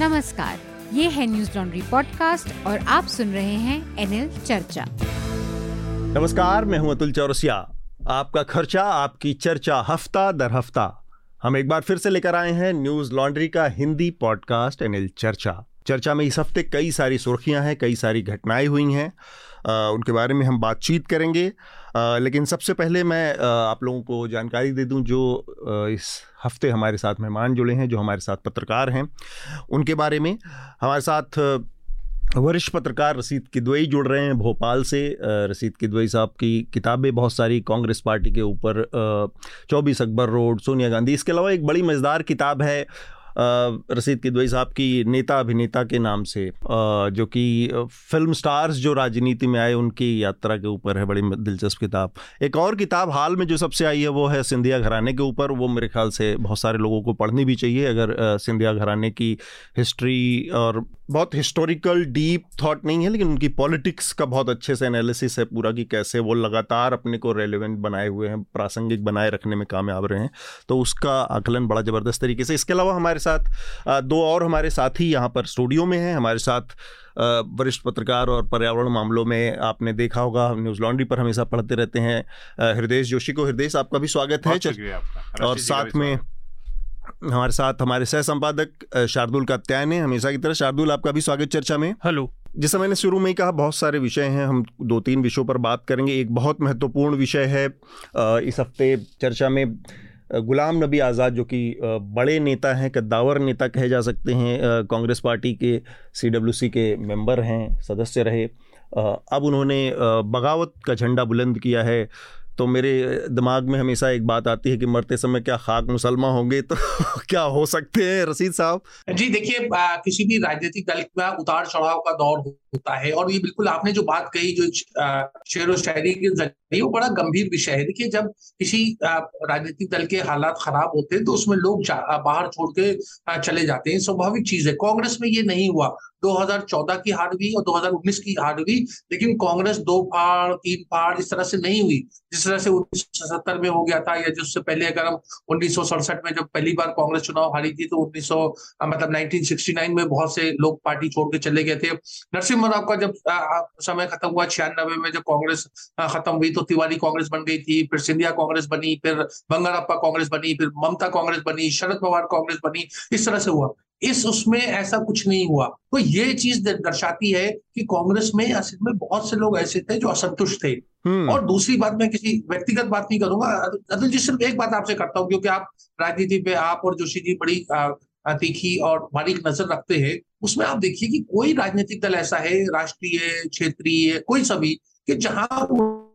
नमस्कार, ये है न्यूज़ लॉन्ड्री पॉडकास्ट और आप सुन रहे हैं एनएल चर्चा। नमस्कार, मैं हूँ अतुल चौरसिया। आपका खर्चा, आपकी चर्चा हफ़्ता दर हफ़्ता। हम एक बार फिर से लेकर आए हैं न्यूज़ लॉन्ड्री का हिंदी पॉडकास्ट एनएल चर्चा। चर्चा में इस हफ़्ते कई सारी सुर्खियाँ हैं, कई सारी घटनाएँ हुई हैं। उनके बारे में हम बातचीत करेंगे। लेकिन सबसे पहले मैं आप लोगों को जानकारी दे दूँ जो इस हफ़्ते हमारे साथ मेहमान जुड़े हैं, जो हमारे साथ पत्रकार हैं। उनके बारे में हमारे साथ वरिष्ठ पत्रकार रसीद किदवई जुड़ रहे हैं भोपाल से। रसीद किदवई साहब की किताबें बहुत सारी कांग्रेस पार्टी के ऊपर चौबीस अकबर रोड, सोनिया गांधी। इसके अलावा एक बड़ी मज़ेदार किताब है रसीद किदवई साहब की नेता अभिनेता के नाम से जो कि फ़िल्म स्टार्स जो राजनीति में आए, उनकी यात्रा के ऊपर है, बड़ी दिलचस्प किताब। एक और किताब हाल में जो सबसे आई है, वो है सिंधिया घराने के ऊपर। वो मेरे ख्याल से बहुत सारे लोगों को पढ़नी भी चाहिए, अगर सिंधिया घराने की हिस्ट्री और बहुत हिस्टोरिकल डीप थॉट नहीं है लेकिन उनकी पॉलिटिक्स का बहुत अच्छे से एनालिसिस है पूरा कि कैसे वो लगातार अपने को रेलिवेंट बनाए हुए हैं प्रासंगिक बनाए रखने में कामयाब रहे हैं। तो उसका आकलन बड़ा ज़बरदस्त तरीके से। इसके अलावा हमारे साथ दो और हमारे साथी यहाँ पर स्टूडियो में हैं। हमारे साथ वरिष्ठ पत्रकार और पर्यावरण मामलों में आपने देखा होगा न्यूज़ लॉन्ड्री पर हमेशा पढ़ते रहते हैं हृदय जोशी को। हृदय आपका भी स्वागत है। और साथ में हमारे साथ हमारे सह संपादक शार्दुल कात्यायन है हमेशा की तरह। शार्दुल आपका भी स्वागत चर्चा में। हेलो। जैसा मैंने शुरू में ही कहा बहुत सारे विषय हैं हम दो तीन विषयों पर बात करेंगे। एक बहुत महत्वपूर्ण विषय है इस हफ़्ते चर्चा में गुलाम नबी आज़ाद जो कि बड़े नेता हैं कद्दावर नेता कहे जा सकते हैं कांग्रेस पार्टी के सीडब्ल्यूसी के मेंबर हैं सदस्य रहे। अब उन्होंने बगावत का झंडा बुलंद किया है। तो मेरे दिमाग में हमेशा एक बात आती है कि मरते समय क्या खाक मुसलमान होंगे? तो क्या हो सकते हैं रसीद साहब? जी, देखिए किसी भी राजनीतिक दल का उतार चढ़ाव का दौर होता है। और ये बिल्कुल आपने जो बात कही, जो शेर व शायरी के ज़रिए वो बड़ा गंभीर विषय है। देखिए, जब किसी राजनीतिक दल के हालात खराब होते हैं तो उसमें लोग बाहर छोड़ के चले जाते हैं। स्वाभाविक चीज़ है। कांग्रेस में ये नहीं हुआ। 2014 की हार हुई और 2019 की हार हुई, लेकिन कांग्रेस दो फाड़ तीन फाड़ इस तरह से नहीं हुई। जिस तरह से उन्नीस में हो गया था या जिससे पहले अगर हम उन्नीस सौ सड़सठ में जब पहली बार कांग्रेस चुनाव हारी थी तो उन्नीस मतलब 1969 में बहुत से लोग पार्टी छोड़ के चले गए थे। नरसिम्हा राव का जब समय खत्म हुआ छियानबे में जब कांग्रेस खत्म हुई तो तिवारी कांग्रेस बन गई थी फिर सिंधिया कांग्रेस बनी फिर बंगारप्पा कांग्रेस बनी फिर ममता कांग्रेस बनी शरद पवार कांग्रेस बनी इस तरह से हुआ। इस उसमें ऐसा कुछ नहीं हुआ। तो ये चीज़ दर्शाती है कि कांग्रेस में असल में बहुत से लोग ऐसे थे जो असंतुष्ट थे। हम्म। और दूसरी बात मैं किसी व्यक्तिगत बात नहीं करूँगा। अतुल जी सिर्फ़ एक बात आपसे करता हूँ क्योंकि आप राजनीति पे आप और जोशी जी बड़ी तीखी और बारीक नज़र रखते हैं उसमें आप देखिए कि कोई राजनीतिक दल ऐसा है राष्ट्रीय क्षेत्रीय कोई सभी कि जहाँ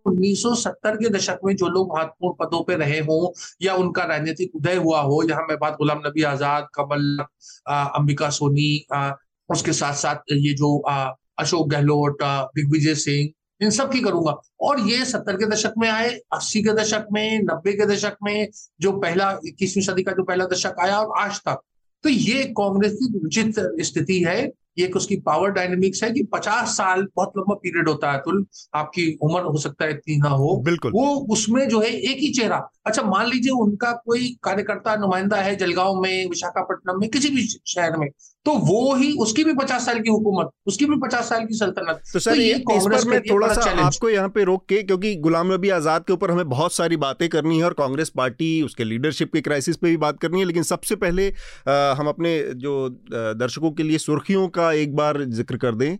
1970 के दशक में जो लोग महत्वपूर्ण पदों पे रहे हों या उनका राजनीतिक उदय हुआ हो यहाँ मैं बात गुलाम नबी आज़ाद कमल अंबिका सोनी आ, उसके साथ साथ ये जो आ, अशोक गहलोत दिग्विजय सिंह इन सब की करूँगा। और ये सत्तर के दशक में आए अस्सी के दशक में नब्बे के दशक में जो पहला इक्कीसवीं सदी का जो पहला दशक आया और आज तक तो ये कांग्रेस की उचित स्थिति है। ये एक उसकी पावर डायनेमिक्स है कि 50 साल बहुत लंबा पीरियड होता है तुल आपकी उम्र हो सकता है इतनी ना हो। बिल्कुल। वो उसमें जो है एक ही चेहरा अच्छा मान लीजिए उनका कोई कार्यकर्ता नुमाइंदा है जलगांव में विशाखापट्टनम में किसी भी शहर में तो वो ही उसकी भी पचास साल की हुकूमत उसकी भी पचास साल की सल्तनत। तो सर तो ये इस पर मैं थोड़ा सा आपको यहाँ पे रोक के क्योंकि गुलाम नबी आज़ाद के ऊपर हमें बहुत सारी बातें करनी है और कांग्रेस पार्टी उसके लीडरशिप के क्राइसिस पे भी बात करनी है लेकिन सबसे पहले आ, हम अपने जो दर्शकों के लिए सुर्खियों का एक बार ज़िक्र कर दें।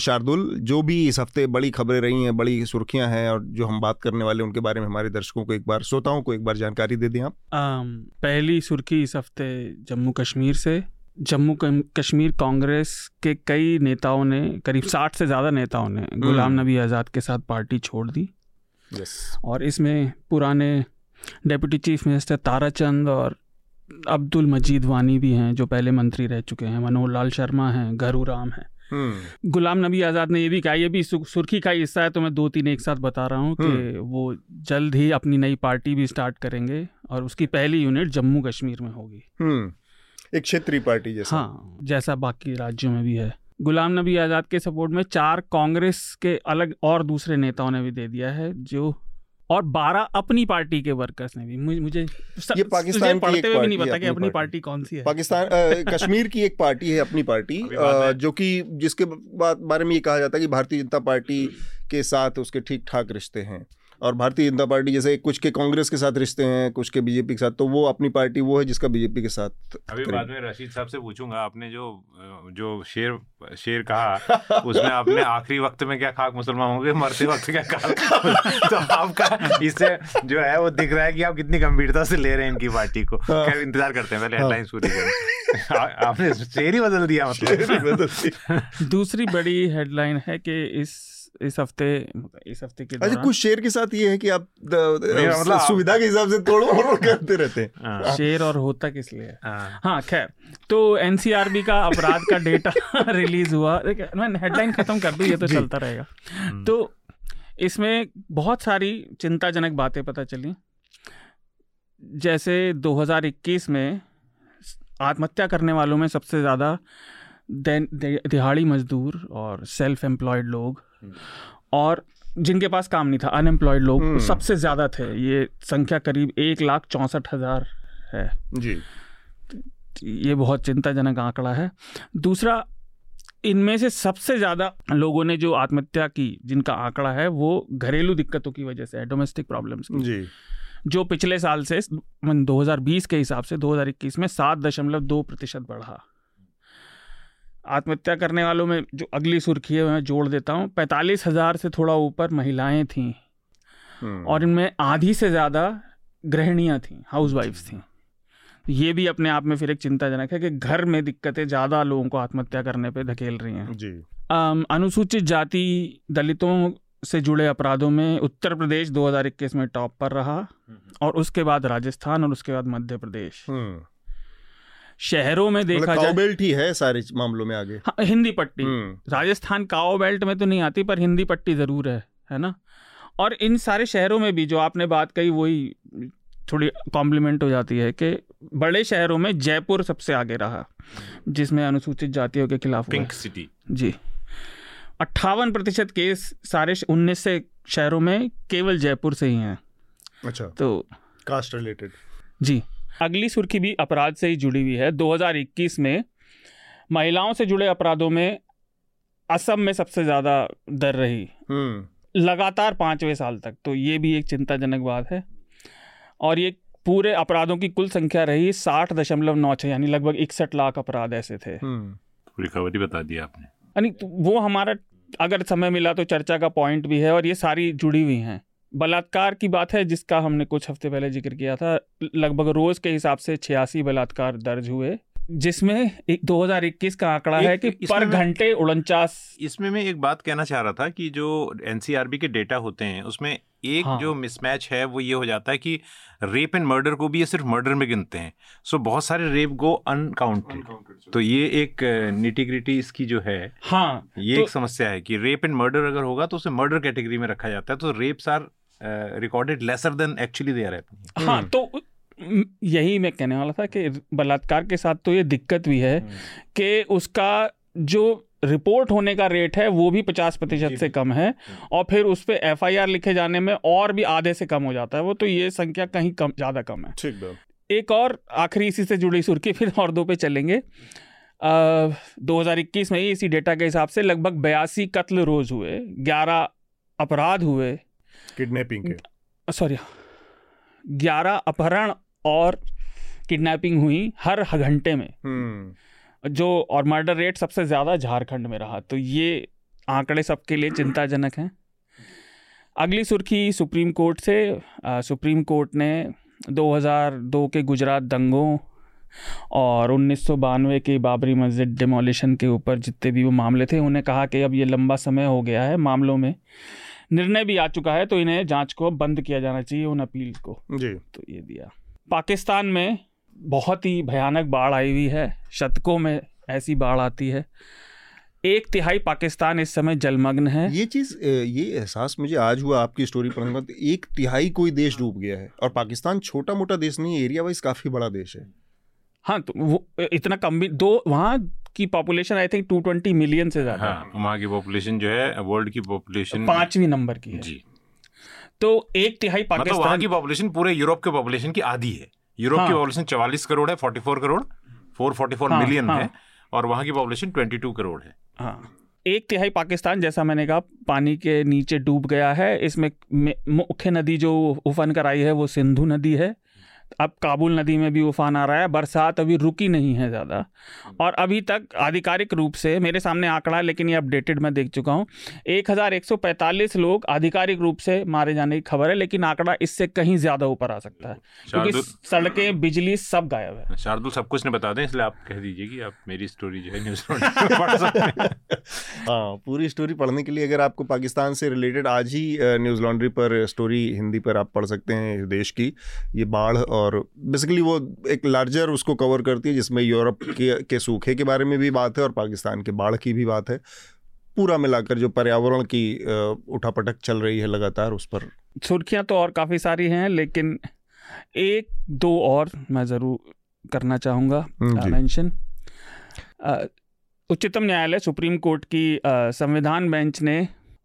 शार्दुल जो भी इस हफ़्ते बड़ी खबरें रही हैं बड़ी सुर्खियाँ हैं और जो हम बात करने वाले उनके बारे में हमारे दर्शकों को एक बार श्रोताओं को एक बार जानकारी दे दें आप। पहली सुर्खी इस हफ़्ते जम्मू कश्मीर से। जम्मू कश्मीर कांग्रेस के कई नेताओं ने करीब साठ से ज़्यादा नेताओं ने हम्म। गुलाम नबी आज़ाद के साथ पार्टी छोड़ दी। यस। और इसमें पुराने डेप्यूटी चीफ मिनिस्टर ताराचंद और अब्दुल मजीद वानी भी हैं जो पहले मंत्री रह चुके हैं। मनोहर लाल शर्मा हैं गरू राम हैं। गुलाम नबी आज़ाद ने ये भी कहा ये भी सुर्खी का हिस्सा है तो मैं दो तीन एक साथ बता रहा हूँ कि हम्म। वो जल्द ही अपनी नई पार्टी भी स्टार्ट करेंगे और उसकी पहली यूनिट जम्मू कश्मीर में होगी। एक क्षेत्रीय पार्टी जैसा। हाँ जैसा बाकी राज्यों में भी है। गुलाम नबी आज़ाद के सपोर्ट में चार कांग्रेस के अलग और दूसरे नेताओं ने भी दे दिया है जो और बारह अपनी पार्टी के वर्कर्स ने भी मुझे ये पाकिस्तान की एक पार्टी नहीं पता कि अपनी पार्टी। कौन सी है पाकिस्तान कश्मीर की एक पार्टी है अपनी पार्टी। जो कि जिसके बारे में ये कहा जाता है कि भारतीय जनता पार्टी के साथ उसके ठीक ठाक रिश्ते हैं और भारतीय जनता पार्टी जैसे कुछ के कांग्रेस के साथ रिश्ते हैं कुछ के बीजेपी के साथ तो वो अपनी पार्टी वो है जिसका बीजेपी के साथ अभी बाद में रशीद साहब से पूछूँगा आपने जो जो शेर शेर कहा उसमें आपने आखिरी वक्त में क्या खाक मुसलमान होंगे मरते वक्त क्या कहा तो आपका इससे जो है वो दिख रहा है कि आप कितनी गंभीरता से ले रहे हैं इनकी पार्टी को। हाँ। खैर इंतज़ार करते हैं पहले हाँ। हेडलाइंस पूरी करें। आपने शेर ही बदल दिया मतलब। दूसरी बड़ी हेडलाइन है कि इस इस हफ़्ते इस हफ़्ते के अच्छा कुछ शेर के साथ ये है कि आप मतलब सुविधा के हिसाब से तोड़ो और करते रहते हैं। हाँ, शेर और होता किस लिए? हाँ। हाँ खैर तो एनसीआरबी का अपराध का डेटा रिलीज़ हुआ। मैं हेडलाइन खत्म कर दूँ ये तो चलता रहेगा। हम्म। तो इसमें बहुत सारी चिंताजनक बातें पता चली। जैसे 2021 में आत्महत्या करने वालों में सबसे ज़्यादा दिहाड़ी मजदूर और सेल्फ एम्प्लॉयड लोग और जिनके पास काम नहीं था अनएम्प्लॉयड लोग हम्म। सबसे ज़्यादा थे। ये संख्या करीब एक लाख चौंसठ हज़ार है। जी। ये बहुत चिंताजनक आंकड़ा है। दूसरा इनमें से सबसे ज़्यादा लोगों ने जो आत्महत्या की जिनका आंकड़ा है वो घरेलू दिक्कतों की वजह से है डोमेस्टिक प्रॉब्लम्स की। जी। जो पिछले साल से मन 2020 के हिसाब से 2021 में सात दशमलव दो प्रतिशत बढ़ा। आत्महत्या करने वालों में जो अगली सुर्खी है मैं जोड़ देता हूँ। पैंतालीस हज़ार से थोड़ा ऊपर महिलाएँ थीं हम्म। और इनमें आधी से ज़्यादा गृहिणियाँ थीं हाउस वाइफ्स थीं। ये भी अपने आप में फिर एक चिंताजनक है कि घर में दिक्कतें ज़्यादा लोगों को आत्महत्या करने पे धकेल रही हैं। जी। अनुसूचित जाति दलितों से जुड़े अपराधों में उत्तर प्रदेश 2021 में टॉप पर रहा और उसके बाद राजस्थान और उसके बाद मध्य प्रदेश। हम्म। शहरों में मतलब देखा जाए बेल्ट ही है सारे मामलों में आगे। हाँ, हिंदी पट्टी। हम्म। राजस्थान काओ बेल्ट में तो नहीं आती पर हिंदी पट्टी ज़रूर है है ना? और इन सारे शहरों में भी जो आपने बात कही वही थोड़ी कॉम्प्लीमेंट हो जाती है कि बड़े शहरों में जयपुर सबसे आगे रहा जिसमें अनुसूचित जातियों के खिलाफ पिंक सिटी जी। अट्ठावन प्रतिशत केस सारे उन्नीस से शहरों में केवल जयपुर से ही हैं। अच्छा। तो कास्ट रिलेटेड जी। अगली सुर्खी भी अपराध से ही जुड़ी हुई है। 2021 में महिलाओं से जुड़े अपराधों में असम में सबसे ज़्यादा दर रही। हम्म। लगातार पाँचवें साल तक। तो ये भी एक चिंताजनक बात है। और ये पूरे अपराधों की कुल संख्या रही साठ दशमलव नौ छः यानी लगभग इकसठ लाख अपराध ऐसे थे। हम्म। पूरी खबर ही बता दी आपने। यानी तो वो हमारा अगर समय मिला तो चर्चा का पॉइंट भी है और ये सारी जुड़ी हुई हैं। बलात्कार की बात है जिसका हमने कुछ हफ़्ते पहले ज़िक्र किया था। लगभग रोज के हिसाब से छियासी बलात्कार दर्ज हुए जिसमें एक 2021 का आंकड़ा है कि पर घंटे उनचास इसमें मैं एक बात कहना चाह रहा था कि जो एनसीआरबी के डेटा होते हैं उसमें एक हाँ। जो मिसमैच है वो ये हो जाता है कि रेप एंड मर्डर को भी ये सिर्फ़ मर्डर में गिनते हैं। सो बहुत सारे रेप गो अनकाउंटेड। तो ये एक निटी ग्रिटी इसकी जो है हाँ ये तो- एक समस्या है कि रेप एंड मर्डर अगर होगा तो उसे मर्डर कैटेगरी में रखा जाता है। तो rapes are recorded lesser than actually they are हाँ तो यही मैं कहने वाला था कि बलात्कार के साथ तो ये दिक्कत भी है कि उसका जो रिपोर्ट होने का रेट है वो भी पचास प्रतिशत से कम है और फिर उस पर एफ़ लिखे जाने में और भी आधे से कम हो जाता है वो तो ये संख्या कहीं कम ज़्यादा कम है। ठीक है एक और आखिरी इसी से जुड़ी सुर्खी फिर और दो पे चलेंगे। दो हज़ार इक्कीस में ही इसी डेटा के हिसाब से लगभग बयासी कत्ल रोज हुए ग्यारह अपराध हुए किडनैपिंग के। सॉरी ग्यारह अपहरण और किडनैपिंग हुई हर घंटे में। हम्म। जो और मर्डर रेट सबसे ज़्यादा झारखंड में रहा। तो ये आंकड़े सबके लिए चिंताजनक हैं। अगली सुर्खी सुप्रीम कोर्ट से। अ, सुप्रीम कोर्ट ने 2002 के गुजरात दंगों और उन्नीस सौ बानवे के बाबरी मस्जिद डिमोलिशन के ऊपर जितने भी वो मामले थे उन्हें कहा कि अब ये लंबा समय हो गया है मामलों में। निर्णय भी आ चुका है तो इन्हें जाँच को बंद किया जाना चाहिए उन अपील को। जी। तो ये दिया। पाकिस्तान में बहुत ही भयानक बाढ़ आई हुई है शतकों में ऐसी बाढ़ आती है। एक तिहाई पाकिस्तान इस समय जलमग्न है। ये चीज़ ये एहसास मुझे आज हुआ आपकी स्टोरी पढ़ने तो एक तिहाई कोई देश डूब गया है और पाकिस्तान छोटा मोटा देश नहीं एरिया वाइज काफ़ी बड़ा देश है। हाँ तो वो इतना कम भी दो वहाँ की पॉपुलेशन आई थिंक 220 मिलियन से ज़्यादा हाँ वहाँ की पॉपुलेशन जो है वर्ल्ड की पॉपुलेशन पांचवी नंबर की है। जी। तो एक तिहाई पाकिस्तान मतलब वहाँ की पॉपुलेशन पूरे यूरोप के पॉपुलेशन की आधी है। यूरोप की हाँ। पॉपुलेशन चवालीस करोड़ है forty four crore four forty four million हाँ। और वहाँ की पॉपुलेशन ट्वेंटी टू करोड़ है। हाँ। एक तिहाई पाकिस्तान जैसा मैंने कहा पानी के नीचे डूब गया है। इसमें मुख्य नदी जो उफान कर आई है वो सिंधु नदी है। अब काबुल नदी में भी उफान आ रहा है बरसात अभी रुकी नहीं है ज़्यादा। और अभी तक आधिकारिक रूप से मेरे सामने आंकड़ा लेकिन ये अपडेटेड मैं देख चुका हूँ 1145 लोग आधिकारिक रूप से मारे जाने की खबर है लेकिन आंकड़ा इससे कहीं ज़्यादा ऊपर आ सकता है क्योंकि सड़कें बिजली सब गायब है। शार्दुल सब कुछ ने बता दें इसलिए आप कह दीजिए कि आप मेरी स्टोरी जो है न्यूज़ पढ़ सकते हैं। हाँ पूरी स्टोरी पढ़ने के लिए अगर आपको पाकिस्तान से रिलेटेड आज ही न्यूज़ लॉन्ड्री पर स्टोरी हिंदी पर आप पढ़ सकते हैं देश की। ये बाढ़ और बेसिकली वो एक लार्जर उसको कवर करती है जिसमें यूरोप के, के सूखे के बारे में भी बात है और पाकिस्तान के बाढ़ की भी बात है। पूरा मिलाकर जो पर्यावरण की उठापटक चल रही है लगातार उस पर। सुर्खियाँ तो और काफ़ी सारी हैं लेकिन एक दो और मैं ज़रूर करना चाहूँगा। हम्म। मेंशन उच्चतम न्यायालय सुप्रीम कोर्ट की संविधान बेंच ने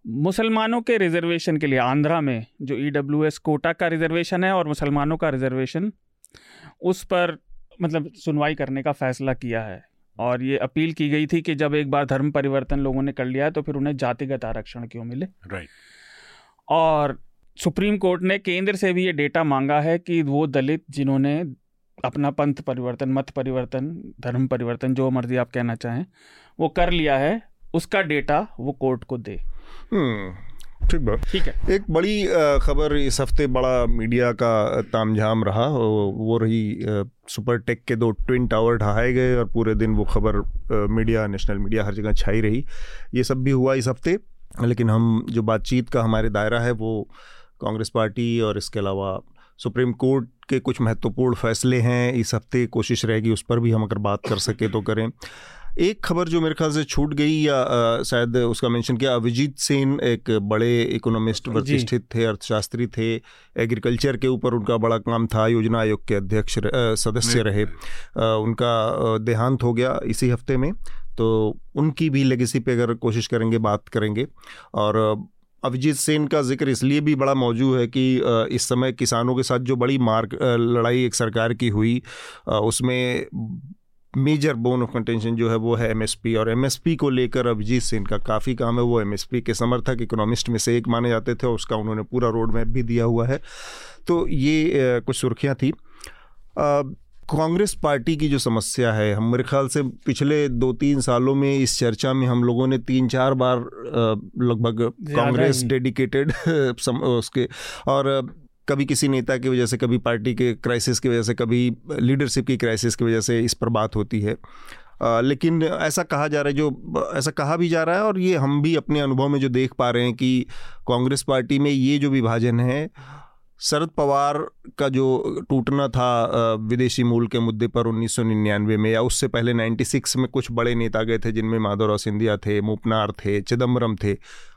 मुसलमानों के रिजर्वेशन के लिए आंध्रा में जो ईडब्ल्यूएस कोटा का रिजर्वेशन है और मुसलमानों का रिजर्वेशन उस पर मतलब सुनवाई करने का फैसला किया है। और ये अपील की गई थी कि जब एक बार धर्म परिवर्तन लोगों ने कर लिया है तो फिर उन्हें जातिगत आरक्षण क्यों मिले? राइट और सुप्रीम कोर्ट ने केंद्र से भी ये डेटा मांगा है कि वो दलित जिन्होंने अपना पंथ परिवर्तन मत परिवर्तन धर्म परिवर्तन जो मर्ज़ी आप कहना चाहें वो कर लिया है उसका डेटा वो कोर्ट को दे। ठीक बात। ठीक है। एक बड़ी खबर इस हफ़्ते बड़ा मीडिया का तामझाम रहा वो वो रही सुपर टेक के दो ट्विन टावर ढहाए गए और पूरे दिन वो खबर मीडिया नेशनल मीडिया हर जगह छाई रही। ये सब भी हुआ इस हफ़्ते लेकिन हम जो बातचीत का हमारे दायरा है वो कांग्रेस पार्टी और इसके अलावा सुप्रीम कोर्ट के कुछ महत्वपूर्ण फैसले हैं इस हफ़्ते कोशिश रहेगी उस पर भी हम अगर बात कर सके तो करें। एक खबर जो मेरे ख्याल से छूट गई या शायद उसका मेंशन किया अभिजीत सेन एक बड़े इकोनॉमिस्ट प्रतिष्ठित थे अर्थशास्त्री थे एग्रीकल्चर के ऊपर उनका बड़ा काम था योजना आयोग के अध्यक्ष सदस्य रहे। अ, उनका देहांत हो गया इसी हफ़्ते में तो उनकी भी लेगेसी पे अगर कोशिश करेंगे बात करेंगे। और अभिजीत सेन का ज़िक्र इसलिए भी बड़ा मौजूद है कि इस समय किसानों के साथ जो बड़ी मार लड़ाई एक सरकार की हुई उसमें मेजर बोन ऑफ़ कंटेंशन जो है वो है एमएसपी और एमएसपी को लेकर अभिजीत सिंह का काफ़ी काम है। वो एमएसपी के समर्थक इकोनॉमिस्ट में से एक माने जाते थे और उसका उन्होंने पूरा रोड मैप भी दिया हुआ है। तो ये कुछ सुर्खियाँ थी। कांग्रेस पार्टी की जो समस्या है हम मेरे ख्याल से पिछले दो तीन सालों में इस चर्चा में हम लोगों ने तीन चार बार लगभग कांग्रेस डेडिकेटेड उसके और कभी किसी नेता की वजह से कभी पार्टी के क्राइसिस की वजह से कभी लीडरशिप की क्राइसिस की वजह से इस पर बात होती है। अ, लेकिन ऐसा कहा जा रहा है जो ऐसा कहा भी जा रहा है और ये हम भी अपने अनुभव में जो देख पा रहे हैं कि कांग्रेस पार्टी में ये जो विभाजन है शरद पवार का जो टूटना था विदेशी मूल के मुद्दे पर 1999 में या उससे पहले 96 में कुछ बड़े नेता गए थे जिनमें माधवराव सिंधिया थे मूपनार थे चिदम्बरम थे।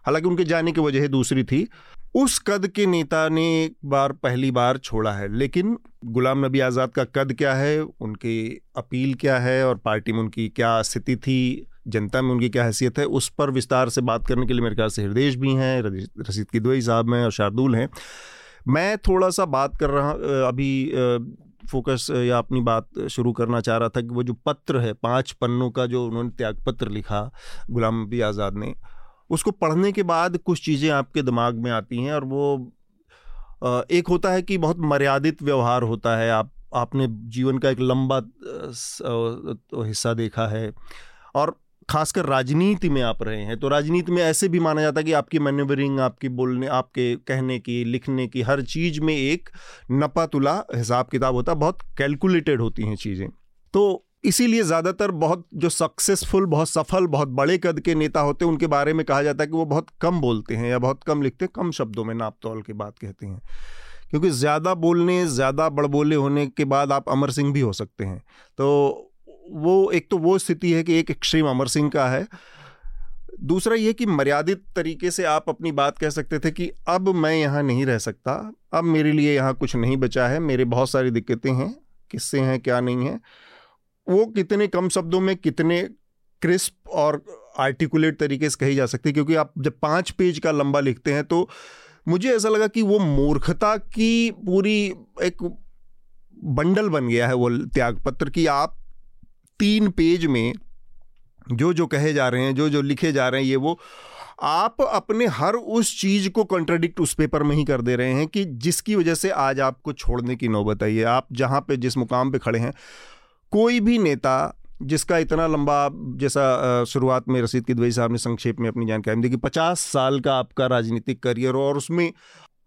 हालाँकि उनके जाने की वजह दूसरी थी उस कद के नेता ने एक बार पहली बार छोड़ा है, लेकिन गुलाम नबी आज़ाद का कद क्या है, उनकी अपील क्या है और पार्टी में उनकी क्या स्थिति थी, जनता में उनकी क्या हैसियत है, उस पर विस्तार से बात करने के लिए मेरे ख्याल से हृदय भी हैं रशीद किदवई साहब हैं और शार्दुल हैं। मैं थोड़ा सा बात कर रहा अभी फोकस या अपनी बात शुरू करना चाह रहा था कि वो जो पत्र है, पाँच पन्नों का जो उन्होंने त्यागपत्र लिखा, गुलाम नबी आज़ाद ने उसको पढ़ने के बाद कुछ चीज़ें आपके दिमाग में आती हैं और वो एक होता है कि बहुत मर्यादित व्यवहार होता है। आप आपने जीवन का एक लंबा अ, हिस्सा देखा है और खासकर राजनीति में आप रहे हैं। तो राजनीति में ऐसे भी माना जाता है कि आपकी मैन्यूवरिंग आपकी बोलने आपके कहने की लिखने की हर चीज़ में एक नपा तुला हिसाब किताब होता है। बहुत कैलकुलेटेड होती हैं चीज़ें। तो इसीलिए ज़्यादातर बहुत जो सक्सेसफुल बहुत सफल, बहुत बड़े कद के नेता होते हैं, उनके बारे में कहा जाता है कि वो बहुत कम बोलते हैं या बहुत कम लिखते हैं, कम शब्दों में नाप तौल की बात कहते हैं। क्योंकि ज़्यादा बोलने, ज़्यादा बड़बोले होने के बाद आप अमर सिंह भी हो सकते हैं। तो वो, एक तो वो स्थिति है कि एक एक्सट्रीम अमर सिंह का है। दूसरा ये कि मर्यादित तरीके से आप अपनी बात कह सकते थे कि अब मैं यहाँ नहीं रह सकता, अब मेरे लिए यहाँ कुछ नहीं बचा है, मेरे बहुत सारी दिक्कतें हैं, किससे हैं, क्या नहीं है। वो कितने कम शब्दों में कितने क्रिस्प और आर्टिकुलेट तरीके से कही जा सकती है? क्योंकि आप जब पाँच पेज का लंबा लिखते हैं तो मुझे ऐसा लगा कि वो मूर्खता की पूरी एक बंडल बन गया है वो त्याग पत्र की। आप तीन पेज में जो जो कहे जा रहे हैं, जो जो लिखे जा रहे हैं, ये वो, आप अपने हर उस चीज़ को कॉन्ट्रडिक्ट उस पेपर में ही कर दे रहे हैं कि जिसकी वजह से आज आपको छोड़ने की नौबत आई है। आप जहाँ पे, जिस मुकाम पे खड़े हैं कोई भी नेता जिसका इतना लंबा, जैसा शुरुआत में रसीद किदवई साहब ने संक्षेप में अपनी जानकारी दी कि पचास साल का आपका राजनीतिक करियर और उसमें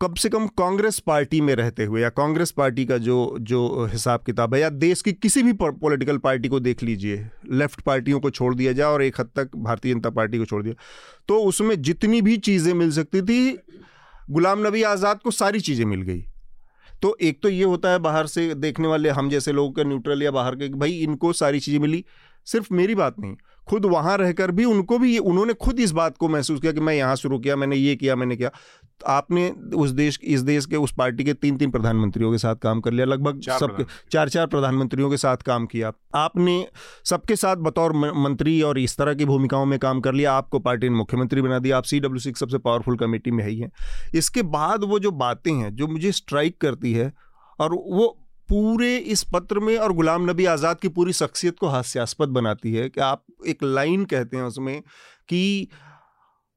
कम से कम कांग्रेस पार्टी में रहते हुए या कांग्रेस पार्टी का जो जो हिसाब किताब है या देश की किसी भी पॉलिटिकल पार्टी को देख लीजिए, लेफ़्ट पार्टियों को छोड़ दिया जाए और एक हद तक भारतीय जनता पार्टी को छोड़ दिया तो उसमें जितनी भी चीज़ें मिल सकती थी, गुलाम नबी आज़ाद को सारी चीज़ें मिल गई। तो एक तो ये होता है बाहर से देखने वाले हम जैसे लोगों के न्यूट्रल या बाहर के भाई इनको सारी चीज़ें मिली। सिर्फ़ मेरी बात नहीं खुद वहाँ रहकर भी उनको भी उन्होंने खुद इस बात को महसूस किया कि मैं यहाँ शुरू किया मैंने ये किया मैंने किया। तो आपने उस देश इस देश के उस पार्टी के तीन तीन प्रधानमंत्रियों के साथ काम कर लिया लगभग सबके चार चार प्रधानमंत्रियों के साथ काम किया। आपने सबके साथ बतौर मंत्री और इस तरह की भूमिकाओं में काम कर लिया आपको पार्टी ने मुख्यमंत्री बना दिया आप सी डब्ल्यू सी सबसे पावरफुल कमेटी में है ही हैं। इसके बाद वो जो बातें हैं जो मुझे स्ट्राइक करती है और वो पूरे इस पत्र में और गुलाम नबी आज़ाद की पूरी शख्सियत को हास्यास्पद बनाती है कि आप एक लाइन कहते हैं उसमें कि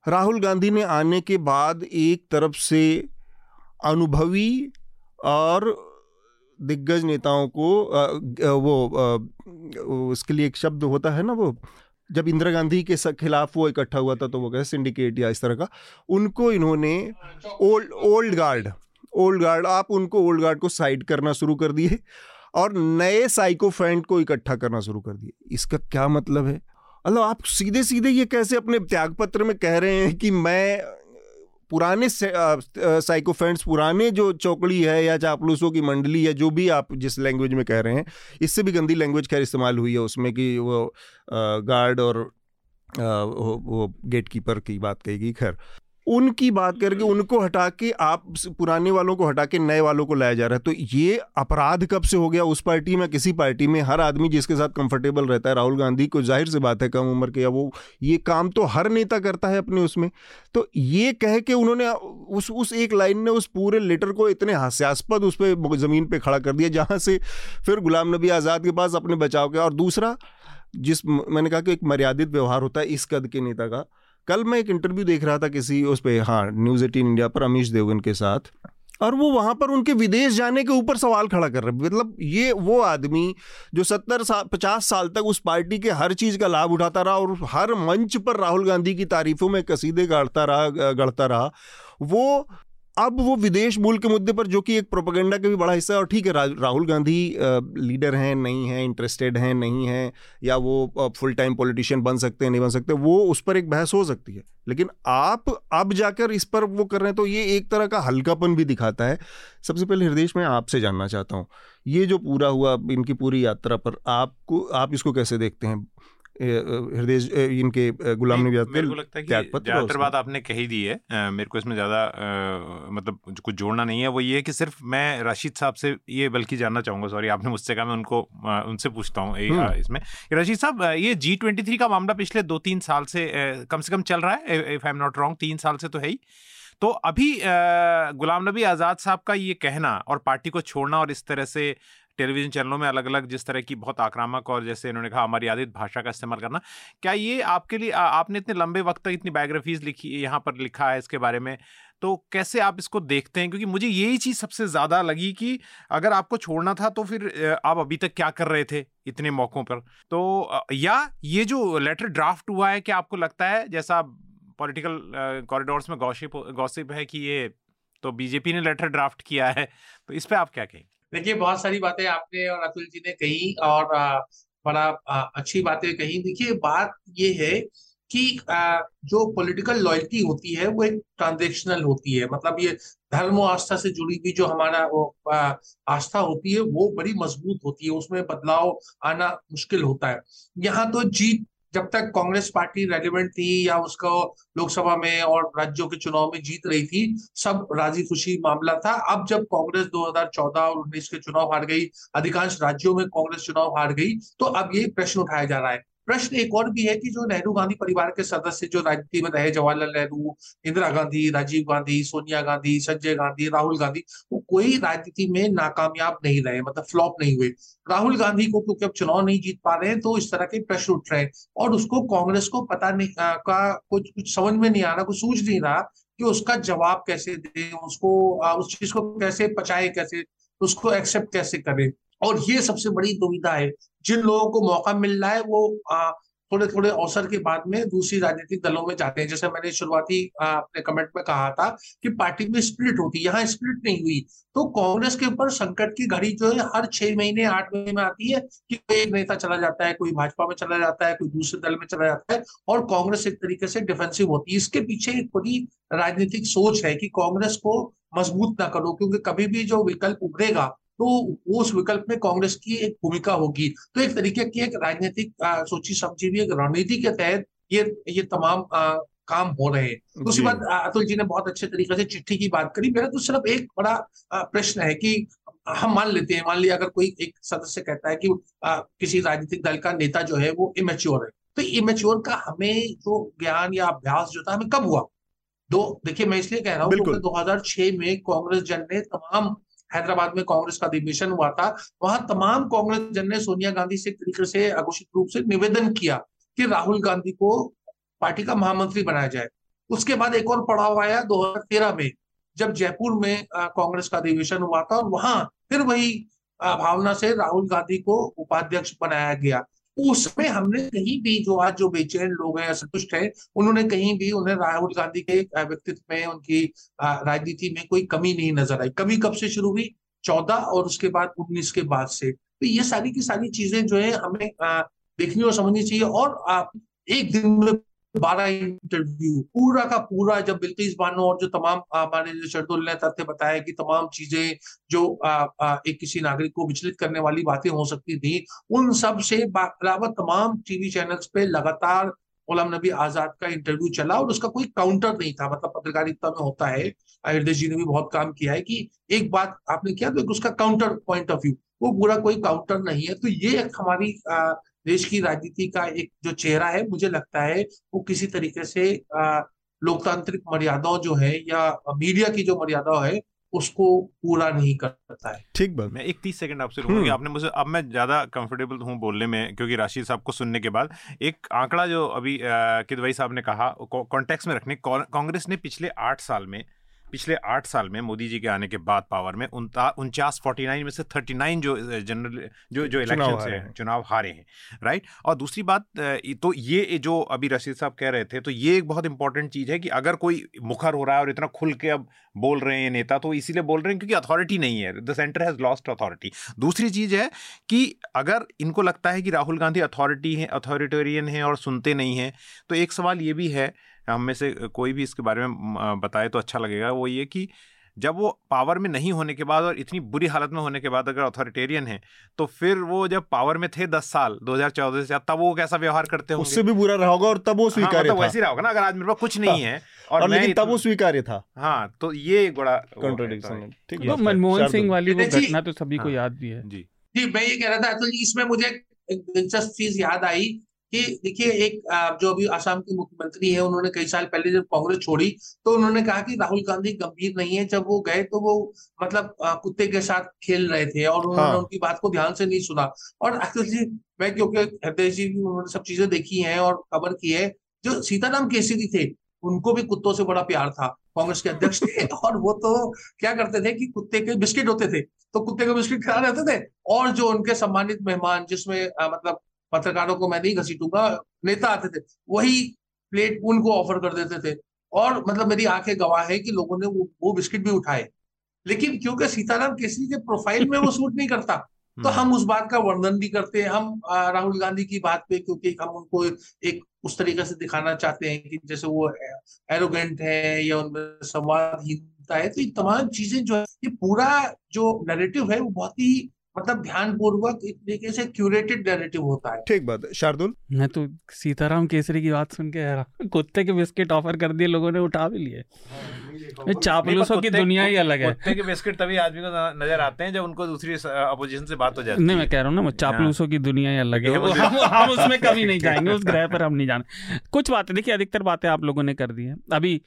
राहुल गांधी ने आने के बाद एक तरफ़ से अनुभवी और दिग्गज नेताओं को वो उसके लिए एक शब्द होता है ना वो, जब इंदिरा गांधी के खिलाफ वो इकट्ठा हुआ था तो वो कहे सिंडिकेट या इस तरह का, उनको इन्होंने old old guard old guard आप उनको ओल्ड गार्ड को साइड करना शुरू कर दिए और नए साइकोफेंट को इकट्ठा करना शुरू कर दिए। इसका क्या मतलब है? मतलब आप सीधे सीधे ये कैसे अपने त्यागपत्र में कह रहे हैं कि मैं पुराने साइकोफेंट्स पुराने जो चौकड़ी है या चापलूसों की मंडली है जो भी आप जिस लैंग्वेज में कह रहे हैं इससे भी गंदी लैंग्वेज खैर इस्तेमाल हुई है उसमें कि वो गार्ड और वो, वो गेट कीपर की बात कहेगी खैर। उनकी बात करके उनको हटा के आप पुराने वालों को हटा के नए वालों को लाया जा रहा है। तो ये अपराध कब से हो गया? उस पार्टी में किसी पार्टी में हर आदमी जिसके साथ कंफर्टेबल रहता है राहुल गांधी को ज़ाहिर सी बात है कम उम्र के या वो ये काम तो हर नेता करता है अपने उसमें। तो ये कह के उन्होंने उस उस एक लाइन ने उस पूरे लेटर को इतने हास्यास्पद उस पर ज़मीन पर खड़ा कर दिया जहाँ से फिर गुलाम नबी आज़ाद के पास अपने बचाव के और दूसरा जिस मैंने कहा कि एक मर्यादित व्यवहार होता है इस कद के नेता का कल मैं एक इंटरव्यू देख रहा था किसी उस पर हाँ न्यूज़ एटीन इंडिया पर अमीश देवगन के साथ, और वो वहाँ पर उनके विदेश जाने के ऊपर सवाल खड़ा कर रहे मतलब ये वो आदमी जो सत्तर साल पचास साल तक उस पार्टी के हर चीज़ का लाभ उठाता रहा और हर मंच पर राहुल गांधी की तारीफों में कसीदे गाड़ता रहा गढ़ता रहा, वो अब वो विदेश मूल के मुद्दे पर जो कि एक प्रोपेगेंडा का भी बड़ा हिस्सा है और ठीक है रा, राहुल गांधी लीडर हैं नहीं हैं इंटरेस्टेड हैं नहीं हैं या वो फुल टाइम पॉलिटिशियन बन सकते हैं नहीं बन सकते वो उस पर एक बहस हो सकती है। लेकिन आप अब जाकर इस पर वो कर रहे हैं तो ये एक तरह का हल्कापन भी दिखाता है। सबसे पहले हृदय मैं आपसे जानना चाहता हूँ ये जो पूरा हुआ इनकी पूरी यात्रा पर आपको आप इसको कैसे देखते हैं? हृदय इनके गुलाम नबी मेरे को लगता है कि ज़्यादातर बात आपने कही दी है। मेरे को इसमें ज़्यादा मतलब कुछ जोड़ना नहीं है। वो ये है कि सिर्फ़ मैं राशिद साहब से ये बल्कि जानना चाहूँगा सॉरी आपने मुझसे कहा मैं उनको उनसे पूछता हूँ हम्म। इसमें। राशिद साहब ये जी ट्वेंटी थ्री का मामला पिछले दो तीन साल से कम से कम चल रहा है if I am not wrong तीन साल से तो है ही। तो अभी गुलाम नबी आज़ाद साहब का ये कहना और पार्टी को छोड़ना और इस तरह से टेलीविज़न चैनलों में अलग अलग जिस तरह की बहुत आक्रामक और जैसे इन्होंने कहा हमारी आदित भाषा का इस्तेमाल करना, क्या ये आपके लिए आपने इतने लंबे वक्त तक इतनी बायोग्राफीज लिखी, यहाँ पर लिखा है इसके बारे में? तो कैसे आप इसको देखते हैं? क्योंकि मुझे यही चीज़ सबसे ज़्यादा लगी कि अगर आपको छोड़ना था तो फिर आप अभी तक क्या कर रहे थे इतने मौक़ों पर? तो या ये जो लेटर ड्राफ्ट हुआ है, क्या आपको लगता है, जैसा पॉलिटिकल कॉरिडोर्स में गॉसिप गॉसिप है कि ये तो बीजेपी ने लेटर ड्राफ्ट किया है तो इस पर आप क्या कहेंगे? देखिए, बहुत सारी बातें आपने और अतुल जी ने कही और बड़ा अच्छी बातें कही। देखिए, बात ये है कि जो पॉलिटिकल लॉयल्टी होती है, वो एक ट्रांजेक्शनल होती है। मतलब ये धर्म और आस्था से जुड़ी हुई जो हमारा, वो आस्था होती है, वो बड़ी मज़बूत होती है। उसमें बदलाव आना मुश्किल होता है। यहाँ तो जीत जब तक कांग्रेस पार्टी रेलिवेंट थी या उसको लोकसभा में और राज्यों के चुनाव में जीत रही थी, सब राज़ी खुशी मामला था। अब जब कांग्रेस 2014 और 19 के चुनाव हार गई, अधिकांश राज्यों में कांग्रेस चुनाव हार गई तो अब ये प्रश्न उठाया जा रहा है। प्रश्न एक और भी है कि जो नेहरू गांधी परिवार के सदस्य जो राजनीति में रहे जवाहरलाल नेहरू इंदिरा गांधी राजीव गांधी सोनिया गांधी संजय गांधी राहुल गांधी वो कोई राजनीति में नाकामयाब नहीं रहे मतलब फ्लॉप नहीं हुए। राहुल गांधी को क्योंकि अब चुनाव नहीं जीत पा रहे हैं तो इस तरह के प्रश्न उठ रहे हैं और उसको कांग्रेस को पता नहीं आ, का कुछ कुछ समझ में नहीं आ रहा कुछ सूझ नहीं रहा कि उसका जवाब कैसे दे उसको आ, उस चीज़ को कैसे पचाए कैसे उसको एक्सेप्ट कैसे करे। और ये सबसे बड़ी दुविधा है। जिन लोगों को मौका मिल रहा है वो आ, थोड़े थोड़े अवसर के बाद में दूसरी राजनीतिक दलों में जाते हैं। जैसे मैंने शुरुआती अपने कमेंट में कहा था कि पार्टी में स्प्लिट होती है। यहाँ स्प्लिट नहीं हुई। तो कांग्रेस के ऊपर संकट की घड़ी जो है हर छह महीने आठ महीने में आती है कि कोई एक नेता चला जाता है कोई भाजपा में चला जाता है कोई दूसरे दल में चला जाता है और कांग्रेस एक तरीके से डिफेंसिव होती है। इसके पीछे एक बड़ी राजनीतिक सोच है कि कांग्रेस को मज़बूत ना करो क्योंकि कभी भी जो विकल्प उभरेगा तो उस विकल्प में कांग्रेस की एक भूमिका होगी। तो एक तरीके की एक राजनीतिक सोची समझी हुई एक रणनीति के तहत ये ये तमाम आ, काम हो रहे हैं। दूसरी बात अतुल जी ने बहुत अच्छे तरीके से चिट्ठी की बात करी। मेरा तो सिर्फ़ एक बड़ा प्रश्न है कि हम मान लेते हैं मान लिया अगर कोई एक सदस्य कहता है कि आ, किसी राजनीतिक दल का नेता जो है वो इमेच्योर है। तो इमेच्योर का हमें जो ज्ञान या अभ्यास जो था हमें कब हुआ? दो देखिए मैं इसलिए कह रहा हूँ दो हज़ार 2006 में कांग्रेस जन ने तमाम हैदराबाद में कांग्रेस का अधिवेशन हुआ था, वहाँ तमाम कांग्रेस जन ने सोनिया गांधी से तरीके से अघोषित रूप से निवेदन किया कि राहुल गांधी को पार्टी का महामंत्री बनाया जाए। उसके बाद एक और पड़ाव आया दो हज़ार तेरह में, जब जयपुर में कांग्रेस का अधिवेशन हुआ था और वहाँ फिर वही भावना से राहुल गांधी को उपाध्यक्ष बनाया गया। उसमें हमने कहीं भी जो आज जो बेचैन लोग हैं, असंतुष्ट हैं, उन्होंने कहीं भी उन्हें राहुल गांधी के व्यक्तित्व में, उनकी राजनीति में कोई कमी नहीं नज़र आई। कमी कब से शुरू हुई? चौदह और उसके बाद उन्नीस के बाद से। तो ये सारी की सारी चीज़ें जो है हमें देखनी और समझनी चाहिए और एक दिन में बारह इंटरव्यू पूरा का पूरा जब बिल्किस बानो और जो तमाम हमारे जो शरदुल ने तथ्य बताया कि तमाम चीज़ें जो आ, आ, एक किसी नागरिक को विचलित करने वाली बातें हो सकती थी उन सबसे अलावा तमाम टीवी चैनल्स पे लगातार गुलाम नबी आज़ाद का इंटरव्यू चला और उसका कोई काउंटर नहीं था। मतलब पत्रकारिता में होता है हृदय जी ने भी बहुत काम किया है कि एक बात आपने किया तो उसका काउंटर पॉइंट ऑफ़ व्यू वो पूरा कोई काउंटर नहीं है। तो ये एक हमारी देश की राजनीति का एक जो चेहरा है मुझे लगता है वो किसी तरीके से लोकतांत्रिक मर्यादाओं जो है या मीडिया की जो मर्यादा है उसको पूरा नहीं करता है। ठीक बात। मैं एक तीस सेकंड आपसे रुकूँगी हम्म। आपने मुझे अब मैं ज़्यादा कंफर्टेबल हूँ बोलने में क्योंकि राशिद साहब को सुनने के बाद। एक आंकड़ा जो अभी किदवाई साहब ने कहा कॉन्टेक्स्ट में रखने कांग्रेस ने पिछले आठ साल में पिछले आठ साल में मोदी जी के आने के बाद पावर में उनचास फोर्टी नाइन में से थर्टी नाइन जो जनरल जो जो इलेक्शन से चुनाव हारे हैं राइट और दूसरी बात तो ये जो अभी रशीद साहब कह रहे थे तो ये एक बहुत इंपॉर्टेंट चीज़ है कि अगर कोई मुखर हो रहा है और इतना खुल के अब बोल रहे हैं नेता तो इसीलिए बोल रहे हैं क्योंकि अथॉरिटी नहीं है the centre has lost authority दूसरी चीज़ है कि अगर इनको लगता है कि राहुल गांधी अथॉरिटी है अथॉरिटेरियन है और सुनते नहीं हैं तो एक सवाल ये भी है हम में से कोई भी इसके बारे में बताए तो अच्छा लगेगा। वो ये कि जब वो पावर में नहीं होने के बाद और इतनी बुरी हालत में होने के बाद अगर अथॉरिटेरियन है तो फिर वो जब पावर में थे दस साल 2014 से तब वो कैसा व्यवहार करते होंगे? उससे भी बुरा रहा होगा और तब वो हाँ, स्वीकार्य हाँ, मतलब वैसे रहा होगा ना अगर आज मेरे पास कुछ नहीं हाँ, है और, और लेकिन तब वो स्वीकार्य था। हाँ तो ये बड़ा कॉन्ट्रोडिक्शन तो मनमोहन सिंह वाली वो घटना तो सभी को हाँ। याद भी है। जी जी मैं ये कह रहा था तो इसमें मुझे एक दिलचस्प चीज़ याद आई। कि देखिए एक जो अभी आसाम के मुख्यमंत्री है उन्होंने कई साल पहले जब कांग्रेस छोड़ी तो उन्होंने कहा कि राहुल गांधी गंभीर नहीं है। जब वो गए तो वो मतलब कुत्ते के साथ खेल रहे थे और उन्होंने हाँ। उनकी बात को ध्यान से नहीं सुना। और जी मैं क्योंकि हृदय जी भी उन्होंने सब चीज़ें देखी है और खबर की है जो सीताराम केसरी थे उनको भी कुत्तों से बड़ा प्यार था। कांग्रेस के अध्यक्ष थे और वो तो क्या करते थे कि कुत्ते के बिस्किट होते थे। तो कुत्ते के बिस्किट खा रहते थे और जो उनके सम्मानित मेहमान जिसमें मतलब पत्रकारों को मैं नहीं घसीटूँगा। नेता आते थे वही प्लेट उनको ऑफ़र कर देते थे। और मतलब मेरी आँखें गवाह है कि लोगों ने वो, वो बिस्किट भी उठाए। लेकिन क्योंकि सीताराम केसरी के प्रोफ़ाइल में वो सूट नहीं करता तो हम उस बात का वर्णन भी करते हैं। हम राहुल गांधी की बात पे क्योंकि हम उनको एक उस तरीके से दिखाना चाहते हैं कि जैसे वो एरोगेंट है या उनमें संवादहीनता है तो ये तमाम चीज़ें जो है ये पूरा जो नैरेटिव है वो बहुत ही मतलब ध्यान पूर्वक एक तरीके से क्यूरेटेड नैरेटिव होता है। ठीक बात है। शार्दुल? मैं तो सीताराम केसरी की बात सुन के कुत्ते के बिस्किट ऑफ़र कर दिए लोगों ने उठा भी लिए। चापलूसों की दुनिया ही अलग है। कुत्ते के बिस्किट तभी आदमी को नज़र आते हैं जब उनको दूसरी अपोजिशन से बात हो जाती है नहीं मैं कह रहा हूँ ना वो चापलूसों की दुनिया ही अलग है। हम, हम उसमें कभी नहीं जाएँगे उस ग्रह पर हम नहीं जाने। कुछ बातें देखिए अधिकतर बातें आप लोगों ने कर दी है। अभी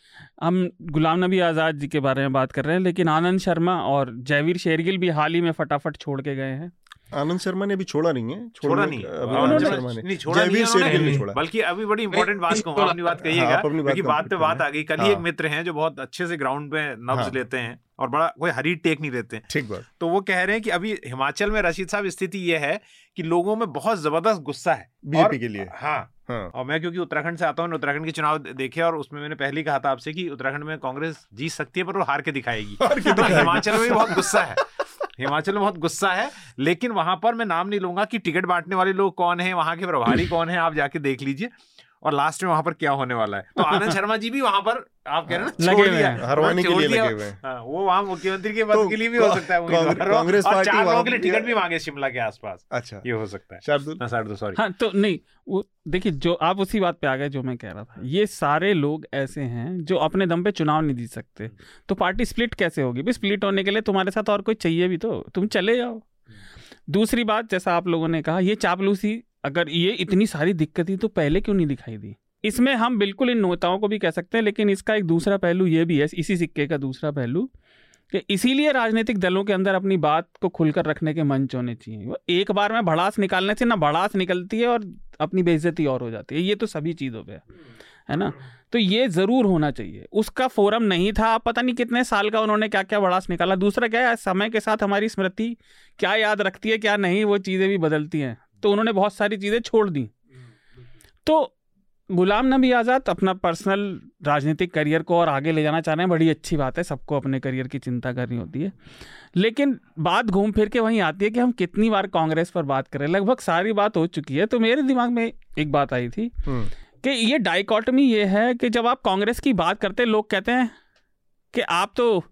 हम गुलाम नबी आज़ाद जी के बारे में बात कर रहे हैं लेकिन आनंद शर्मा और जयवीर शेरगिल भी हाल ही में फटाफट छोड़ के गए हैं। आनंद शर्मा ने अभी छोड़ा नहीं है छोड़ा नहीं। अभी आनंद शर्मा- ने। नहीं छोड़ा नहीं। छोड़ा। बल्कि अभी बड़ी इंपॉर्टेंट बात कहूँ अपनी बात कहिएगा हाँ, अपनी बात क्योंकि बात पे बात आ गई। कल ही एक हाँ। मित्र हैं जो बहुत अच्छे से ग्राउंड पे नब्ज। लेते हैं और बड़ा कोई हरी टेक नहीं लेते हैं। ठीक बात। तो वो कह रहे हैं कि अभी हिमाचल में रशीद साहब स्थिति ये है कि लोगों में बहुत ज़बरदस्त गुस्सा है। बीजेपी के लिए। हाँ। हाँ। और मैं क्योंकि उत्तराखंड से आता हूँ उत्तराखंड के चुनाव देखे और उसमें मैंने पहले कहा था आपसे कि उत्तराखंड में कांग्रेस जीत सकती है पर वो हार के दिखाएगी। हार के दिखाएगी। हिमाचल में भी बहुत गुस्सा है। हिमाचल में बहुत गुस्सा है, लेकिन वहाँ पर मैं नाम नहीं लूँगा कि टिकट बांटने वाले लोग कौन है, वहाँ के प्रभारी कौन है, आप जाके देख लीजिए। और लास्ट में वहाँ पर क्या होने वाला है? तो आनंद शर्मा जी भी वहाँ पर आप कह रहे हैं लगे हुए दिया। हरवाने के लिए लगे हुए हैं। हाँ, वो वहाँ मुख्यमंत्री के पद तो के लिए भी हो सकता है कांग्रेस- पार्टी चार लोगों के लिए टिकट भी मांगे शिमला के आसपास। अच्छा। ये हो सकता है। शार्दुल? ना साढ़े दो सॉरी हाँ तो नहीं वो देखिए जो आप उसी बात पे आ गए जो मैं कह रहा था। ये सारे लोग ऐसे हैं जो अपने दम पे चुनाव नहीं जीत सकते। तो पार्टी स्प्लिट कैसे होगी? भी स्प्लिट होने के लिए तुम्हारे साथ और कोई चाहिए भी तो। तुम चले जाओ। दूसरी बात जैसा आप लोगों ने कहा ये चापलूसी अगर ये इतनी सारी दिक्कत तो पहले क्यों नहीं दिखाई दी? इसमें हम बिल्कुल इन नेताओं को भी कह सकते हैं, लेकिन इसका एक दूसरा पहलू ये भी है, इसी सिक्के का दूसरा पहलू, कि इसीलिए राजनीतिक दलों के अंदर अपनी बात को खुलकर रखने के मंच होने चाहिए। वो एक बार में भड़ास निकालने से ना भड़ास निकलती है और अपनी बेइज्जती और हो जाती है। ये तो सभी चीज़ों पे है है ना? तो ये ज़रूर होना चाहिए। उसका फोरम नहीं था, पता नहीं कितने साल का उन्होंने क्या क्या भड़ास निकाला। दूसरा क्या है, समय के साथ हमारी स्मृति क्या याद रखती है, क्या नहीं, वो चीज़ें भी बदलती हैं। तो उन्होंने बहुत सारी चीज़ें छोड़ दी। तो गुलाम नबी आज़ाद अपना पर्सनल राजनीतिक करियर को और आगे ले जाना चाह रहे हैं बड़ी अच्छी बात है सबको अपने करियर की चिंता करनी होती है। लेकिन बात घूम फिर के वहीं आती है कि हम कितनी बार कांग्रेस पर बात करें लगभग सारी बात हो चुकी है। तो मेरे दिमाग में एक बात आई थी हम्म, कि ये डाइकॉटमी ये है कि जब आप कांग्रेस की बात करते लोग कहते हैं कि आप तो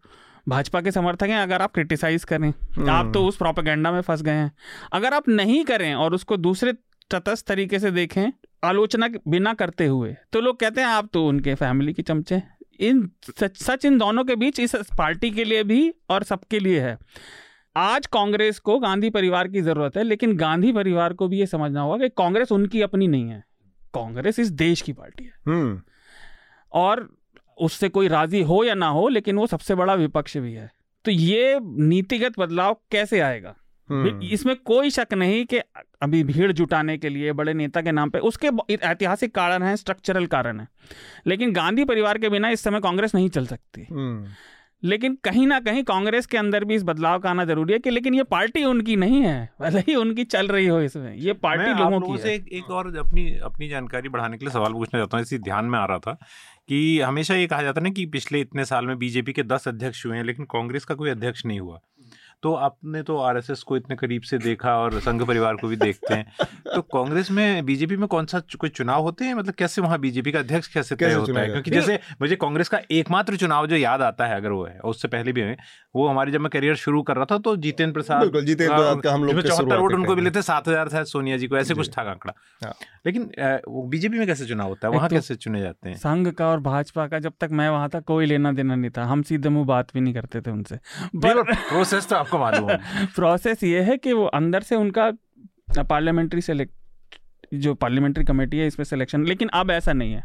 भाजपा के समर्थक हैं अगर आप क्रिटिसाइज करें आप तो उस प्रोपेगेंडा में फंस गए हैं। अगर आप नहीं करें और उसको दूसरे तटस्थ तरीके से देखें आलोचना बिना करते हुए तो लोग कहते हैं आप तो उनके फैमिली के चमचे इन सच सच इन दोनों के बीच इस पार्टी के लिए भी और सबके लिए है। आज कांग्रेस को गांधी परिवार की ज़रूरत है लेकिन गांधी परिवार को भी ये समझना होगा कि कांग्रेस उनकी अपनी नहीं है। कांग्रेस इस देश की पार्टी है। हम्म, और उससे कोई राज़ी हो या ना हो लेकिन वो सबसे बड़ा विपक्ष भी है। तो ये नीतिगत बदलाव कैसे आएगा? हम्म, इसमें कोई शक नहीं कि अभी भीड़ जुटाने के लिए बड़े नेता के नाम पे उसके ऐतिहासिक कारण हैं स्ट्रक्चरल कारण हैं। लेकिन गांधी परिवार के बिना इस समय कांग्रेस नहीं चल सकती। हम्म, लेकिन कहीं ना कहीं कांग्रेस के अंदर भी इस बदलाव का आना ज़रूरी है कि लेकिन ये पार्टी उनकी नहीं है भले ही उनकी चल रही हो इसमें ये पार्टी लोगों की से है। एक, एक और अपनी अपनी जानकारी बढ़ाने के लिए सवाल पूछना चाहता हूँ इसी ध्यान में आ रहा था कि हमेशा ये कहा जाता है ना कि पिछले इतने साल में बीजेपी के दस अध्यक्ष हुए हैं लेकिन कांग्रेस का कोई अध्यक्ष नहीं हुआ। तो आपने तो आरएसएस को इतने करीब से देखा और संघ परिवार को भी देखते हैं। तो कांग्रेस में बीजेपी में कौन सा कोई चुनाव होते हैं? मतलब कैसे वहाँ बीजेपी का अध्यक्ष कैसे तय होता है? क्योंकि जैसे मुझे कांग्रेस का एकमात्र चुनाव जो याद आता है अगर वो है उससे पहले भी है वो हमारे जब मैं करियर शुरू कर रहा था तो जितेंद्र प्रसाद जितेंद्र प्रसाद का हम लोग चौहत्तर वोट उनको मिले थे सात हज़ार शायद सोनिया जी को ऐसे कुछ था आंकड़ा। हाँ। लेकिन वो बीजेपी में कैसे चुनाव होता है? वहाँ तो- कैसे चुने जाते हैं? संघ का और भाजपा का जब तक मैं वहाँ था कोई लेना देना नहीं था। हम सीधे मुँह बात भी नहीं करते थे उनसे। पर प्रोसेस तो आपको मालूम है प्रोसेस ये है कि वो अंदर से उनका पार्लियामेंट्री सेलेक्ट जो पार्लियामेंट्री कमेटी है इसमें सिलेक्शन लेकिन अब ऐसा नहीं है।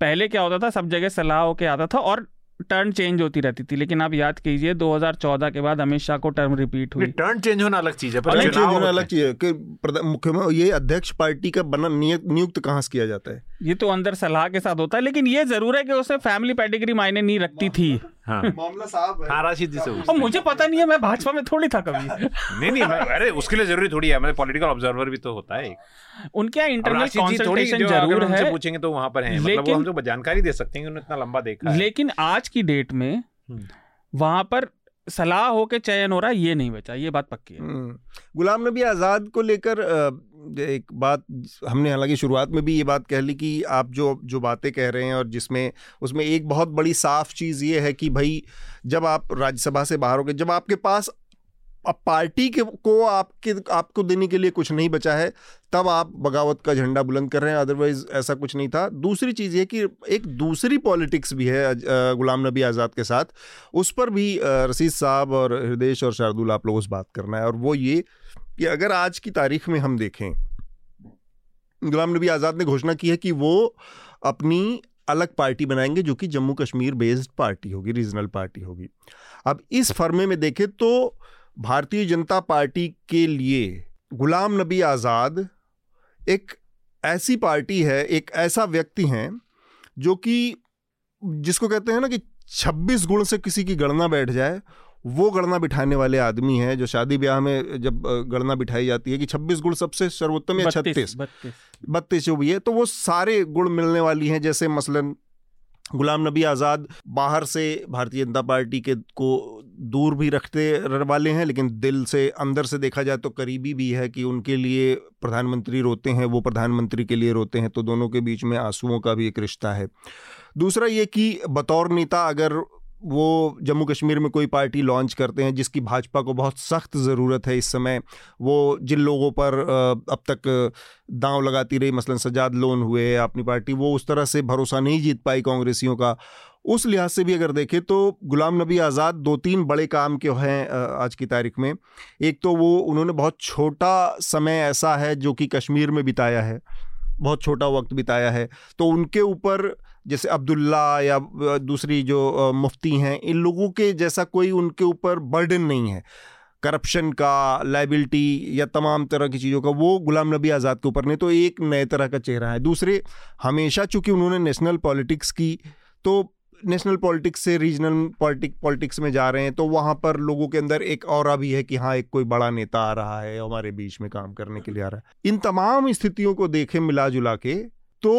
पहले क्या होता था सब जगह सलाह होके आता था और टर्न चेंज होती रहती थी लेकिन आप याद कीजिए 2014 के बाद अमित शाह को टर्म रिपीट हुई। टर्न चेंज होना अलग चीज़ है पर अलग चीज़ होना अलग चीज़ है कि मुख्यमंत्री ये अध्यक्ष पार्टी का बना नियुक्त कहाँ से किया जाता है? ये तो अंदर सलाह के साथ होता है लेकिन ये ज़रूर है कि उसमें फैमिली पैडिग्री मायने नहीं रखती थी। हाँ। मामला साहब हाँ। राशिद जी से और मुझे पता नहीं है मैं भाजपा में थोड़ी था कभी। नहीं नहीं मैं अरे उसके लिए ज़रूरी थोड़ी है। मतलब पॉलिटिकल ऑब्जर्वर भी तो होता है उनके यहाँ इंटरनल कंसल्टेशन ज़रूर है। पूछेंगे तो वहाँ पर है। मतलब वो हम जो जानकारी दे सकते हैं उन्होंने इतना लंबा देखा लेकिन आज की डेट में हम्म। वहाँ पर सलाह हो के चयन हो रहा है, ये नहीं बचा, ये बात पक्की है हम्म। गुलाम नबी आज़ाद को लेकर एक बात हमने हालाँकि शुरुआत में भी ये बात कह ली कि आप जो जो बातें कह रहे हैं और जिसमें, उसमें एक बहुत बड़ी साफ़ चीज़ ये है कि भाई जब आप राज्यसभा से बाहर हो गए जब आपके पास अब पार्टी के को आपके, आपको देने के लिए कुछ नहीं बचा है, तब आप बगावत का झंडा बुलंद कर रहे हैं अदरवाइज़ ऐसा कुछ नहीं था। दूसरी चीज़ ये कि एक दूसरी पॉलिटिक्स भी है गुलाम नबी आज़ाद के साथ, उस पर भी रसीद साहब और हृदय और शार्दुल आप लोगों से बात करना है, और वो ये कि अगर आज की तारीख में हम देखें, गुलाम नबी आज़ाद ने घोषणा की है कि वो अपनी अलग पार्टी बनाएँगे, जो कि जम्मू कश्मीर बेस्ड पार्टी होगी रीजनल पार्टी होगी। अब इस फर्मे में देखें तो भारतीय जनता पार्टी के लिए गुलाम नबी आज़ाद एक ऐसी पार्टी है एक ऐसा व्यक्ति हैं जो कि जिसको कहते हैं ना कि 26 गुण से किसी की गणना बैठ जाए वो गणना बिठाने वाले आदमी हैं जो शादी ब्याह में जब गणना बिठाई जाती है कि 26 गुण सबसे सर्वोत्तम या छत्तीस? बत्तीस जो भी है तो वो सारे गुण मिलने वाली हैं जैसे मसलन गुलाम नबी आज़ाद बाहर से भारतीय जनता पार्टी के को दूर भी रखते वाले हैं, लेकिन दिल से, अंदर से देखा जाए तो करीबी भी है कि उनके लिए प्रधानमंत्री रोते हैं, वो प्रधानमंत्री के लिए रोते हैं तो दोनों के बीच में आंसुओं का भी एक रिश्ता है। दूसरा ये कि बतौर नेता अगर वो जम्मू कश्मीर में कोई पार्टी लॉन्च करते हैं, जिसकी भाजपा को बहुत सख्त ज़रूरत है इस समय। वो जिन लोगों पर अब तक दांव लगाती रही, मसलन सजाद लोन हुए, अपनी पार्टी, वो उस तरह से भरोसा नहीं जीत पाई कांग्रेसियों का। उस लिहाज से भी अगर देखें तो गुलाम नबी आज़ाद दो तीन बड़े काम के हैं आज की तारीख में। एक तो वो, उन्होंने बहुत छोटा समय ऐसा है, जो कि कश्मीर में बिताया है। बहुत छोटा वक्त बिताया है। तो उनके ऊपर जैसे अब्दुल्ला या दूसरी जो मुफ्ती हैं, इन लोगों के जैसा कोई उनके ऊपर बर्डन नहीं है। करप्शन का लाइबिलिटी या तमाम तरह की चीज़ों का, वो गुलाम नबी आज़ाद के ऊपर नहीं तो एक नए तरह का चेहरा है। दूसरे, हमेशा चूँकि उन्होंने नेशनल पॉलिटिक्स की तो नेशनल पॉलिटिक्स से रीजनल पॉलिटिक पॉलिटिक्स में जा रहे हैं तो वहाँ पर लोगों के अंदर एक और भी है कि हाँ एक कोई बड़ा नेता आ रहा है, हमारे बीच में काम करने के लिए आ रहा है। इन तमाम स्थितियों को देखें मिला जुला के तो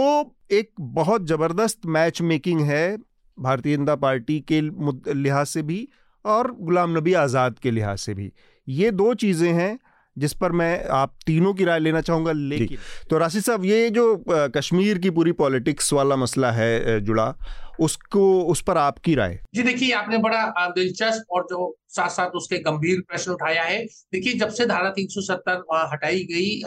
एक बहुत ज़बरदस्त मैच मेकिंग है भारतीय जनता पार्टी के लिहाज से भी और गुलाम नबी आज़ाद के लिहाज से भी। ये दो चीज़ें हैं जिस पर मैं आप तीनों की राय लेना चाहूँगा लेकिन तो राशि साहब ये जो कश्मीर की पूरी पॉलिटिक्स वाला मसला है जुड़ा उसको उस पर आपकी राय? जी देखिए आपने बड़ा दिलचस्प और जो साथ साथ उसके गंभीर प्रश्न उठाया है। देखिए जब से धारा 370 वहाँ हटाई गई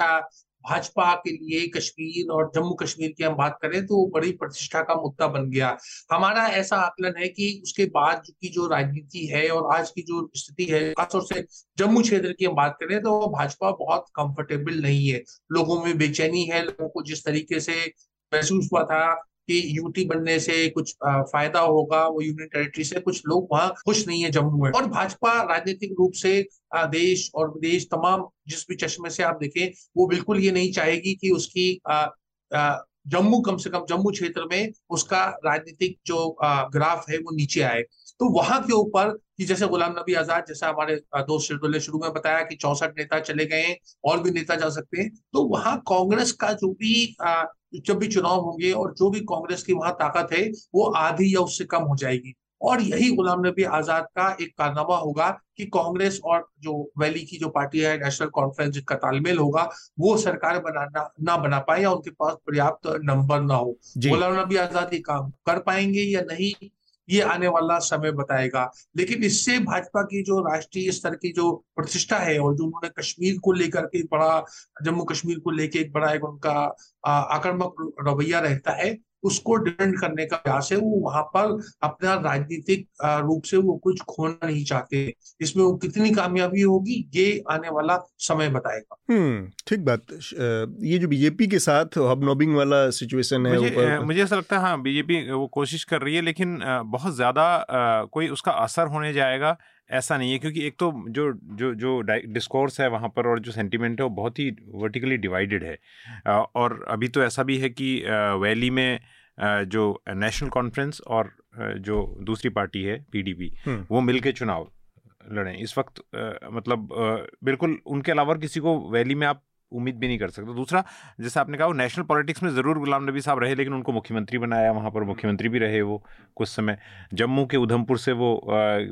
भाजपा के लिए कश्मीर और जम्मू कश्मीर की हम बात करें तो बड़ी प्रतिष्ठा का मुद्दा बन गया। हमारा ऐसा आकलन है कि उसके बाद की जो राजनीति है और आज की जो स्थिति है खासतौर से जम्मू क्षेत्र की हम बात करें तो भाजपा बहुत कंफर्टेबल नहीं है। लोगों में बेचैनी है, लोगों को जिस तरीके से महसूस हुआ था कि यूटी बनने से कुछ फ़ायदा होगा, वो यूनियन टेरिटरी से कुछ लोग वहाँ खुश नहीं है जम्मू में। और भाजपा राजनीतिक रूप से देश और विदेश तमाम जिस भी चश्मे से आप देखें, वो बिल्कुल ये नहीं चाहेगी कि उसकी जम्मू कम से कम जम्मू क्षेत्र में उसका राजनीतिक जो ग्राफ है वो नीचे आए। तो वहाँ के ऊपर कि जैसे गुलाम नबी आज़ाद जैसा हमारे दोस्त शिरदुल्ले शुरू में बताया कि चौसठ नेता चले गए और भी नेता जा सकते हैं तो वहाँ कांग्रेस का जो भी जब भी चुनाव होंगे और जो भी कांग्रेस की वहाँ ताकत है वो आधी या उससे कम हो जाएगी। और यही गुलाम नबी आज़ाद का एक कारनामा होगा कि कांग्रेस और जो वैली की जो पार्टी है नेशनल कॉन्फ्रेंस जिसका तालमेल होगा वो सरकार बनाना ना बना पाए या उनके पास पर्याप्त नंबर ना हो। गुलाम नबी आज़ाद ये काम कर पाएँगे या नहीं ये आने वाला समय बताएगा। लेकिन इससे भाजपा की जो राष्ट्रीय स्तर की जो प्रतिष्ठा है और जो उन्होंने कश्मीर को लेकर के बड़ा, जम्मू कश्मीर को लेकर एक बड़ा एक उनका आक्रामक रवैया रहता है उसको डिपेंड करने का प्रयास है। वो वहाँ पर अपना राजनीतिक रूप से वो कुछ खोना नहीं चाहते। इसमें वो कितनी कामयाबी होगी ये आने वाला समय बताएगा। हम्म ठीक बात। ये जो बीजेपी के साथ हबनोबिंग वाला सिचुएशन है मुझे, मुझे ऐसा लगता है हाँ बीजेपी वो कोशिश कर रही है लेकिन बहुत ज़्यादा कोई उसका असर होने जाएगा। ऐसा नहीं है क्योंकि एक तो जो जो जो डिस्कोर्स है वहाँ पर और जो सेंटिमेंट है वो बहुत ही वर्टिकली डिवाइडेड है और अभी तो ऐसा भी है कि वैली में जो नेशनल कॉन्फ्रेंस और जो दूसरी पार्टी है पीडीपी हम्म। वो मिलके चुनाव लड़ें इस वक्त मतलब बिल्कुल उनके अलावा किसी को वैली में आप उम्मीद भी नहीं कर सकते। दूसरा, जैसे आपने कहा, वो नेशनल पॉलिटिक्स में ज़रूर गुलाम नबी साहब रहे, लेकिन उनको मुख्यमंत्री बनाया, वहाँ पर मुख्यमंत्री भी रहे वो कुछ समय। जम्मू के उधमपुर से वो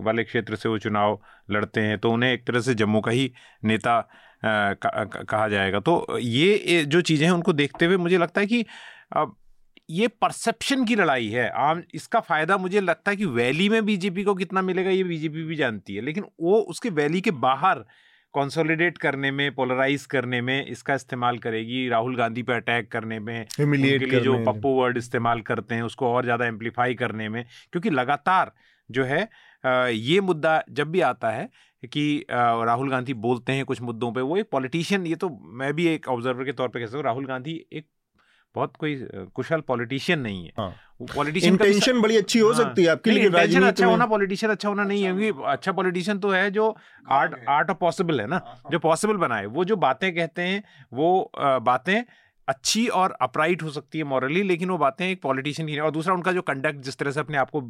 वाले क्षेत्र से वो चुनाव लड़ते हैं तो उन्हें एक तरह से जम्मू का ही नेता कहा जाएगा। तो ये जो चीज़ें हैं, उनको देखते हुए मुझे लगता है कि अब ये परसेप्शन की लड़ाई है। आम, इसका फ़ायदा मुझे लगता है कि वैली में बीजेपी को कितना मिलेगा, ये बीजेपी भी जानती है, लेकिन वो उसके वैली के बाहर कंसोलिडेट करने में पोलराइज करने में इसका इस्तेमाल करेगी राहुल गांधी पे अटैक करने में उनके लिए जो पप्पू वर्ड इस्तेमाल करते हैं उसको और ज़्यादा एम्पलीफाई करने में क्योंकि लगातार जो है ये मुद्दा जब भी आता है कि राहुल गांधी बोलते हैं कुछ मुद्दों पे वो एक पॉलिटिशियन ये तो मैं भी एक ऑब्जर्वर के तौर पे कह सकता हूँ राहुल गांधी एक बहुत कोई कुशल पॉलिटिशियन नहीं है हाँ। पॉलिटिशियन इंटेंशन बड़ी अच्छी हो हाँ, सकती है आपकी लेकिन राजनीति अच्छा होना पॉलिटिशियन अच्छा होना नहीं है क्योंकि अच्छा पॉलिटिशियन तो है जो आर्ट आर्ट ऑफ़ पॉसिबल है ना जो पॉसिबल बनाए। वो जो बातें कहते हैं वो बातें अच्छी और अपराइट हो सकती है मॉरली लेकिन वो बातें एक पॉलिटिशियन की और दूसरा उनका जो कंडक्ट जिस तरह से अपने आप को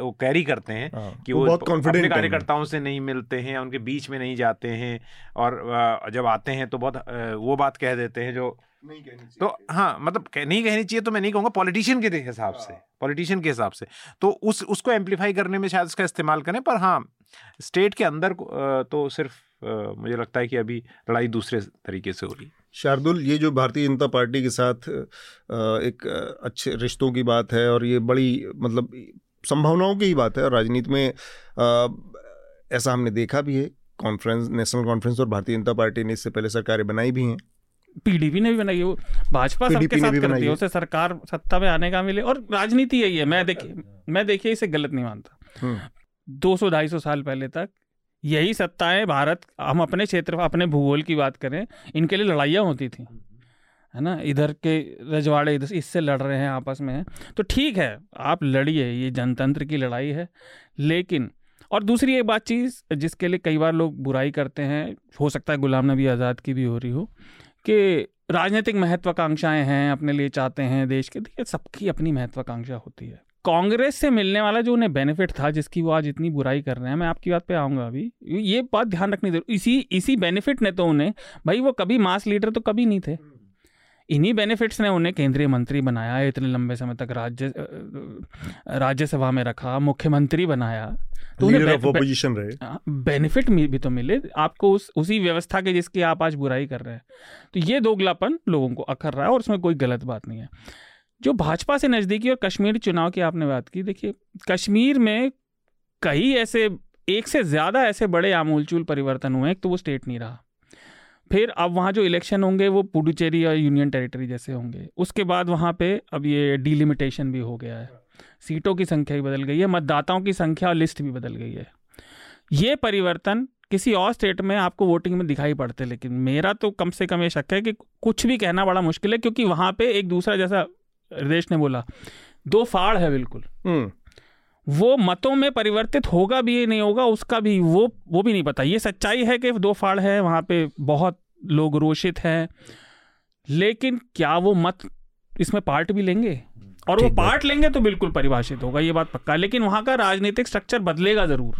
वो कैरी करते हैं हाँ, कि वो, वो अपने कार्यकर्ताओं से नहीं मिलते हैं उनके बीच में नहीं जाते हैं और जब आते हैं तो बहुत वो बात कह देते हैं जो नहीं कहनी चाहिए तो हाँ मतलब नहीं कहनी चाहिए तो मैं नहीं कहूँगा पॉलिटिशियन के हिसाब से पॉलिटिशियन हाँ। के हिसाब से। तो उस उसको एम्पलीफाई करने में शायद इसका इस्तेमाल करें पर हाँ स्टेट के अंदर तो सिर्फ़ मुझे लगता है कि अभी लड़ाई दूसरे तरीके से हो रही शार्दुल ये जो भारतीय जनता पार्टी के साथ एक अच्छे रिश्तों की बात है और ये बड़ी मतलब संभावनाओं की ही बात है और राजनीति में ऐसा हमने देखा भी है कॉन्फ्रेंस नेशनल कॉन्फ्रेंस और भारतीय जनता पार्टी ने इससे पहले सरकारें बनाई भी हैं। पीडीपी ने भी बनाई है वो भाजपा सबके साथ करती है उसे सरकार सत्ता में आने का मिले और राजनीति यही है मैं देखिए मैं देखिए इसे गलत नहीं मानता। हम्म। दो सौ ढाई सौ साल पहले तक यही सत्ताएँ भारत हम अपने क्षेत्र अपने भूगोल की बात करें इनके लिए लड़ाइयाँ होती थी है ना? इधर के रजवाड़े इधर इससे लड़ रहे हैं आपस में तो ठीक है आप लड़िए ये जनतंत्र की लड़ाई है लेकिन और दूसरी एक बात चीज़ जिसके लिए कई बार लोग बुराई करते हैं हो सकता है गुलाम नबी आज़ाद की भी हो रही हो कि राजनीतिक महत्वाकांक्षाएँ हैं, अपने लिए चाहते हैं देश के। देखिए, सबकी अपनी महत्वाकांक्षा होती है। कांग्रेस से मिलने वाला जो उन्हें बेनिफिट था, जिसकी वो आज इतनी बुराई कर रहे हैं, मैं आपकी बात पे आऊँगा अभी। ये बात ध्यान रखनी ज़रूर, इसी इसी बेनिफिट ने तो उन्हें, भाई वो कभी मास लीडर तो कभी नहीं थे। इन्हीं बेनिफिट्स ने उन्हें केंद्रीय मंत्री बनाया इतने लंबे समय तक राज्य राज्यसभा में रखा मुख्यमंत्री बनाया। तो उन्हें पोजीशन रहे। बेनिफिट भी तो मिले। आपको उस उसी व्यवस्था के जिसकी आप आज बुराई कर रहे हैं। तो ये दोगलापन लोगों को अखर रहा है और उसमें कोई गलत बात नहीं है। जो भाजपा से नज़दीकी और कश्मीर चुनाव की आपने बात की देखिए कश्मीर में कई ऐसे एक से ज़्यादा ऐसे बड़े आमूलचूल परिवर्तन हुए एक तो वो स्टेट नहीं रहा। फिर अब वहाँ जो इलेक्शन होंगे वो पुडुचेरी या यूनियन टेरिटरी जैसे होंगे। उसके बाद वहाँ पे अब ये डिलिमिटेशन भी हो गया है। सीटों की संख्या भी बदल गई है, मतदाताओं की संख्या और लिस्ट भी बदल गई है। ये परिवर्तन किसी और स्टेट में आपको वोटिंग में दिखाई पड़ते लेकिन मेरा तो कम से कम ये शक है कि कुछ भी कहना बड़ा मुश्किल है, क्योंकि वहाँ पे एक दूसरा जैसा हृदेश ने बोला, दो फाड़ है बिल्कुल। हम्म। वो मतों में परिवर्तित होगा भी नहीं होगा उसका भी वो वो भी नहीं पता। ये सच्चाई है कि दो फाड़ है वहाँ पे बहुत लोग रोषित हैं लेकिन क्या वो मत इसमें पार्ट भी लेंगे? और वो पार्ट लेंगे तो बिल्कुल परिभाषित होगा ये बात पक्का लेकिन वहाँ का राजनीतिक स्ट्रक्चर बदलेगा ज़रूर।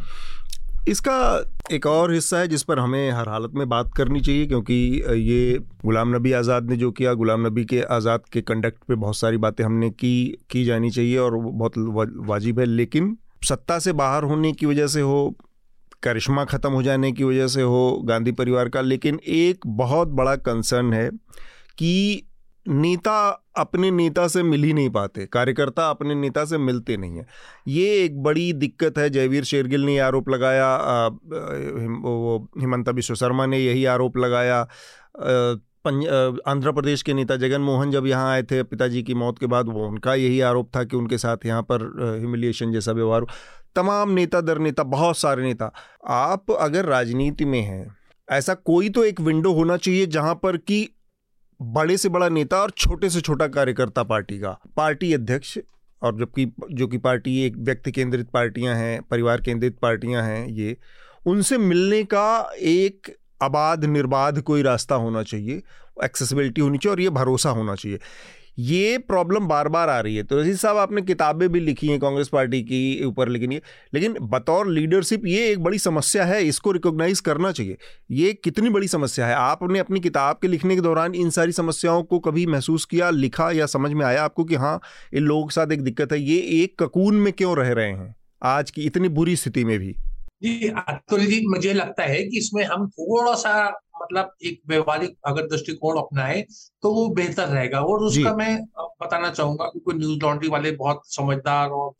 इसका एक और हिस्सा है जिस पर हमें हर हालत में बात करनी चाहिए, क्योंकि ये गुलाम नबी आज़ाद ने जो किया, गुलाम नबी के आज़ाद के कंडक्ट पे बहुत सारी बातें हमने की की जानी चाहिए और बहुत वाजिब है। लेकिन सत्ता से बाहर होने की वजह से हो, करिश्मा ख़त्म हो जाने की वजह से हो, गांधी परिवार का, लेकिन एक बहुत बड़ा कंसर्न है कि नेता अपने नेता से मिल ही नहीं पाते, कार्यकर्ता अपने नेता से मिलते नहीं हैं। ये एक बड़ी दिक्कत है, जयवीर शेरगिल ने आरोप लगाया वो हिमंता विश्व शर्मा ने यही आरोप लगाया आंध्र प्रदेश के नेता जगन मोहन जब यहाँ आए थे, पिताजी की मौत के बाद, वो उनका यही आरोप था कि उनके साथ यहाँ पर ह्यूमिलिएशन जैसा व्यवहार तमाम नेता दर नेता, बहुत सारे नेता, आप अगर राजनीति में हैं, ऐसा कोई तो एक विंडो होना चाहिए जहाँ पर कि बड़े से बड़ा नेता और छोटे से छोटा कार्यकर्ता पार्टी का। पार्टी अध्यक्ष और जबकि, जो कि पार्टी एक व्यक्ति केंद्रित पार्टियाँ हैं, परिवार केंद्रित पार्टियाँ हैं ये, उनसे मिलने का एक अबाध निर्बाध कोई रास्ता होना चाहिए। एक्सेसिबिलिटी होनी चाहिए और ये भरोसा होना चाहिए। ये प्रॉब्लम बार बार आ रही है। तो रजीत साहब, आपने किताबें भी लिखी हैं कांग्रेस पार्टी की ऊपर, लेकिन ये, लेकिन बतौर लीडरशिप ये एक बड़ी समस्या है, इसको रिकॉग्नाइज करना चाहिए। ये कितनी बड़ी समस्या है? आपने अपनी किताब के लिखने के दौरान इन सारी समस्याओं को कभी महसूस किया, लिखा या समझ में आया आपको कि हाँ इन लोगों के साथ एक दिक्कत है? ये एक ककून में क्यों रह रहे हैं आज की इतनी बुरी स्थिति में भी? जी अतुल जी मुझे लगता है कि इसमें हम थोड़ा सा मतलब एक व्यवहारिक अगर दृष्टिकोण अपनाए तो वो बेहतर रहेगा। और उसका मैं बताना चाहूँगा क्योंकि न्यूज़ लॉन्ड्री वाले बहुत समझदार और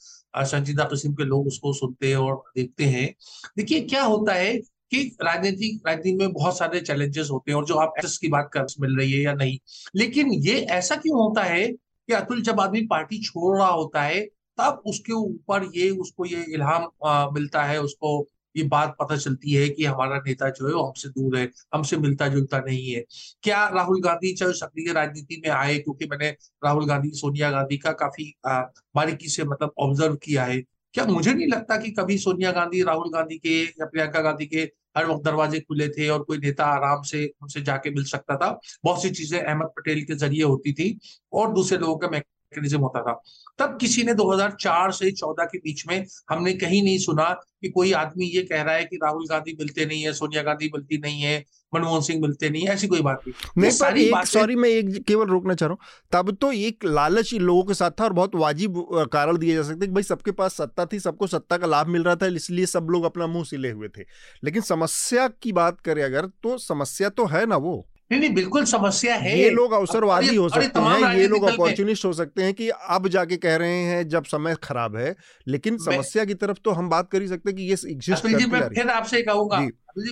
संजीदा किस्म के लोग उसको सुनते हैं और देखते हैं। देखिए क्या होता है कि राजनीति राजनीति में बहुत सारे चैलेंजेस होते हैं और जो आप एक्सेस की बात कर मिल रही है या नहीं। लेकिन ये ऐसा क्यों होता है कि अतुल जब आदमी पार्टी छोड़ रहा होता है तब उसके ऊपर ये उसको ये इल्हाम मिलता है उसको ये बात पता चलती है कि हमारा नेता जो है वो हमसे दूर है, हमसे मिलता जुलता नहीं है। क्या राहुल गांधी चाहे सक्रिय राजनीति में आए? क्योंकि मैंने राहुल गांधी, सोनिया गांधी का काफ़ी बारीकी से मतलब ऑब्ज़र्व किया है। क्या मुझे नहीं लगता कि कभी सोनिया गांधी, राहुल गांधी के या प्रियंका गांधी के हर वक्त दरवाजे खुले थे और कोई नेता आराम से उनसे जाके मिल सकता था? बहुत सी चीज़ें अहमद पटेल के ज़रिए होती थी और दूसरे लोगों का मैकेनिज्म होता था। तब किसी ने 2004 से 14 के बीच में हमने कहीं नहीं सुना कि कोई आदमी ये कह रहा है कि राहुल गांधी मिलते नहीं है सोनिया गांधी मिलती नहीं है मनमोहन सिंह मिलते नहीं है ऐसी कोई बात नहीं। नहीं पर एक सॉरी मैं एक केवल रोकना चाह रहा हूँ। तब तो एक लालच लोगों के साथ था और बहुत वाजिब कारण दिए जा सकते भाई सबके पास सत्ता थी सबको सत्ता का लाभ मिल रहा था इसलिए सब लोग अपना मुँह सिले हुए थे। लेकिन समस्या की बात करें अगर तो समस्या तो है ना वो। नहीं नहीं बिल्कुल समस्या है। ये लोग अवसरवादी हो सकते हैं ये लोग अपॉर्चुनिस्ट हो सकते हैं कि अब जाके कह रहे हैं जब समय खराब है लेकिन समस्या की तरफ़ तो हम बात कर ही सकते हैं कि ये एग्जिस्ट फिर आपसे कहूँगा।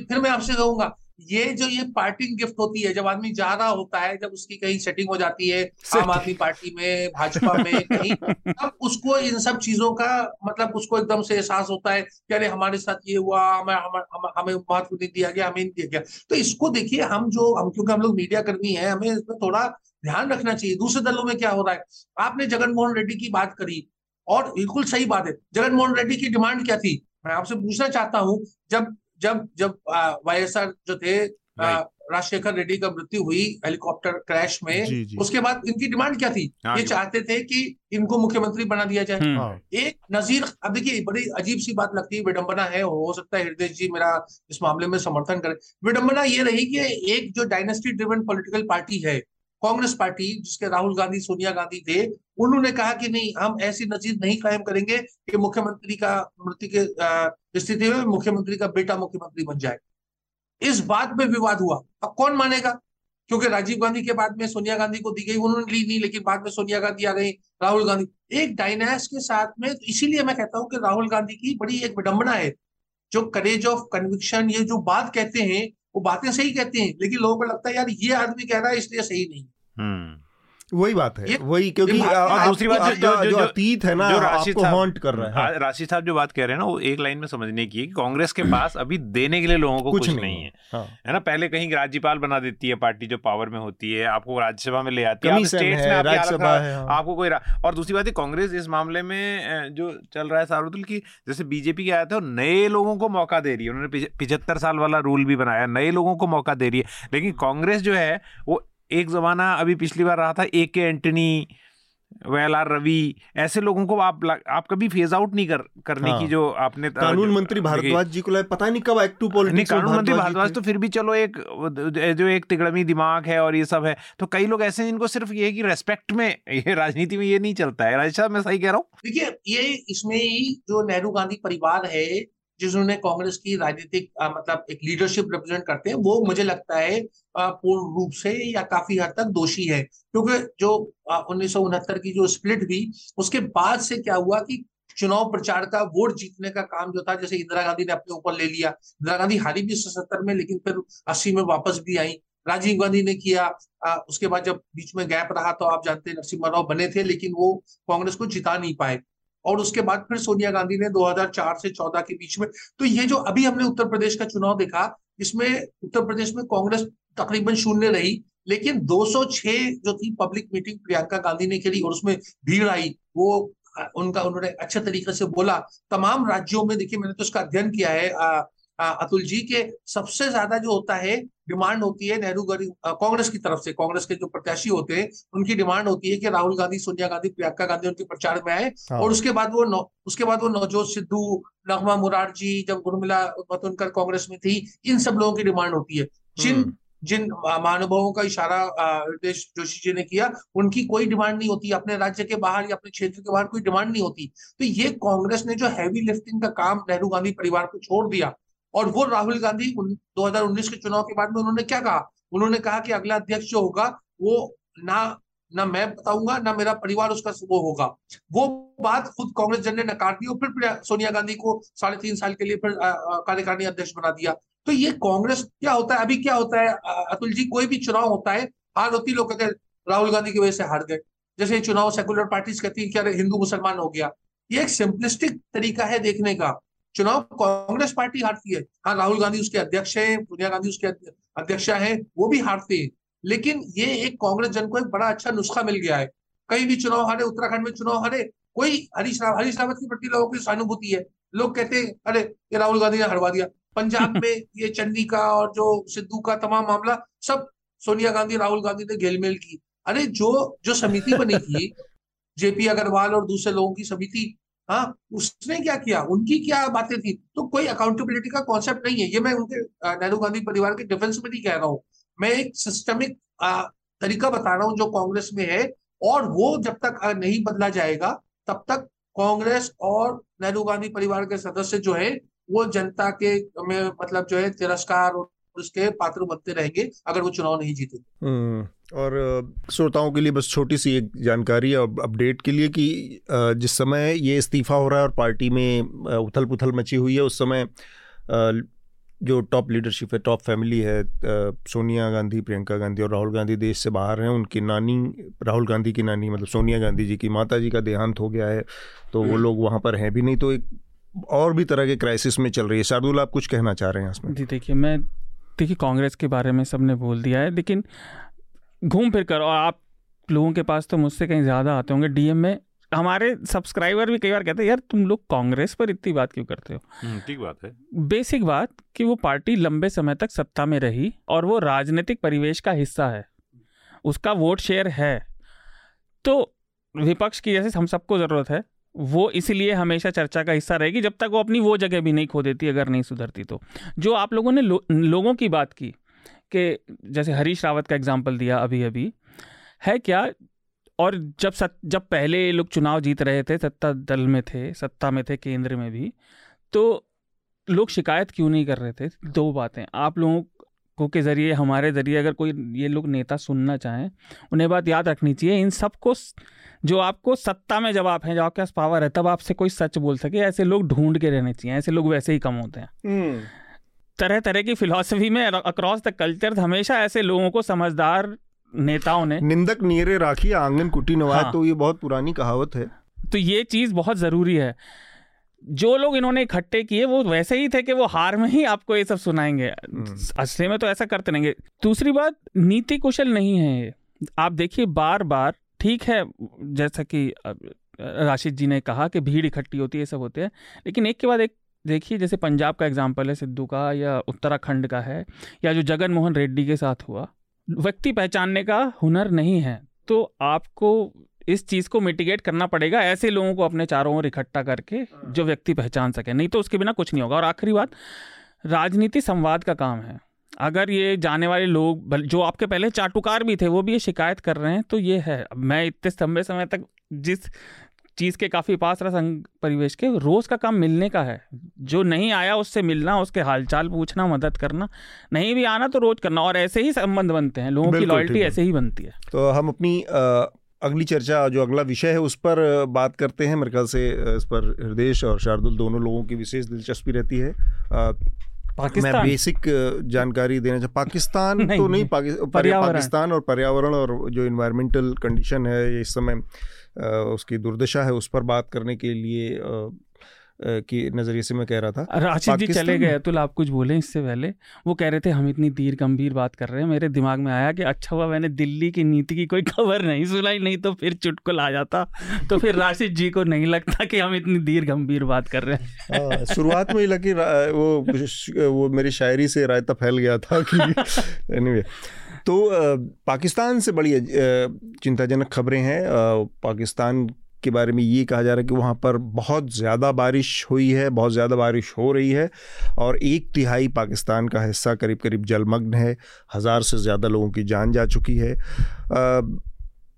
फिर मैं आपसे कहूँगा ये जो ये पार्टिंग गिफ्ट होती है जब आदमी जा रहा होता है जब उसकी कहीं सेटिंग हो जाती है आम आदमी पार्टी में भाजपा में कहीं तब उसको इन सब चीज़ों का मतलब उसको एकदम से एहसास होता है कि अरे हमारे साथ ये हुआ हमें हम, हम, हमें महत्व नहीं दिया गया हमें नहीं दिया गया। तो इसको देखिए हम जो हम क्योंकि हम लोग मीडिया कर्मी है हमें इसमें थोड़ा ध्यान रखना चाहिए। दूसरे दलों में क्या हो रहा है? आपने जगनमोहन रेड्डी की बात करी और बिल्कुल सही बात है। जगनमोहन रेड्डी की डिमांड क्या थी? मैं आपसे पूछना चाहता हूँ जब जब जब वाईएसआर जो थे राजशेखर रेड्डी का मृत्यु हुई हेलीकॉप्टर क्रैश में जी, जी. उसके बाद इनकी डिमांड क्या थी हाँ, ये चाहते थे कि इनको मुख्यमंत्री बना दिया जाए हम्म। हाँ। एक नजीर अब देखिए बड़ी अजीब सी बात लगती है विडंबना है हो सकता है हृदय जी मेरा इस मामले में समर्थन करें विडंबना ये रही कि एक जो डायनेस्टी ड्रिवन पॉलिटिकल पार्टी है कांग्रेस पार्टी जिसके राहुल गांधी सोनिया गांधी थे उन्होंने कहा कि नहीं, हम ऐसी नजीर नहीं कायम करेंगे कि मुख्यमंत्री का, मृत्यु के स्थिति में मुख्यमंत्री का बेटा मुख्यमंत्री बन जाए। इस बात में विवाद हुआ। अब कौन मानेगा? क्योंकि राजीव गांधी के बाद में सोनिया गांधी को दी गई, उन्होंने ली नहीं, लेकिन बाद में सोनिया गांधी आ गई, राहुल गांधी। एक डायनास के साथ में इसीलिए मैं कहता हूँ कि राहुल गांधी की बड़ी एक विडंबना है। जो करेज ऑफ़ कन्विक्शन ये जो बात कहते हैं, वो बातें सही कहते हैं, लेकिन लोगों को लगता है, यार, ये आदमी कह रहा है, इसलिए सही नहीं हम्म। वही बात है वही क्योंकि दूसरी बात जो, जो, जो अतीत है ना जो राशिद हॉन्ट कर रहा है हाँ। राशिद साहब जो बात कह रहे हैं ना वो एक लाइन में समझने की है कि कांग्रेस के पास अभी देने के लिए लोगों को कुछ, कुछ नहीं है हाँ। है ना पहले कहीं राज्यपाल बना देती है पार्टी जो पावर में होती है आपको राज्यसभा में ले आती है स्टेट्स में हाँ। आपको कोई और दूसरी बात है कांग्रेस इस मामले में जो चल रहा है सारुदुल की जैसे बीजेपी के आया था नए लोगों को मौका दे रही है उन्होंने पिछहत्तर साल वाला रूल भी बनाया नए लोगों को मौका दे रही है लेकिन कांग्रेस जो है वो एक जमाना अभी पिछली बार रहा था ए के एंटनी वेल आर रवि ऐसे लोगों को आप आप कभी फ़ेज़ आउट नहीं कर करने हाँ। की जो आपने कानून मंत्री भारद्वाज जी को पता नहीं कब एक्टिव पॉलिटिक्स कानून मंत्री भारद्वाज तो फिर भी चलो एक जो एक तिगड़मी दिमाग है और ये सब है तो कई लोग ऐसे जिनको सिर्फ़ ये कि रेस्पेक्ट में ये राजनीति में ये नहीं चलता है। राजेश साहब मैं सही कह रहा हूँ? देखिए ये इसमें ही जो नेहरू गांधी परिवार है जिन्होंने कांग्रेस की राजनीतिक मतलब एक लीडरशिप रिप्रेजेंट करते हैं वो मुझे लगता है पूर्ण रूप से या काफ़ी हद तक दोषी है। क्योंकि जो उन्नीस की जो स्प्लिट हुई उसके बाद से क्या हुआ कि चुनाव प्रचार का वोट जीतने का काम जो था जैसे इंदिरा गांधी ने अपने ऊपर ले लिया। इंदिरा गांधी हारी भी सत्तर में लेकिन फिर अस्सी में वापस भी आई। राजीव गांधी ने किया आ, उसके बाद जब बीच में गैप रहा तो आप जानते हैं नरसिम्हा राव बने थे लेकिन वो कांग्रेस को जिता नहीं पाए। और उसके बाद फिर सोनिया गांधी ने 2004 से 14 के बीच में तो ये जो अभी हमने उत्तर प्रदेश का चुनाव देखा, इसमें उत्तर प्रदेश में कांग्रेस तकरीबन शून्य रही, लेकिन 206 जो थी पब्लिक मीटिंग प्रियंका गांधी ने खेली और उसमें भीड़ आई, वो उनका, उन्होंने अच्छे तरीके से बोला। तमाम राज्यों में देखिए, मैंने तो उसका अध्ययन किया है अतुल जी के सबसे ज़्यादा जो होता है डिमांड होती है नेहरू कांग्रेस की तरफ़ से। कांग्रेस के जो प्रत्याशी होते हैं उनकी डिमांड होती है कि राहुल गांधी सोनिया गांधी प्रियंका गांधी उनके प्रचार में आए। हाँ। और उसके बाद वो उसके बाद वो नवजोत सिद्धू नगमा मुरारजी जब उर्मिला मतुनकर कांग्रेस में थी इन सब लोगों की डिमांड होती है। जिन हम्म। जिन महानुभावों का इशारा हृदय जोशी जी ने किया उनकी कोई डिमांड नहीं होती। अपने राज्य के बाहर या अपने क्षेत्र के बाहर कोई डिमांड नहीं होती। तो ये कांग्रेस ने जो हैवी लिफ्टिंग का काम नेहरू गांधी परिवार को छोड़ दिया और वो राहुल गांधी 2019 के चुनाव के बाद में उन्होंने क्या कहा? उन्होंने कहा कि अगला अध्यक्ष जो होगा, वो ना ना मैं बताऊँगा, ना मेरा परिवार उसका वो होगा। वो बात खुद कांग्रेस जन ने नकार दी और फिर सोनिया गांधी को साढ़े तीन साल के लिए फिर कार्यकारिणी अध्यक्ष बना दिया। तो ये कांग्रेस क्या होता है? अभी क्या होता है? अतुल जी, कोई भी चुनाव होता है, हार होती लोग कहते राहुल गांधी की वजह से हार गए। जैसे चुनाव सेकुलर पार्टीज़ कहती है क्या हिंदू मुसलमान हो गया। ये एक सिंपलिस्टिक तरीका है देखने का। चुनाव कांग्रेस पार्टी हारती है। हाँ राहुल गांधी उसके अध्यक्ष हैं सोनिया गांधी उसके अध्यक्षा हैं वो भी हारते हैं। लेकिन ये एक कांग्रेस जन को एक बड़ा अच्छा नुस्खा मिल गया है। कहीं भी चुनाव हारे उत्तराखंड में चुनाव हारे कोई हरीश रावत हरीश रावत के प्रति लोगों की सहानुभूति है। लोग कहते हैं अरे ये राहुल गांधी ने हरवा दिया। पंजाब में ये चन्नी का और जो सिद्धू का तमाम मामला सब सोनिया गांधी राहुल गांधी ने घेलमेल की। अरे जो जो समिति बनी थी जेपी अग्रवाल और दूसरे लोगों की समिति हाँ उसने क्या किया? उनकी क्या बातें थी? तो कोई अकाउंटेबिलिटी का कॉन्सेप्ट नहीं है। ये मैं उनके नेहरू गांधी परिवार के डिफेंस में नहीं कह रहा हूँ। मैं एक सिस्टमिक तरीका बता रहा हूँ जो कांग्रेस में है और वो जब तक नहीं बदला जाएगा, तब तक कांग्रेस और नेहरू गांधी परिवार के सदस्य जो है, वो जनता के में मतलब जो है तिरस्कार और उसके पात्र बनते रहेंगे अगर वो चुनाव नहीं जीते हम्म, और श्रोताओं के लिए बस छोटी सी एक जानकारी और अपडेट के लिए कि जिस समय ये इस्तीफा हो रहा है और पार्टी में उथल पुथल मची हुई है उस समय जो टॉप लीडरशिप है टॉप फैमिली है सोनिया गांधी प्रियंका गांधी और राहुल गांधी देश से बाहर हैं उनकी नानी राहुल गांधी की नानी मतलब सोनिया गांधी जी की माता जी का देहांत हो गया है तो वो लोग वहाँ पर हैं भी नहीं तो एक और भी तरह के क्राइसिस में चल रही है। शार्दुल आप कुछ कहना चाह रहे हैं इसमें? जी देखिए मैं देखिए कांग्रेस के बारे में सबने बोल दिया है लेकिन घूम फिर कर और आप लोगों के पास तो मुझसे कहीं ज़्यादा आते होंगे डीएम में हमारे सब्सक्राइबर भी कई बार कहते हैं यार तुम लोग कांग्रेस पर इतनी बात क्यों करते हो? हम्म, ठीक बात है। बेसिक बात कि वो पार्टी लंबे समय तक सत्ता में रही और वो राजनीतिक परिवेश का हिस्सा है उसका वोट शेयर है। तो विपक्ष की जैसे हम सबको ज़रूरत है वो इसीलिए हमेशा चर्चा का हिस्सा रहेगी जब तक वो अपनी वो जगह भी नहीं खो देती अगर नहीं सुधरती तो। जो आप लोगों ने लो, लोगों की बात की कि जैसे हरीश रावत का एग्ज़ाम्पल दिया अभी अभी है क्या? और जब सत, जब पहले लोग चुनाव जीत रहे थे सत्ता दल में थे सत्ता में थे केंद्र में भी तो लोग शिकायत क्यों नहीं कर रहे थे? दो बातें। आप लोगों को के ज़रिए हमारे ज़रिए अगर कोई ये लोग नेता सुनना चाहें उन्हें बात याद रखनी चाहिए। इन सबको जो आपको सत्ता में जब आप हैं जो आपके पास पावर है तब आपसे कोई सच बोल सके। ऐसे लोग ढूंढ के रहने चाहिए ऐसे लोग वैसे ही कम होते हैं। हम्म। तरह तरह की फिलॉसफी में अक्रॉस द कल्चर हमेशा ऐसे लोगों को समझदार नेताओं ने निंदक नीरे राखी आँगन कुटी नवाज़ हाँ। तो ये बहुत पुरानी कहावत है। तो ये चीज़ बहुत ज़रूरी है। जो लोग इन्होंने इकट्ठे किए वो वैसे ही थे कि वो हार में ही आपको ये सब सुनाएँगे। हम्म। असली में तो ऐसा करते रहेंगे। दूसरी बात नीति कुशल नहीं है आप देखिए बार बार ठीक है जैसा कि राशिद जी ने कहा कि भीड़ इकट्ठी होती है ये सब होते हैं लेकिन एक के बाद एक देखिए जैसे पंजाब का एग्ज़ाम्पल है सिद्धू का या उत्तराखंड का है या जो जगन मोहन रेड्डी के साथ हुआ व्यक्ति पहचानने का हुनर नहीं है। तो आपको इस चीज़ को मिटिगेट करना पड़ेगा ऐसे लोगों को अपने चारों ओर इकट्ठा करके जो व्यक्ति पहचान सके। नहीं तो उसके बिना कुछ नहीं होगा। और आखिरी बात राजनीति संवाद का काम है। अगर ये जाने वाले लोग जो आपके पहले चाटुकार भी थे वो भी ये शिकायत कर रहे हैं तो ये है। मैं इतने लंबे समय तक जिस चीज़ के काफ़ी पास रहा संघ परिवेश के रोज़ का काम मिलने का है। जो नहीं आया उससे मिलना उसके हालचाल पूछना मदद करना नहीं भी आना तो रोज करना। और ऐसे ही संबंध बनते हैं। लोगों की लॉयल्टी ऐसे ही बनती है। तो हम अपनी आ, अगली चर्चा जो अगला विषय है उस पर बात करते हैं। मेरे ख्याल से इस पर हृदय और शार्दुल दोनों लोगों की विशेष दिलचस्पी रहती है। आ, मैं बेसिक जानकारी देना चाहता पाकिस्तान नहीं, तो नहीं पाकिस्तान पाकिस्तान और पर्यावरण और जो इन्वायरमेंटल कंडीशन है इस समय उसकी दुर्दशा है उस पर बात करने के लिए की नज़रिए से मैं कह रहा था। राशिद जी चले गए अतुल आप कुछ बोले इससे पहले। वो कह रहे थे हम इतनी दीर गंभीर बात कर रहे हैं मेरे दिमाग में आया कि अच्छा हुआ मैंने दिल्ली की नीति की कोई खबर नहीं सुनाई नहीं तो फिर चुटकुल आ जाता। तो फिर राशिद जी को नहीं लगता कि हम इतनी दीर गंभीर बात कर रहे हैं। हाँ, शुरुआत में ही लगी वो वो मेरी शायरी से रायता फैल गया था कि एनीवे तो पाकिस्तान से बड़ी चिंताजनक खबरें हैं। पाकिस्तान के बारे में ये कहा जा रहा है कि वहाँ पर बहुत ज़्यादा बारिश हुई है, बहुत ज़्यादा बारिश हो रही है और एक तिहाई पाकिस्तान का हिस्सा करीब करीब जलमग्न है। हज़ार से ज़्यादा लोगों की जान जा चुकी है।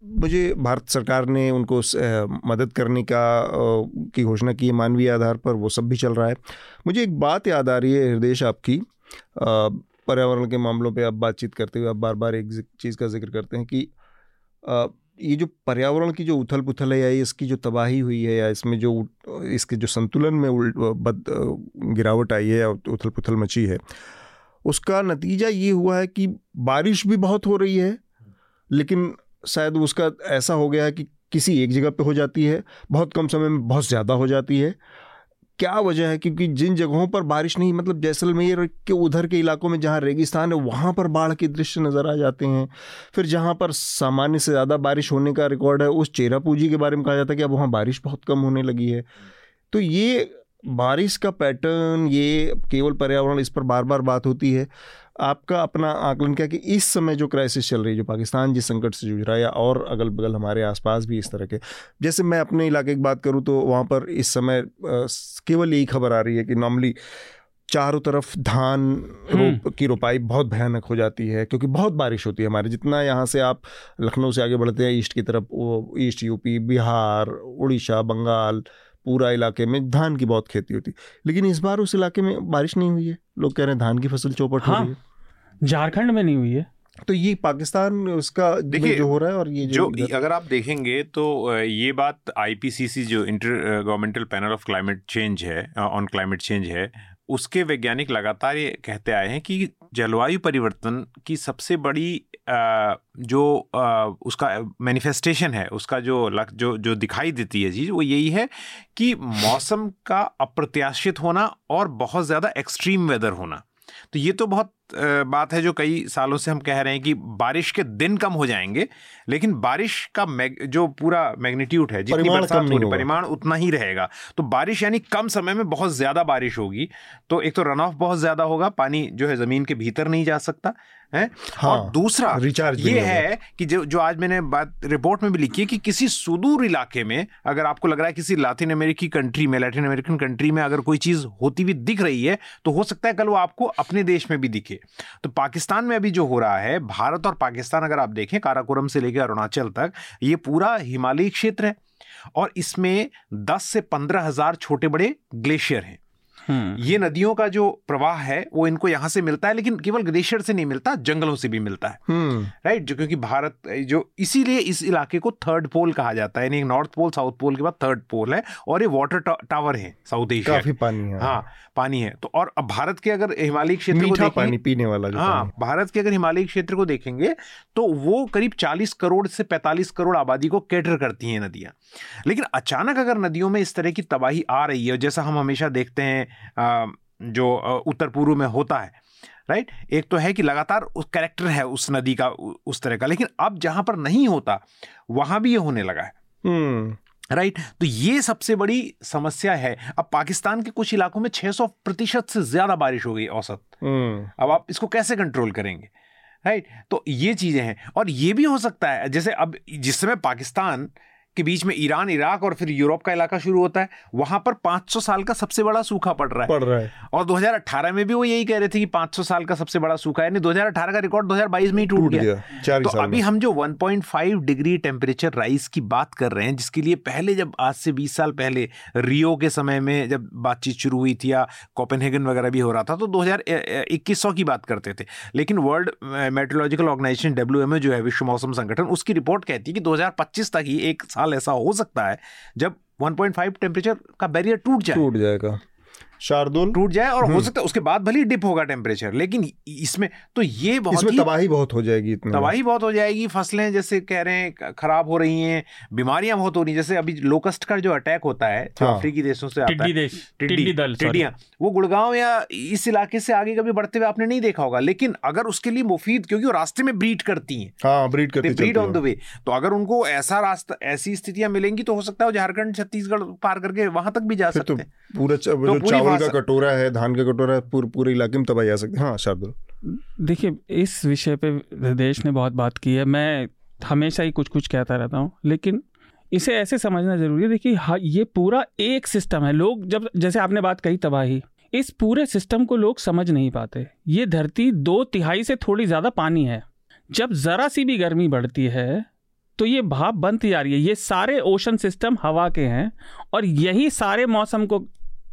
मुझे भारत सरकार ने उनको मदद करने का की घोषणा की है मानवीय आधार पर, वो सब भी चल रहा है। मुझे एक बात याद आ रही है हृदय आपकी। पर्यावरण के मामलों पे आप बातचीत करते हुए आप बार बार एक चीज़ का ज़िक्र करते हैं कि ये जो पर्यावरण की जो उथल पुथल है या इसकी जो तबाही हुई है या इसमें जो इसके जो संतुलन में बद गिरावट आई है या उथल पुथल मची है, उसका नतीजा ये हुआ है कि बारिश भी बहुत हो रही है, लेकिन शायद उसका ऐसा हो गया है कि किसी एक जगह पे हो जाती है, बहुत कम समय में बहुत ज़्यादा हो जाती है क्या वजह है? क्योंकि जिन जगहों पर बारिश नहीं मतलब जैसलमेर के उधर के इलाकों में जहाँ रेगिस्तान है, वहाँ पर बाढ़ के दृश्य नज़र आ जाते हैं। फिर जहाँ पर सामान्य से ज़्यादा बारिश होने का रिकॉर्ड है, उस चेरा पूंजी के बारे में कहा जाता है कि अब वहाँ बारिश बहुत कम होने लगी है। तो ये बारिश का पैटर्न, ये केवल पर्यावरण इस पर बार बार बात होती है। आपका अपना आकलन क्या कि इस समय जो क्राइसिस चल रही है जो पाकिस्तान जिस संकट से जूझ रहा है या और अगल बगल हमारे आसपास भी इस तरह के जैसे मैं अपने इलाके की बात करूँ तो वहाँ पर इस समय केवल यही खबर आ रही है कि नॉर्मली चारों तरफ़ धान। रोप की रोपाई बहुत भयानक हो जाती है क्योंकि बहुत बारिश होती है हमारे जितना यहाँ से आप लखनऊ से आगे बढ़ते हैं ईस्ट की तरफ़ वो ईस्ट यूपी बिहार उड़ीसा बंगाल पूरा इलाके में धान की बहुत खेती होती। लेकिन इस बार उस इलाके में बारिश नहीं हुई है। लोग कह रहे हैं धान की फ़सल चौपट हाँ, हो। रही है। झारखंड में नहीं हुई है। तो ये पाकिस्तान उसका देखिए जो हो रहा है और ये जो, जो अगर आप देखेंगे तो ये बात आईपीसीसी जो intergovernmental panel of climate change है ऑन क्लाइमेट चेंज है उसके वैज्ञानिक लगातार ये कहते आए हैं कि जलवायु परिवर्तन की सबसे बड़ी जो उसका मैनिफेस्टेशन है, उसका जो लग जो जो दिखाई देती है चीज़, वो यही है कि मौसम का अप्रत्याशित होना और बहुत ज़्यादा एक्सट्रीम वेदर होना। तो ये तो बहुत बात है जो कई सालों से हम कह रहे हैं कि बारिश के दिन कम हो जाएँगे लेकिन बारिश का जो पूरा मैग्नीट्यूड है जितनी बरसात होगी परिमाण उतना ही रहेगा। तो बारिश यानी कम समय में बहुत ज़्यादा बारिश होगी तो एक तो रन ऑफ़ बहुत ज़्यादा होगा पानी जो है ज़मीन के भीतर नहीं जा सकता है? हाँ, और दूसरा रिचार्ज ये है कि जो जो आज मैंने बात रिपोर्ट में भी लिखी है कि किसी सुदूर इलाके में अगर आपको लग रहा है किसी लातिन अमेरिकी कंट्री में लैटिन अमेरिकन कंट्री में अगर कोई चीज़ होती हुई दिख रही है तो हो सकता है कल वो आपको अपने देश में भी दिखे। तो पाकिस्तान में अभी जो हो रहा है भारत और पाकिस्तान अगर आप देखें काराकोरम से लेकर अरुणाचल तक ये पूरा हिमालयी क्षेत्र है। और इसमें दस से पंद्रह हज़ार छोटे बड़े ग्लेशियर हैं। ये नदियों का जो प्रवाह है वो इनको यहाँ से मिलता है लेकिन केवल ग्लेशियर से नहीं मिलता जंगलों से भी मिलता है। हम्म। राइट जो क्योंकि भारत जो इसीलिए इस इलाके को थर्ड पोल कहा जाता है यानी नॉर्थ पोल साउथ पोल के बाद थर्ड पोल है और ये वाटर टावर है साउथ एशिया काफ़ी पानी है। हाँ पानी है। तो और अब भारत के अगर हिमालय क्षेत्र को पानी पीने वाला जो हाँ भारत के अगर हिमालय क्षेत्र को देखेंगे तो वो करीब चालीस करोड़ से पैंतालीस करोड़ आबादी को कैटर करती हैं नदियाँ। लेकिन अचानक अगर नदियों में इस तरह की तबाही आ रही है जैसा हम हमेशा देखते हैं जो उत्तर पूर्व में होता है राइट एक तो है कि लगातार उस कैरेक्टर है उस नदी का उस तरह का लेकिन अब जहाँ पर नहीं होता वहाँ भी ये होने लगा है। हम्म। राइट तो ये सबसे बड़ी समस्या है। अब पाकिस्तान के कुछ इलाकों में 600 प्रतिशत से ज़्यादा बारिश हो गई औसत। हम्म। अब आप इसको कैसे कंट्रोल करेंगे? राइट तो ये चीज़ें हैं। और ये भी हो सकता है जैसे अब जिस समय पाकिस्तान के बीच में ईरान इराक और फिर यूरोप का इलाका शुरू होता है। वहाँ पर 500 साल का सबसे बड़ा सूखा पड़ रहा है। पड़ रहा है। और 2018 में भी वो यही कह रहे थे कि 500 साल का सबसे बड़ा सूखा है। 2018 का रिकॉर्ड 2022 में ही टूट गया, गया। तो अभी हम जो 1.5 डिग्री टेम्परेचर राइज की बात कर रहे हैं जिसके लिए पहले जब आज से बीस साल पहले रियो के समय में जब बातचीत शुरू हुई थी या कोपेनहेगन वगैरह भी हो रहा था तो दो हज़ार की बात करते थे। लेकिन वर्ल्ड मेट्रोलॉजिकल ऑर्गेनाइजेशन डब्ल्यू जो है विश्व मौसम संगठन उसकी रिपोर्ट कहती है कि दो हज़ार पच्चीस तक ही एक साल साल ऐसा हो सकता है जब 1.5 टेम्परेचर का बैरियर टूट जाए। टूट जाएगा। शार्दुल। टूट जाए और हो हम्म। सकता है उसके बाद भले ही डिप होगा टेम्परेचर लेकिन इसमें तो ये बहुत इसमें तबाही बहुत हो जाएगी इतनी। तबाही बहुत हो जाएगी फ़सलें जैसे कह रहे हैं खराब हो रही हैं बीमारियाँ बहुत हो रही हैं जैसे अभी लोकस्ट का जो अटैक होता है जो हाँ। अफ्रीकी देशों से आता है टिड्डी टिड्डियाँ वो गुड़गांव या इस इलाके से आगे कभी बढ़ते हुए आपने नहीं देखा होगा लेकिन अगर उसके लिए मुफीद क्योंकि वो रास्ते में ब्रीड करती है हाँ, ब्रीड करती ब्रीड ऑन द वे तो अगर उनको ऐसा रास्ता ऐसी स्थितियाँ मिलेंगी तो हो सकता है झारखंड छत्तीसगढ़ पार करके वहाँ तक भी जा तो सकते हैं। पूरा चावल का कटोरा है धान का कटोरा पूरे पूरे इलाके में तबाही आ सकती है। हाँ शार्दुल। देखिए इस विषय पे देश ने बहुत बात की है। मैं हमेशा ही कुछ कुछ कहता रहता हूँ लेकिन इसे ऐसे समझना ज़रूरी है। देखिए हाँ ये पूरा एक सिस्टम है। लोग जब जैसे आपने बात कही तबाही इस पूरे सिस्टम को लोग समझ नहीं पाते। ये धरती दो तिहाई से थोड़ी ज़्यादा पानी है। जब ज़रा सी भी गर्मी बढ़ती है तो ये भाप बनती जा रही है। ये सारे ओशन सिस्टम हवा के हैं और यही सारे मौसम को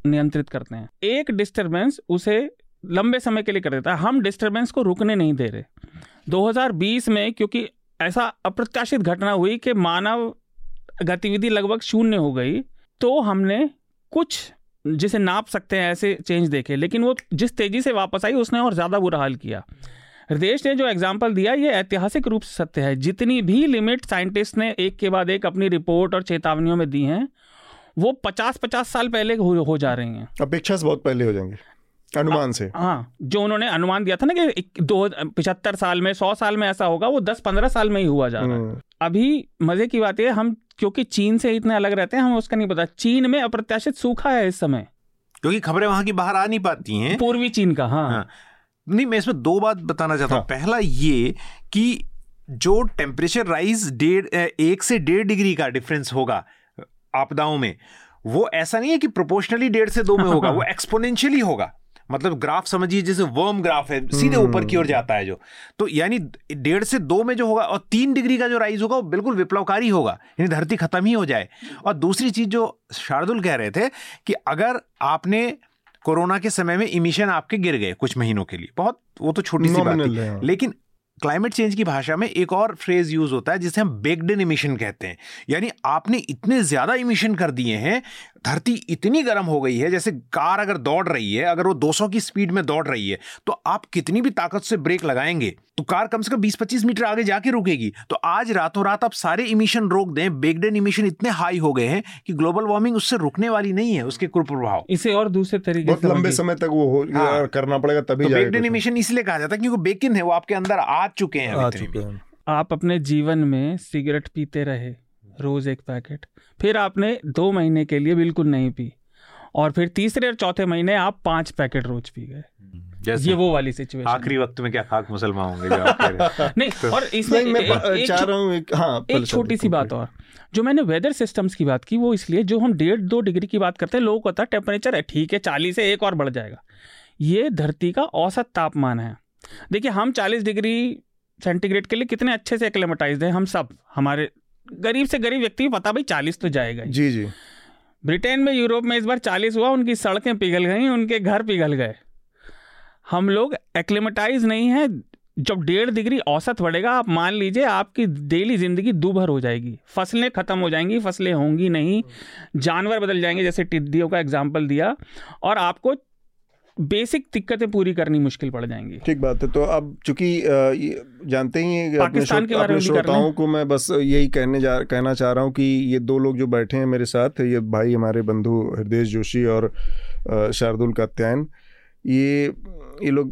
नियंत्रित करते हैं। एक डिस्टरबेंस उसे लंबे समय के लिए कर देता है। हम डिस्टरबेंस को रुकने नहीं दे रहे। 2020 में क्योंकि ऐसा अप्रत्याशित घटना हुई कि मानव गतिविधि लगभग शून्य हो गई तो हमने कुछ जिसे नाप सकते हैं ऐसे चेंज देखे, लेकिन वो जिस तेज़ी से वापस आई, उसने और ज़्यादा बुरा हाल किया। देश ने जो एग्ज़ाम्पल दिया, ये ऐतिहासिक रूप से सत्य है। जितनी भी लिमिट साइंटिस्ट ने एक के बाद एक अपनी रिपोर्ट और चेतावनियों में दी हैं वो पचास पचास साल पहले हो, हो जा रही हैं। अपेक्षा से बहुत पहले हो जाएँगे अनुमान से। हाँ जो उन्होंने अनुमान दिया था ना कि दो पिछहत्तर साल में सौ साल में ऐसा होगा वो दस पंद्रह साल में ही हुआ जा रहा है। हम्म। अभी मज़े की बात है हम क्योंकि चीन से इतने अलग रहते हैं हमें उसका नहीं पता। चीन में अप्रत्याशित सूखा है इस समय। क्योंकि खबरें वहाँ की बाहर आ नहीं पाती हैं। पूर्वी चीन का हाँ, हाँ। नहीं मैं इसमें दो बात बताना चाहता हूँ। हाँ। पहला ये कि जो टेम्परेचर राइज डेढ़ एक से डेढ़ डिग्री का डिफरेंस होगा आपदाओं में वो ऐसा नहीं है कि प्रोपोर्शनली डेढ़ से दो में होगा वो एक्सपोनेंशियली होगा मतलब ग्राफ समझिए जैसे वर्म ग्राफ है सीधे हम्म। ऊपर की ओर जाता है जो तो यानी डेढ़ से दो में जो होगा और तीन डिग्री का जो राइज होगा वो बिल्कुल विप्लवकारी होगा यानी धरती खत्म ही हो जाए और दूसरी चीज़ जो शार्दुल कह रहे थे कि अगर आपने कोरोना के समय में इमिशन आपके गिर गए कुछ महीनों के लिए बहुत वो तो छोटी सी बात है हाँ। लेकिन क्लाइमेट चेंज की भाषा में एक और फ्रेज यूज़ होता है जिसे हम बेग्ड इन इमिशन कहते हैं। यानी आपने इतने ज़्यादा इमिशन कर दिए हैं धरती इतनी गर्म हो गई है जैसे कार अगर दौड़ रही है अगर वो 200 की स्पीड में दौड़ रही है तो आप कितनी भी ताकत से ब्रेक लगाएँगे तो कार कम से कम 20-25 मीटर आगे जाके रुकेगी। तो आज रातों रात आप सारे इमिशन रोक दें बेगडेन इमिशन इतने हाई हो गए हैं कि ग्लोबल वार्मिंग उससे रुकने वाली नहीं है उसके कुप्रभाव। इसे और दूसरे तरीके बहुत लंबे समय तक वो हो, हाँ, करना पड़ेगा तभी तो बेगडेन इमिशन इसलिए कहा जाता है क्योंकि बेकिन है वो आपके अंदर आ चुके हैं। आप अपने जीवन में सिगरेट पीते रहे रोज एक पैकेट। फिर आपने दो महीने के लिए बिल्कुल नहीं पी। और फिर तीसरे और चौथे महीने आप पाँच पैकेट रोज पी गए। जैसे ये वो वाली सिचुएशन आखिरी वक्त में क्या खाक मुसलमान होंगे नहीं तो, और इसमें मैं एक, चाह रहा हूँ एक, हाँ, एक छोटी सी बात और। जो मैंने वेदर सिस्टम्स की बात की वो इसलिए जो हम डेढ़ दो डिग्री की बात करते हैं लोगों को पता टेम्परेचर है ठीक है चालीस से एक और बढ़ जाएगा। ये धरती का औसत तापमान है। देखिए हम चालीस डिग्री सेंटीग्रेड के लिए कितने अच्छे से एक्लेमेटाइज हैं हम सब हमारे गरीब से गरीब व्यक्ति पता भाई चालीस तो जाएगा जी जी। ब्रिटेन में यूरोप में इस बार चालीस हुआ उनकी सड़कें पिघल गई उनके घर पिघल गए। हम लोग एक्लेमेटाइज नहीं है जब डेढ़ डिग्री औसत बढ़ेगा आप मान लीजिए आपकी डेली ज़िंदगी दूभर हो जाएगी। फ़सलें खत्म हो जाएँगी फ़सलें होंगी नहीं जानवर बदल जाएँगे जैसे टिड्डियों का एग्ज़ाम्पल दिया और आपको बेसिक दिक्कतें पूरी करनी मुश्किल पड़ जाएँगी। ठीक बात है तो अब चूँकि जानते ही पाकिस्तान के बारे में श्रोताओं को मैं बस यही कहने जा कहना चाह रहा हूँ कि ये दो लोग जो बैठे हैं मेरे साथ ये भाई हमारे बंधु हृदय जोशी और शार्दुल कात्यायन ये ये लोग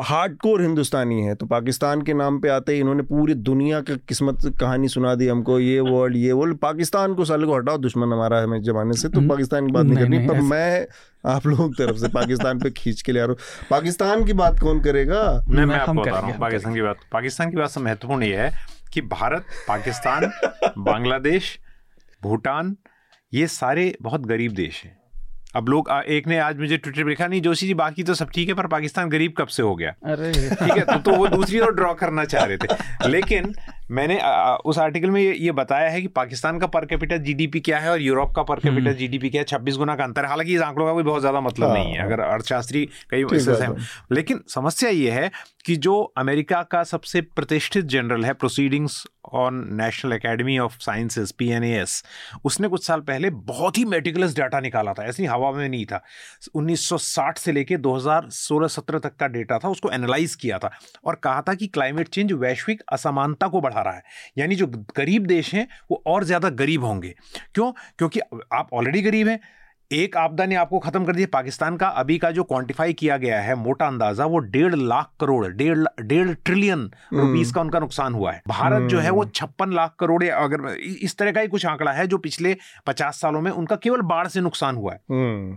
हार्ड कोर हिंदुस्तानी है तो पाकिस्तान के नाम पे आते ही इन्होंने पूरी दुनिया की किस्मत कहानी सुना दी हमको ये वर्ल्ड ये वर्ल्ड पाकिस्तान को साल को हटाओ दुश्मन हमारा है जमाने से तो। पाकिस्तान की बात नहीं, करनी। पर मैं आप लोगों की तरफ़ से पाकिस्तान पे खींच के ले आ रहा हूँ। पाकिस्तान की बात कौन करेगा? मैं मैं आपको बता रहा हूँ पाकिस्तान की बात पाकिस्तान की बात से महत्वपूर्ण ये है कि भारत पाकिस्तान बांग्लादेश भूटान ये सारे बहुत गरीब देश हैं। अब लोग एक ने आज मुझे ट्विटर पर लिखा नहीं जोशी जी बाकी तो सब ठीक है पर पाकिस्तान गरीब कब से हो गया? अरे। ठीक है तो, तो वो दूसरी ओर ड्रॉ करना चाह रहे थे। लेकिन मैंने उस आर्टिकल में ये, ये बताया है कि पाकिस्तान का पर कैपिटल जीडीपी क्या है और यूरोप का पर कैपिटल जीडीपी क्या है छब्बीस गुना का अंतर है। हालाँकि इस आंकड़ों का भी बहुत ज़्यादा मतलब नहीं है हाँ। अगर अर्थशास्त्री कई है। लेकिन समस्या ये है कि जो अमेरिका का सबसे प्रतिष्ठित जनरल है proceedings on national academy of sciences PNAS उसने कुछ साल पहले बहुत ही मेटिकुलस डाटा निकाला था। ऐसी हवा में नहीं था। 1960 से लेके 2016-17 तक का डेटा था उसको एनालाइज किया था और कहा था कि क्लाइमेट चेंज वैश्विक असमानता को बढ़ा बढ़ा रहा है। यानी जो गरीब देश हैं वो और ज़्यादा गरीब होंगे। क्यों? क्योंकि आप ऑलरेडी गरीब हैं। एक आपदा ने आपको खत्म कर दिया। पाकिस्तान का अभी का जो क्वांटिफाई किया गया है मोटा अंदाज़ा वो डेढ़ लाख करोड़ डेढ़ डेढ़ ट्रिलियन रुपीस का उनका नुकसान हुआ है। भारत जो है वो हम्म। छप्पन लाख करोड़ अगर इस तरह का ही कुछ आंकड़ा है जो पिछले पचास सालों में उनका केवल बाढ़ से नुकसान हुआ है। हम्म।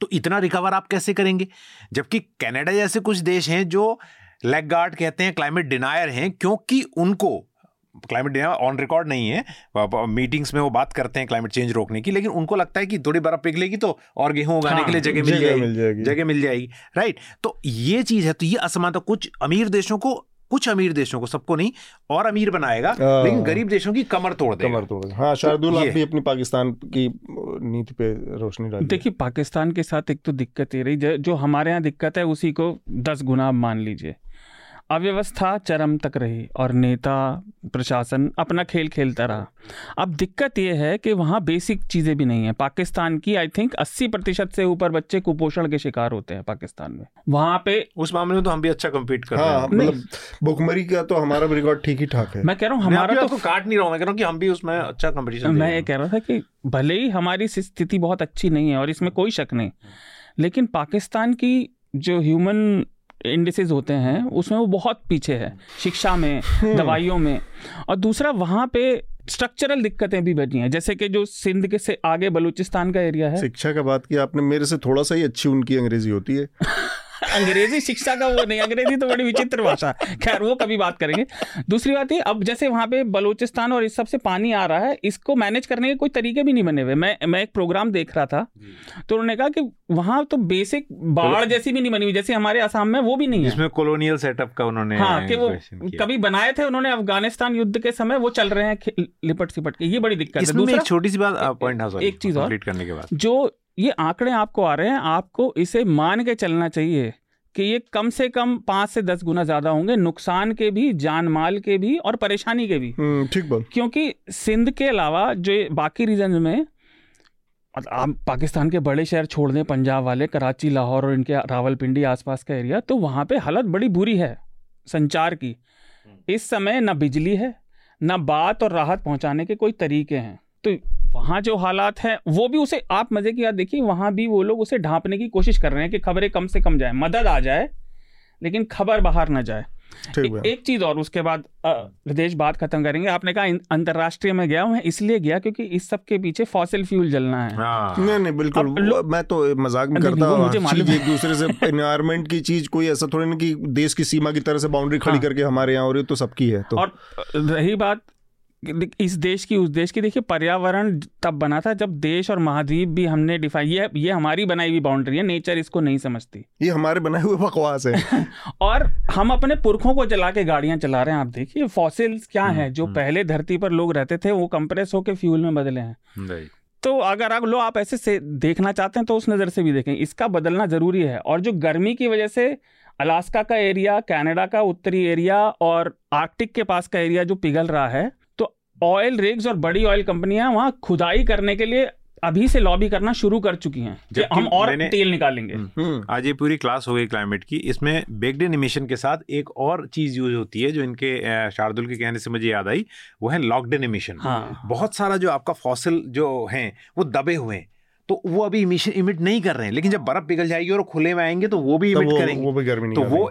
तो इतना रिकवर आप कैसे करेंगे? जबकि कनाडा जैसे कुछ देश हैं जो लेग गार्ड कहते हैं क्लाइमेट डिनायर हैं क्योंकि उनको क्लाइमेट डिनायर ऑन रिकॉर्ड नहीं है। मीटिंग्स में वो बात करते हैं क्लाइमेट चेंज रोकने की लेकिन उनको लगता है कि थोड़ी बर्फ़ पिघलेगी तो और गेहूँ उगाने हाँ, के लिए जगह मिल जाएगी। जगह मिल जाएगी राइट तो ये चीज़ है तो ये असमानता कुछ अमीर देशों को कुछ अमीर देशों को सबको नहीं और अमीर बनाएगा। लेकिन गरीब देशों की कमर तोड़ देगा। कमर तोड़ हाँ शार्दुल आप भी अपनी पाकिस्तान की नीति पे रोशनी डालिए। देखिए पाकिस्तान के साथ एक तो दिक्कत ये रही जो- जो हमारे यहाँ दिक्कत है उसी को दस गुना आप मान लीजिए। अव्यवस्था चरम तक रही और नेता प्रशासन अपना खेल खेलता रहा। अब दिक्कत यह है कि वहाँ बेसिक चीज़ें भी नहीं है। पाकिस्तान की आई थिंक 80 प्रतिशत से ऊपर बच्चे कुपोषण के शिकार होते हैं पाकिस्तान में। वहाँ पे उस मामले में तो हम भी अच्छा कम्पीट कर हाँ, रहे हाँ हैं। मतलब भुखमरी का तो हमारा भी रिकॉर्ड ठीक ही ठाक है। मैं कह रहा हूँ हमारा तो तो काट नहीं रहा हूँ मैं कह रहा हूँ कि हम भी उसमें अच्छा कंपटीशन मैं ये कह रहा था कि भले ही हमारी स्थिति बहुत अच्छी नहीं है और इसमें कोई शक नहीं लेकिन पाकिस्तान की जो ह्यूमन इंडिसेस होते हैं उसमें वो बहुत पीछे है शिक्षा में दवाइयों में। और दूसरा वहाँ पे स्ट्रक्चरल दिक्कतें भी बनी हैं जैसे कि जो सिंध के से आगे बलूचिस्तान का एरिया है। शिक्षा का बात किया आपने मेरे से थोड़ा सा ही अच्छी उनकी अंग्रेज़ी होती है। अंग्रेज़ी शिक्षा का वो नहीं अंग्रेज़ी तो बड़ी विचित्र भाषा। खैर वो कभी बात करेंगे। दूसरी बात ये अब जैसे वहाँ पे बलूचिस्तान और इस सबसे पानी आ रहा है इसको मैनेज करने के कोई तरीके भी नहीं बने हुए। मैं मैं एक प्रोग्राम देख रहा था तो उन्होंने कहा कि वहाँ तो बेसिक बाढ़ जैसी भी नहीं बनी हुई जैसे हमारे आसाम में वो भी नहीं है। जिसमें कॉलोनियल सेटअप का उन्होंने हाँ कि वो कभी बनाए थे उन्होंने अफ़गानिस्तान युद्ध के समय वो चल रहे हैं लिपट सिपट के ये बड़ी दिक्कत है। दूसरा छोटी सी बात पॉइंट हाँ एक चीज़ और। करने के बाद। जो ये आंकड़े आपको आ रहे हैं आपको इसे मान के चलना चाहिए कि ये कम से कम पाँच से दस गुना ज़्यादा होंगे नुकसान के भी जान माल के भी और परेशानी के भी। हम्म, ठीक बात। क्योंकि सिंध के अलावा जो बाकी रीजन में आप पाकिस्तान के बड़े शहर छोड़ दें पंजाब वाले कराची लाहौर और इनके रावलपिंडी आसपास का एरिया तो वहाँ पे हालत बड़ी बुरी है संचार की। इस समय ना बिजली है ना बात और राहत पहुँचाने के कोई तरीके हैं। तो वहाँ जो हालात हैं वो भी उसे आप मज़े की बात देखिए वहाँ भी वो लोग उसे ढांपने की कोशिश कर रहे हैं कि खबरें कम से कम जाए मदद आ जाए लेकिन खबर बाहर ना जाए। ए- एक चीज़ और उसके बाद रितेश बात खत्म करेंगे। आपने कहा अंतर्राष्ट्रीय में गया हूँ इसलिए गया क्योंकि इस सब के पीछे फॉसिल फ्यूल जलना है। हाँ। नहीं नहीं बिल्कुल लो- मैं तो मज़ाक में करता हूँ। एक दूसरे से एनवायरमेंट की चीज़ कोई ऐसा थोड़ी नहीं कि देश की सीमा की तरह से बाउंड्री खड़ी हाँ। करके हमारे यहाँ हो रही है तो सबकी है तो। और रही बात इस देश की उस देश की देखिए पर्यावरण तब बना था जब देश और महाद्वीप भी हमने डिफाइन ये ये हमारी बनाई हुई बाउंड्री है नेचर इसको नहीं समझती। ये हमारे बनाए हुए बकवास है। और हम अपने पुरखों को जला के गाड़ियाँ चला रहे हैं आप देखिए फॉसिल्स क्या हैं जो पहले धरती पर लोग रहते थे वो कंप्रेस होकर फ्यूल में बदले हैं। तो अगर आप लो आप ऐसे से देखना चाहते हैं तो उस नज़र से भी देखें इसका बदलना ज़रूरी है। और जो गर्मी की वजह से अलास्का का एरिया कनाडा का उत्तरी एरिया और आर्कटिक के पास का एरिया जो पिघल रहा है ऑयल रिग्स और बड़ी ऑयल कंपनियाँ वहाँ खुदाई करने के लिए अभी से लॉबी करना शुरू कर चुकी हैं कि हम और तेल निकालेंगे। हम्म। आज ये पूरी क्लास हो गई क्लाइमेट की। इसमें बेग्ड इन इमिशन के साथ एक और चीज़ यूज़ होती है जो इनके शार्दुल के कहने से मुझे याद आई वो है लॉकड इन इमिशन हाँ। बहुत सारा जो आपका फॉसिल जो है वो दबे हुए हैं। तो वो अभी इमिशन इमिट नहीं कर रहे हैं। लेकिन जब बर्फ़ पिघल जाएगी और खुले में आएँगे तो वो भी तो इमिट वो करेंगे। वो भी गर्मी तो वो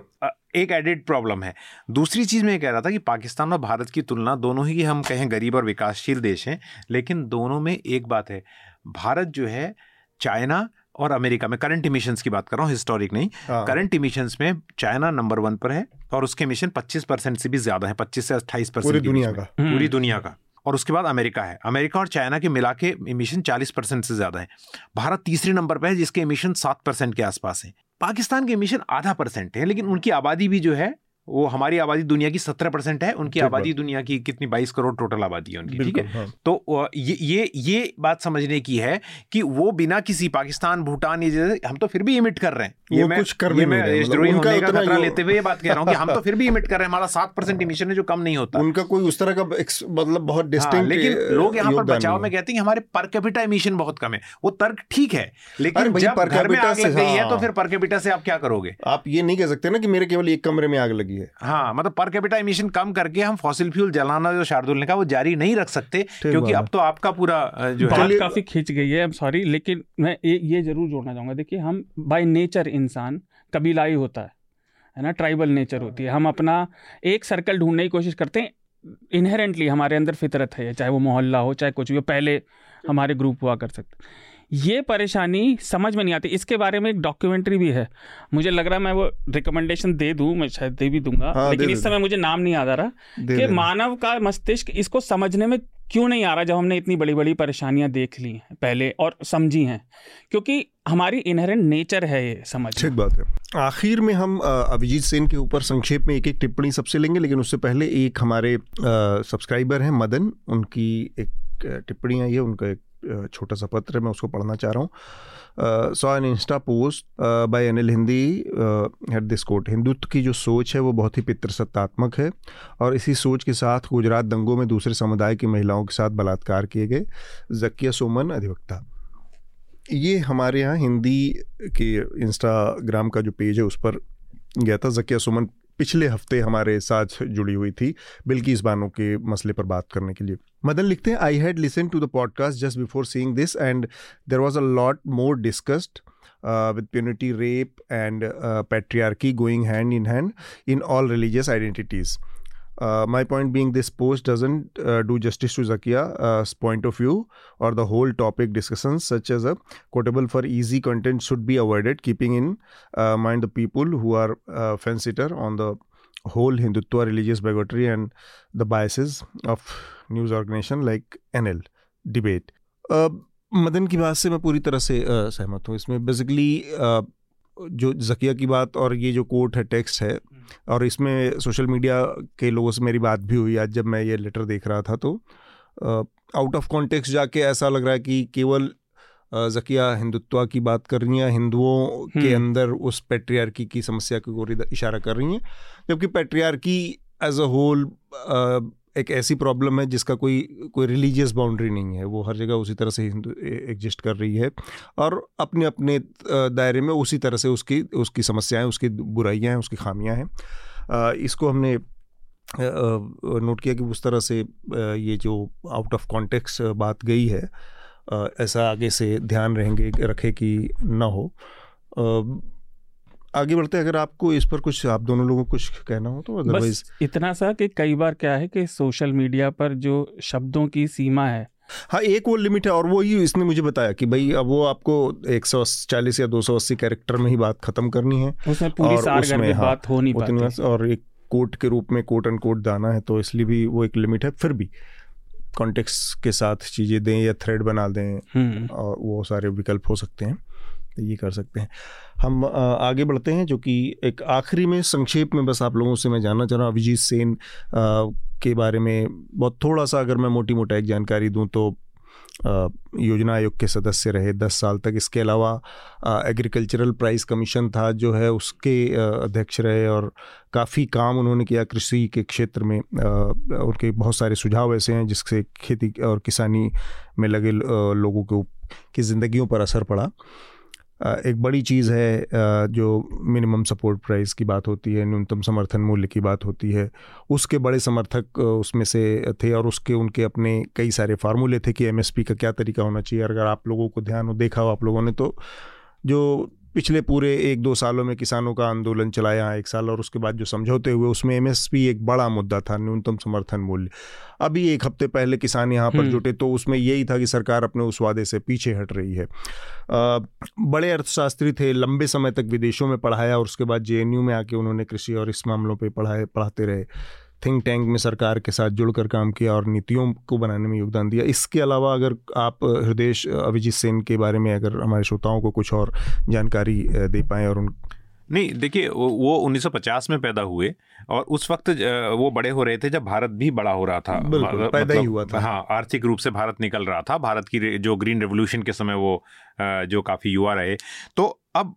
एक एडेड प्रॉब्लम है। दूसरी चीज़ मैं कह रहा था कि पाकिस्तान और भारत की तुलना दोनों ही हम कहें गरीब और विकासशील देश हैं लेकिन दोनों में एक बात है भारत जो है चाइना और अमेरिका में करंट इमिशंस की बात कर रहा हूँ हिस्टोरिक नहीं हाँ। करंट इमिशंस में चाइना नंबर वन पर है और उसके इमिशन 25 परसेंट से भी ज़्यादा है 25 से 28 परसेंट पूरी दुनिया का। पूरी दुनिया का। और उसके बाद अमेरिका है। अमेरिका और चाइना के मिला के इमिशन 40 परसेंट से ज़्यादा है। भारत तीसरे नंबर पर है जिसके इमिशन सात परसेंट के आसपास है। पाकिस्तान के मिशन आधा परसेंट है लेकिन उनकी आबादी भी जो है वो हमारी आबादी दुनिया की सत्रह परसेंट है उनकी आबादी दुनिया की कितनी बाईस करोड़ टोटल आबादी है उनकी ठीक है? हाँ। तो ये ये ये बात समझने की है कि वो बिना किसी पाकिस्तान भूटान ये जैसे हम तो फिर भी इमिट कर रहे हैं। ये मैं कुछ कर ये मैं रहे, मतलब होने का खतरा लेते हुए ये बात कह रहा हूँ कि हम तो फिर भी इमिट कर रहे हैं हमारा सात परसेंट इमिशन है जो कम नहीं होता। उनका कोई उस तरह का मतलब बहुत हाँ, डिस्टिंक्ट लेकिन लोग यहाँ पर बचाव में कहते हैं कि हमारे पर कैपिटा इमिशन बहुत कम है वो तर्क ठीक है लेकिन जब घर में आग लग गई है हाँ। तो फिर पर कैपिटा से आप क्या करोगे? आप ये नहीं कह सकते ना कि मेरे केवल एक कमरे में आग लगी है हाँ मतलब पर कैपिटा इमिशन कम करके हम फॉसिल फ्यूल जलाना जो शार्दुल ने कहा वो जारी नहीं रख सकते क्योंकि अब तो आपका पूरा जो है। काफ़ी खिंच गई है सॉरी लेकिन मैं ये ये ज़रूर जोड़ना चाहूँगा। देखिए हम बाय नेचर इंसान कबीलाई होता है है ना? ट्राइबल नेचर होती है। हम अपना एक सर्कल ढूँढने की कोशिश करते हैं इनहेरेंटली हमारे अंदर फितरत है चाहे वो मोहल्ला हो चाहे कुछ भी हो पहले हमारे ग्रुप हुआ कर सकते। ये परेशानी समझ में नहीं आती। इसके बारे में एक डॉक्यूमेंट्री भी है। मुझे लग रहा है मैं वो रिकमेंडेशन दे दूँ मैं शायद दे भी दूँगा। हाँ, दे लेकिन इस समय मुझे नाम नहीं याद आ रहा कि मानव का मस्तिष्क इसको समझने में क्यों नहीं आ रहा जब हमने इतनी बड़ी बड़ी परेशानियाँ देख ली हैं पहले और समझी हैं। क्योंकि हमारी इनहेरेंट नेचर है ये समझ। ठीक बात है। आखिर में हम अभिजीत सेन के ऊपर संक्षेप में एक एक टिप्पणी सबसे लेंगे लेकिन उससे पहले एक हमारे सब्सक्राइबर हैं मदन। उनकी एक टिप्पणी आई है उनका एक छोटा सा पत्र है मैं उसको पढ़ना चाह रहा हूँ। Saw an insta post by Anil Hindi had this quote Hindutva की जो सोच है वो बहुत ही पितृसत्तात्मक है और इसी सोच के साथ गुजरात दंगों में दूसरे समुदाय की महिलाओं के साथ बलात्कार किए गए। जकिया सोमन, अधिवक्ता। ये हमारे यहाँ हिंदी के इंस्टाग्राम का जो पेज है उस पर गया था। जकिया सुमन पिछले हफ़्ते हमारे साथ जुड़ी हुई थी बिल्कि इस बानों के मसले पर बात करने के लिए। मदन, लिखते हैं I had listen to the podcast just before seeing this and there was a lot more discussed with impunity rape and patriarchy going hand in hand in all religious identities Uh, my point being, this post doesn't uh, do justice to Zakia's point of view or the whole topic discussions, such as a quotable for easy content should be avoided, keeping in uh, mind the people who are uh, fence sitter on the whole Hindutva religious bigotry and the biases of news organization like NL debate. Uh, Madan की बात से मैं पूरी तरह से सहमत हूँ इसमें बेसिकली जो जकिया की बात और ये जो कोर्ट है टेक्स्ट है और इसमें सोशल मीडिया के लोगों से मेरी बात भी हुई आज जब मैं ये लेटर देख रहा था तो आउट ऑफ़ कॉन्टेक्स्ट जाके ऐसा लग रहा है कि केवल जकिया हिंदुत्व की बात कर रही हैं हिंदुओं के हम्म। अंदर उस पेट्रियार्की की समस्या की ओर इशारा कर रही हैं जबकि पेट्रियार्की एज अ होल एक ऐसी प्रॉब्लम है जिसका कोई कोई रिलीजियस बाउंड्री नहीं है। वो हर जगह उसी तरह से हिंदू एग्जिस्ट कर रही है और अपने अपने दायरे में उसी तरह से उसकी उसकी समस्याएँ, उसकी बुराइयाँ हैं, उसकी खामियाँ हैं। इसको हमने नोट किया कि उस तरह से ये जो आउट ऑफ़ कॉन्टेक्स्ट बात गई है ऐसा आगे से ध्यान रहेंगे, रखे कि ना हो। आगे बढ़ते अगर आपको इस पर कुछ आप दोनों लोगों को कुछ कहना हो तो अदरवाइज़ इतना सा कि कई बार क्या है कि सोशल मीडिया पर जो शब्दों की सीमा है। हाँ एक वो लिमिट है और वो ही इसने मुझे बताया कि भाई अब वो आपको एक सौ चालीस या दो सौ अस्सी कैरेक्टर में ही बात खत्म करनी है उसमें पूरी और उसमें हाँ, बात हो नहीं पाती। और एक कोर्ट के रूप में कोर्ट एंड कोट दाना है तो इसलिए भी वो एक लिमिट है। फिर भी कॉन्टेक्स्ट के साथ चीज़ें दें या थ्रेड बना दें हम्म। और वो सारे विकल्प हो सकते हैं। ये कर सकते हैं। हम आगे बढ़ते हैं जो कि एक आखिरी में संक्षेप में बस आप लोगों से मैं जानना चाह रहा हूँ। अभिजीत सेन के बारे में बहुत थोड़ा सा अगर मैं मोटी मोटा एक जानकारी दूँ तो योजना आयोग के सदस्य रहे दस साल तक। इसके अलावा एग्रीकल्चरल प्राइस कमीशन था जो है उसके अध्यक्ष रहे और काफ़ी काम उन्होंने किया कृषि के क्षेत्र में। उनके बहुत सारे सुझाव ऐसे हैं जिससे खेती और किसानी में लगे लोगों के, की ज़िंदगियों पर असर पड़ा। एक बड़ी चीज़ है जो मिनिमम सपोर्ट प्राइस की बात होती है, न्यूनतम समर्थन मूल्य की बात होती है। उसके बड़े समर्थक उसमें से थे और उसके, उनके अपने कई सारे फार्मूले थे कि एमएसपी का क्या तरीका होना चाहिए। अगर आप लोगों को ध्यान हो, देखा हो आप लोगों ने तो जो पिछले पूरे एक दो सालों में किसानों का आंदोलन चलाया एक साल और उसके बाद जो समझौते हुए उसमें एमएसपी एक बड़ा मुद्दा था न्यूनतम समर्थन मूल्य। अभी एक हफ़्ते पहले किसान यहाँ पर हम्म। जुटे तो उसमें यही था कि सरकार अपने उस वादे से पीछे हट रही है। आ, बड़े अर्थशास्त्री थे लंबे समय तक विदेशों में पढ़ाया और उसके बाद जेएनयू में आके उन्होंने कृषि और इस मामलों पर पढ़ाए पढ़ाते रहे। थिंक टैंक में सरकार के साथ जुड़कर काम किया और नीतियों को बनाने में योगदान दिया। इसके अलावा अगर आप हृदय अभिजीत सेन के बारे में अगर हमारे श्रोताओं को कुछ और जानकारी दे पाएँ और उन नहीं देखिए वो 1950 में पैदा हुए और उस वक्त वो बड़े हो रहे थे जब भारत भी बड़ा हो रहा था। मतलब, पैदा ही हुआ था। हाँ आर्थिक रूप से भारत निकल रहा था। भारत की जो ग्रीन रेवोल्यूशन के समय वो जो काफ़ी युवा रहे। तो अब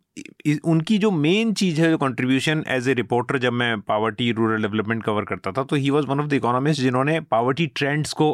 उनकी जो मेन चीज़ है कंट्रीब्यूशन एज ए रिपोर्टर जब मैं पावर्टी रूरल डेवलपमेंट कवर करता था तो he was one of the economist जिन्होंने पावर्टी ट्रेंड्स को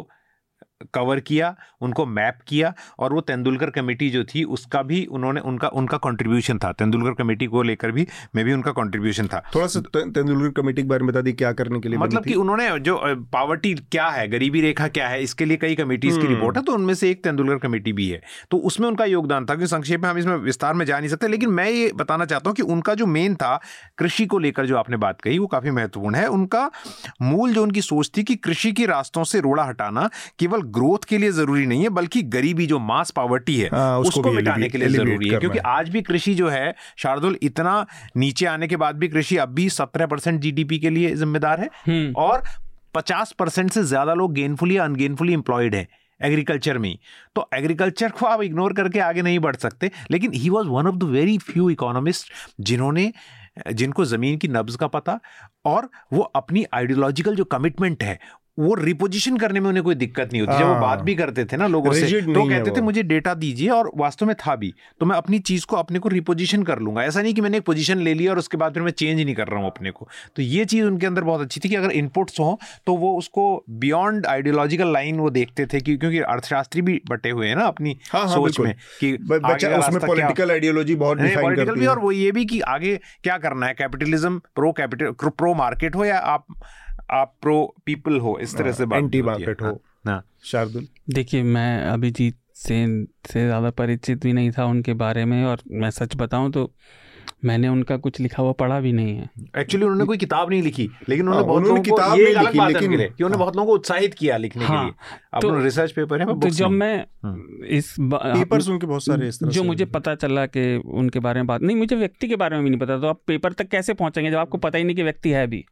कवर किया उनको मैप किया और वो तेंदुलकर कमेटी जो थी उसका भी उन्होंने उनका उनका कंट्रीब्यूशन था। तेंदुलकर कमेटी को लेकर भी मैं भी उनका कंट्रीब्यूशन था। थोड़ा सा तेंदुलकर कमेटी के बारे में बता दी क्या करने के लिए मतलब कि उन्होंने जो पावर्टी क्या है गरीबी रेखा क्या है इसके लिए कई कमेटीज की रिपोर्ट हम्म। है तो उनमें से एक तेंदुलकर कमेटी भी है। तो उसमें उनका योगदान था कि संक्षेप में हम इसमें विस्तार में जा नहीं सकते लेकिन मैं ये बताना चाहता हूँ कि उनका जो मेन था कृषि को लेकर जो आपने बात कही वो काफ़ी महत्वपूर्ण है। उनका मूल जो उनकी सोच थी कि कृषि के रास्तों से रोड़ा हटाना केवल ग्रोथ के लिए ज़रूरी नहीं है बल्कि गरीबी जो मास पावर्टी है आ, उसको, उसको मिटाने के लिए ज़रूरी है। क्योंकि आज भी कृषि जो है शार्दुल इतना नीचे आने के बाद भी कृषि अब भी सत्रह परसेंट जीडीपी के लिए जिम्मेदार है हम्म। और पचास परसेंट से ज़्यादा लोग गेनफुली या अनगेनफुली एम्प्लॉयड है एग्रीकल्चर में तो एग्रीकल्चर को आप इग्नोर करके आगे नहीं बढ़ सकते लेकिन he was one of the very few economist जिन्होंने जिनको ज़मीन की नब्ज का पता और वो अपनी आइडियोलॉजिकल जो कमिटमेंट है वो रिपोजिशन करने में उन्हें कोई दिक्कत नहीं होती। जब वो बात हाँ। भी करते थे ना लोगों से तो कहते थे मुझे डेटा दीजिए और वास्तव में था भी। तो मैं अपनी चीज़ को अपने को रिपोजिशन कर लूँगा। ऐसा नहीं कि मैंने एक पोजीशन ले लिया और उसके बाद फिर मैं चेंज नहीं कर रहा हूँ अपने को। तो ये चीज़ उनके अंदर बहुत अच्छी थी कि अगर इनपुट्स हो तो वो उसको बियॉन्ड आइडियोलॉजिकल लाइन वो देखते थे कि क्योंकि अर्थशास्त्री भी बटे हुए हैं ना अपनी हाँ, हाँ, सोच में कि पॉलिटिकल आइडियोलॉजी बहुत पॉलिटिकल भी और वो ये भी कि आगे क्या करना है capitalism pro capital pro market हो या आप आप प्रो पीपल हो इस तरह से एंटी मार्केट हो। हाँ। शार्दुल? देखिए मैं अभिजीत सेन से ज़्यादा परिचित भी नहीं था उनके बारे में और मैं सच बताऊँ तो मैंने उनका कुछ लिखा हुआ पढ़ा भी नहीं है। एक्चुअली उन्होंने कोई किताब नहीं लिखी लेकिन उन्होंने हाँ, बहुत लोगों को ये अलग बात है कि उन्होंने बहुत लोगों को उत्साहित किया लिखने हाँ, के लिए तो, रिसर्च पेपर है तो जब मैं। इस पेपर्स उनके बहुत सारे इस तरह जो मुझे पता चला कि उनके बारे में बात नहीं मुझे व्यक्ति के बारे में भी नहीं पता तो आप पेपर तक कैसे पहुँचेंगे जब आपको पता ही नहीं कि व्यक्ति है भी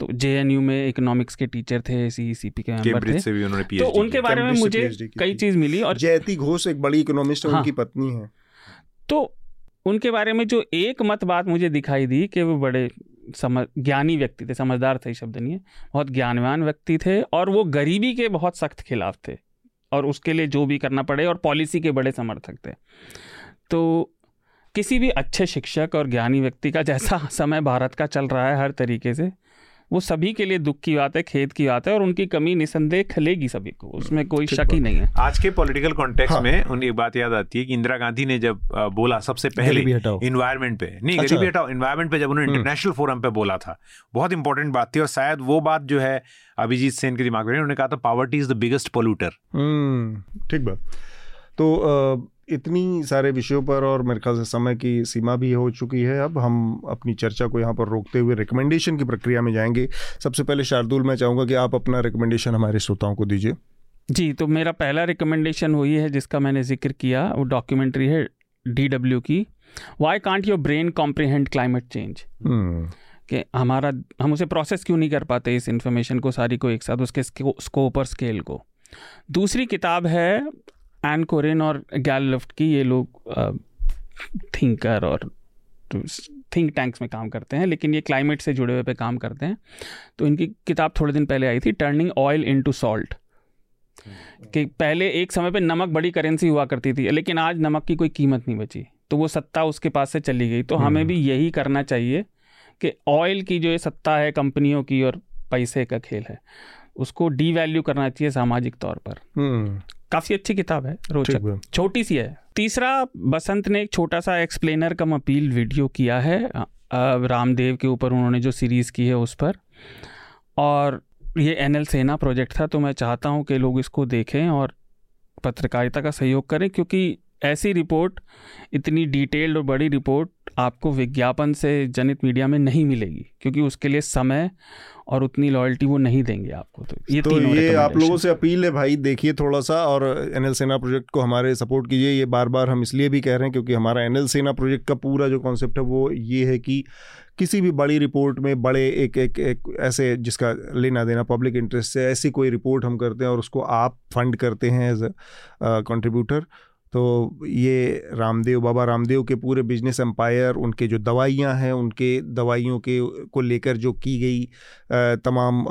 तो जे में इकोनॉमिक्स के टीचर थे सी सी पी के मेंबर थे। से भी उन्होंने तो उनके बारे में मुझे कई चीज़ मिली और जयती घोष एक बड़ी इकोनॉमिस्ट हाँ। उनकी पत्नी है। तो उनके बारे में जो एक मत बात मुझे दिखाई दी कि वो बड़े समझ ज्ञानी व्यक्ति थे समझदार थे शब्द नहीं है। बहुत ज्ञानवान व्यक्ति थे और वो गरीबी के बहुत सख्त खिलाफ थे और उसके लिए जो भी करना पड़े और पॉलिसी के बड़े समर्थक थे। तो किसी भी अच्छे शिक्षक और ज्ञानी व्यक्ति का जैसा समय भारत का चल रहा है हर तरीके से वो सभी के लिए दुख की बात है खेत की बात है और उनकी कमी निसंदेह खलेगी सभी को उसमें कोई शक ही नहीं है आज के पॉलिटिकल कॉन्टेक्स्ट हाँ। में उन्हें एक बात याद आती है कि इंदिरा गांधी ने जब बोला सबसे पहले इन्वायरमेंट पे नहीं अच्छा। गरीबी हटाओ इन्वायरमेंट पे जब उन्होंने इंटरनेशनल हम्म। फोरम पे बोला था बहुत इंपॉर्टेंट बात थी और शायद वो बात जो है अभिजीत सेन के दिमाग में उन्होंने कहा था poverty is the biggest polluter ठीक बात तो इतनी सारे विषयों पर और मेरे ख्याल से समय की सीमा भी हो चुकी है। अब हम अपनी चर्चा को यहाँ पर रोकते हुए रिकमेंडेशन की प्रक्रिया में जाएँगे। सबसे पहले शार्दुल मैं चाहूँगा कि आप अपना रिकमेंडेशन हमारे श्रोताओं को दीजिए। जी तो मेरा पहला रिकमेंडेशन वही है जिसका मैंने ज़िक्र किया वो डॉक्यूमेंट्री है डी डब्ल्यू की। Why can't your brain comprehend climate change कि हमारा हम उसे प्रोसेस क्यों नहीं कर पाते इस इन्फॉर्मेशन को सारी को एक साथ उसके स्कोप और स्केल को। दूसरी किताब है एन कोरेन और गैल लिफ्ट की ये लोग थिंकर और थिंक टैंक्स में काम करते हैं लेकिन ये क्लाइमेट से जुड़े हुए पे काम करते हैं। तो इनकी किताब थोड़े दिन पहले आई थी टर्निंग ऑयल इनटू सॉल्ट कि पहले एक समय पे नमक बड़ी करेंसी हुआ करती थी लेकिन आज नमक की कोई कीमत नहीं बची। तो वो सत्ता उसके पास से चली गई। तो हमें भी यही करना चाहिए कि ऑयल की जो ये सत्ता है कंपनियों की और पैसे का खेल है उसको डी वैल्यू करना चाहिए सामाजिक तौर पर। हम्म। काफ़ी अच्छी किताब है रोचक। छोटी सी है। तीसरा बसंत ने एक छोटा सा एक्सप्लेनर कम अपील वीडियो किया है। रामदेव के ऊपर उन्होंने जो सीरीज़ की है उस पर। और ये एन एल सेना प्रोजेक्ट था तो मैं चाहता हूँ कि लोग इसको देखें और पत्रकारिता का सहयोग करें क्योंकि ऐसी रिपोर्ट इतनी डिटेल्ड और बड़ी रिपोर्ट आपको विज्ञापन से जनित मीडिया में नहीं मिलेगी क्योंकि उसके लिए समय और उतनी लॉयल्टी वो नहीं देंगे आपको। तो ये तो ये आप लोगों से अपील है भाई देखिए थोड़ा सा और एन एल सेना प्रोजेक्ट को हमारे सपोर्ट कीजिए। ये बार बार हम इसलिए भी कह रहे हैं क्योंकि हमारा एन एल सेना प्रोजेक्ट का पूरा जो कॉन्सेप्ट है वो ये है कि किसी भी बड़ी रिपोर्ट में बड़े एक एक एक ऐसे जिसका लेना देना पब्लिक इंटरेस्ट से ऐसी कोई रिपोर्ट हम करते हैं और उसको आप फंड करते हैं एज अ कंट्रीब्यूटर तो ये रामदेव बाबा रामदेव के पूरे बिज़नेस एम्पायर उनके जो दवाइयाँ हैं उनके दवाइयों के को लेकर जो की गई तमाम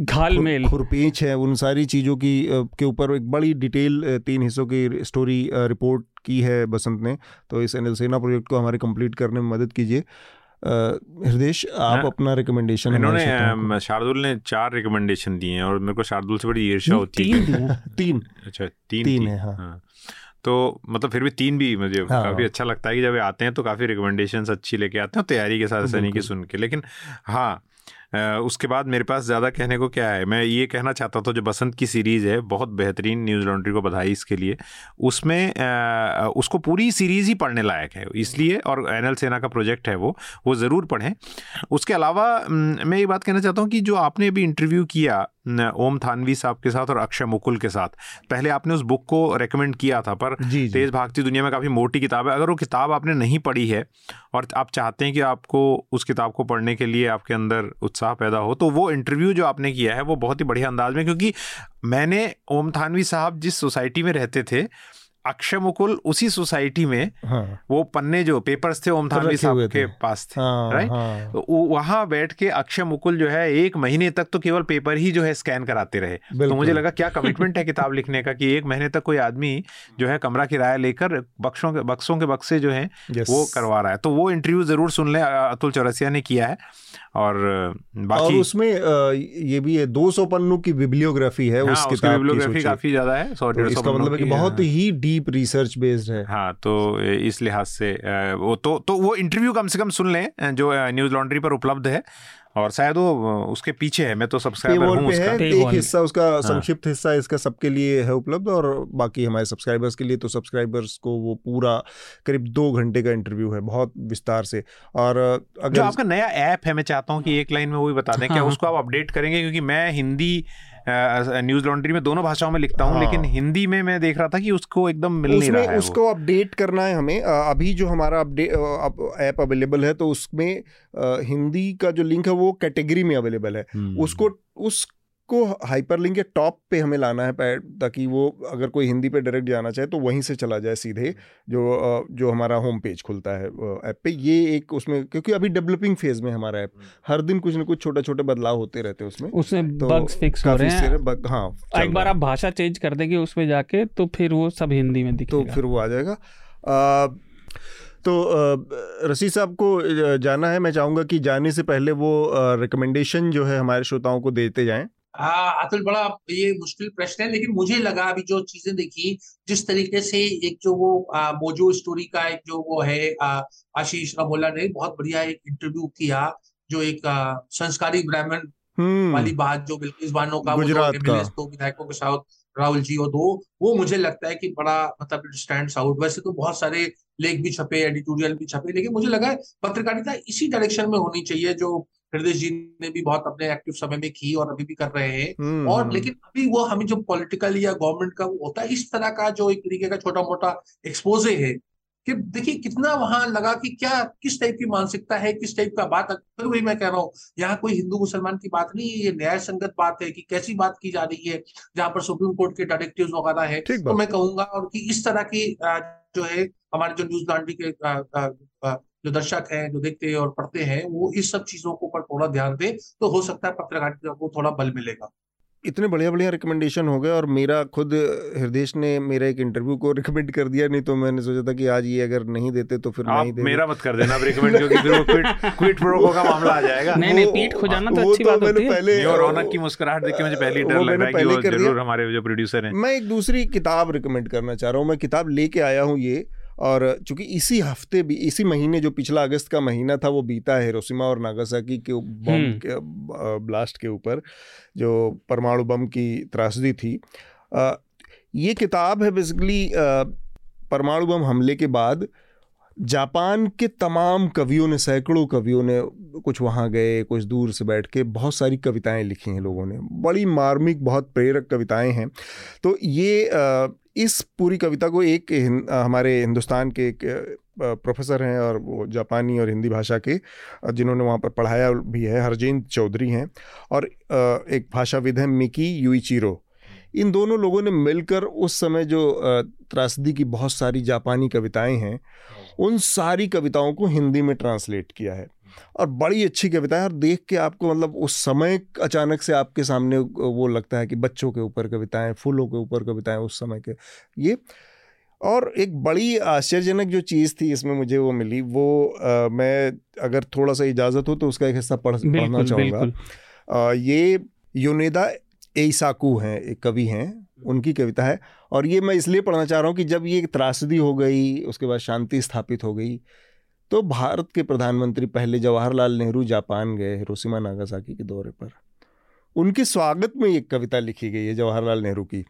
घाल मेल। खुरपेच है उन सारी चीज़ों की के ऊपर एक बड़ी डिटेल तीन हिस्सों की स्टोरी रिपोर्ट की है बसंत ने। तो इस एनएल सेना प्रोजेक्ट को हमारे कंप्लीट करने में मदद कीजिए। हृदय आप अपना रिकमेंडेशन इन्होंने शार्दुल ने चार रिकमेंडेशन दिए हैं और मेरे को शार्दुल से बड़ी ईर्ष्या होती है तीन अच्छा तीन तीन है हाँ।, हाँ। तो मतलब फिर भी तीन भी मुझे हाँ, काफ़ी अच्छा लगता है कि जब आते हैं तो काफ़ी रिकमेंडेशन अच्छी लेके आते हैं तैयारी के साथ ऐसा नहीं कि सुन के लेकिन हाँ उसके बाद मेरे पास ज़्यादा कहने को क्या है? मैं ये कहना चाहता था जो बसंत की सीरीज़ है बहुत बेहतरीन न्यूज़ लॉन्ड्री को बधाई इसके लिए उसमें उसको पूरी सीरीज़ ही पढ़ने लायक है। इसलिए और एनएल सेना का प्रोजेक्ट है वो वो ज़रूर पढ़ें। उसके अलावा मैं ये बात कहना चाहता हूँ कि जो आपने अभी इंटरव्यू किया ओम थानवी साहब के साथ और अक्षय मुकुल के साथ पहले आपने उस बुक को रेकमेंड किया था पर जी, जी. तेज भागती दुनिया में काफ़ी मोटी किताब है। अगर वो किताब आपने नहीं पढ़ी है और आप चाहते हैं कि आपको उस किताब को पढ़ने के लिए आपके अंदर उत्साह पैदा हो तो वो इंटरव्यू जो आपने किया है वो बहुत ही बढ़िया अंदाज में क्योंकि मैंने ओम थानवी साहब जिस सोसाइटी में रहते थे अक्षय मुकुल उसी सोसाइटी में हाँ। वो पन्ने जो पेपर्स थे ओम थानवी साहब के पास थे हाँ, राइट हाँ। तो वहाँ बैठ के अक्षय मुकुल जो है एक महीने तक तो केवल पेपर ही जो है स्कैन कराते रहे। तो मुझे लगा क्या कमिटमेंट है किताब लिखने का कि एक महीने तक कोई आदमी जो है कमरा किराया लेकर बक्सों के बक्सों के बक्से जो है वो करवा रहा है। तो वो इंटरव्यू ज़रूर सुन ले अतुल चौरसिया ने किया है। और बाकी और उसमें ये भी है 200 पन्नों की बिब्लियोग्राफी है हाँ, उस किताब बिब्लियोग्राफी काफ़ी ज़्यादा है सौ तो इसका मतलब है कि बहुत ही। डीप रिसर्च बेस्ड है। हाँ तो इस लिहाज से वो तो तो वो इंटरव्यू कम से कम सुन लें जो न्यूज़ लॉन्ड्री पर उपलब्ध है। और शायद वो उसके पीछे है मैं तो सब्सक्राइबर हूँ उसका एक हिस्सा उसका हाँ। संक्षिप्त हिस्सा इसका सबके लिए है उपलब्ध और बाकी हमारे सब्सक्राइबर्स के लिए तो सब्सक्राइबर्स को वो पूरा करीब दो घंटे का इंटरव्यू है बहुत विस्तार से और अगर जो आपका नया ऐप है मैं चाहता हूँ कि एक लाइन में वो भी बता दें क्या हाँ। उसको आप अपडेट करेंगे क्योंकि मैं हिंदी न्यूज़ लॉन्ड्री में दोनों भाषाओं में लिखता हूँ हाँ। लेकिन हिंदी में मैं देख रहा था कि उसको एकदम मिल नहीं रहा है उसको अपडेट करना है हमें अभी जो हमारा अपडेट ऐप अवेलेबल है तो उसमें हिंदी का जो लिंक है वो कैटेगरी में अवेलेबल है हम्म। उसको उस को हाइपरलिंक के टॉप पे हमें लाना है पैड ताकि वो अगर कोई हिंदी पे डायरेक्ट जाना चाहे तो वहीं से चला जाए सीधे जो जो हमारा होम पेज खुलता है ऐप पे। ये एक उसमें क्योंकि अभी डेवलपिंग फ़ेज़ में हमारा ऐप हर दिन कुछ ना कुछ छोटे छोटे बदलाव होते रहते हैं उसमें। उसमें तो बग्स फिक्स हो रहे हैं। बग, हाँ एक बार आप भाषा चेंज कर देंगे उसमें जाके तो फिर वो सब हिंदी में दिखेगा। तो फिर वो आ जाएगा। तो रसी साहब को जाना है। मैं चाहूँगा कि जाने से पहले वो रिकमेंडेशन जो है हमारे श्रोताओं को देते जाएँ। अतुल बड़ा ये मुश्किल प्रश्न है लेकिन मुझे लगा अभी जो चीज़ें देखी जिस तरीके से एक जो वो आ, मोजो स्टोरी का एक जो वो है आशीष रमोला ने बहुत बढ़िया एक इंटरव्यू किया जो एक आ, संस्कारी ब्राह्मण हम्म। वाली बात जो बिल्किस बानो का तो विधायकों के साथ राहुल जी और दो वो मुझे लगता है कि बड़ा मतलब स्टैंड आउट वैसे तो बहुत सारे लेख भी छपे एडिटोरियल भी छपे लेकिन मुझे लगा पत्रकारिता इसी डायरेक्शन में होनी चाहिए जो हृदय जी ने भी बहुत अपने एक्टिव समय में की और अभी भी कर रहे हैं हम्म, और। लेकिन अभी वो हमें जो पॉलिटिकल या गवर्नमेंट का होता है इस तरह का जो एक तरीके का छोटा मोटा एक्सपोजे है कि देखिए कितना वहाँ लगा कि क्या किस टाइप की मानसिकता है किस टाइप का बात फिर वही मैं कह रहा हूँ यहाँ कोई हिंदू मुसलमान की बात नहीं है ये न्याय संगत बात है कि कैसी बात की जा रही है जहाँ पर सुप्रीम कोर्ट के डायरेक्टिव वगैरह है तो मैं कहूँगा और कि इस तरह की जो है हमारे जो न्यूज़ लॉन्ड्री के जो दर्शक हैं जो देखते हैं और पढ़ते हैं वो इस सब चीज़ों को ऊपर थोड़ा ध्यान दे तो हो सकता है पत्रकारिता को थोड़ा बल मिलेगा। इतने बढ़िया बढ़िया रिकमेंडेशन हो गए और मेरा खुद हृदय ने मेरा एक इंटरव्यू को रिकमेंड कर दिया नहीं तो मैंने सोचा था कि आज ये अगर नहीं देते तो फिर आप नहीं देते मेरा मत कर देना रिकमेंड क्योंकि फिर वो क्विट क्विट प्रोको का मामला आ जाएगा। नहीं नहीं पीठ खुजाना तो अच्छी तो बात होती है। पहले और रौनक की मुस्कुराहट देख के मुझे पहले डर लग रहा है कि ज़रूर हमारे जो प्रोड्यूसर हैं। मैं एक दूसरी किताब रिकमेंड करना चाह रहा हूँ मैं किताब लेके आया हूँ ये और चूँकि इसी हफ़्ते भी इसी महीने जो पिछला अगस्त का महीना था वो बीता है हिरोशिमा और नागासाकी के बम हम्म। के ब्लास्ट के ऊपर जो परमाणु बम की त्रासदी थी। ये किताब है बेसिकली परमाणु बम हमले के बाद जापान के तमाम कवियों ने सैकड़ों कवियों ने कुछ वहाँ गए कुछ दूर से बैठ के बहुत सारी कविताएँ लिखी हैं लोगों ने। बड़ी मार्मिक बहुत प्रेरक कविताएँ हैं। तो ये इस पूरी कविता को एक हमारे हिंदुस्तान के एक प्रोफेसर हैं और वो जापानी और हिंदी भाषा के जिन्होंने वहाँ पर पढ़ाया भी है हरजीन चौधरी हैं और एक भाषाविद हैं मिकी यूइचिरो। इन दोनों लोगों ने मिलकर उस समय जो त्रासदी की बहुत सारी जापानी कविताएँ हैं। उन सारी कविताओं को हिंदी में ट्रांसलेट किया है। और बड़ी अच्छी कविता है और देख के आपको मतलब उस समय अचानक से आपके सामने वो लगता है कि बच्चों के ऊपर कविताएँ फूलों के ऊपर कविताएँ उस समय के। ये और एक बड़ी आश्चर्यजनक जो चीज़ थी इसमें मुझे वो मिली वो आ, मैं अगर थोड़ा सा इजाज़त हो तो उसका एक हिस्सा पढ़ पढ़ना चाहूँगा। ये योनेदा एसाकू हैं एक कवि हैं उनकी कविता है। और ये मैं इसलिए पढ़ना चाह रहा हूँ कि जब ये त्रासदी हो गई उसके बाद शांति स्थापित हो गई तो भारत के प्रधानमंत्री पहले जवाहरलाल नेहरू जापान गए हिरोशिमा नागासाकी के दौरे पर। उनके स्वागत में एक कविता लिखी गई है जवाहरलाल नेहरू की। आ,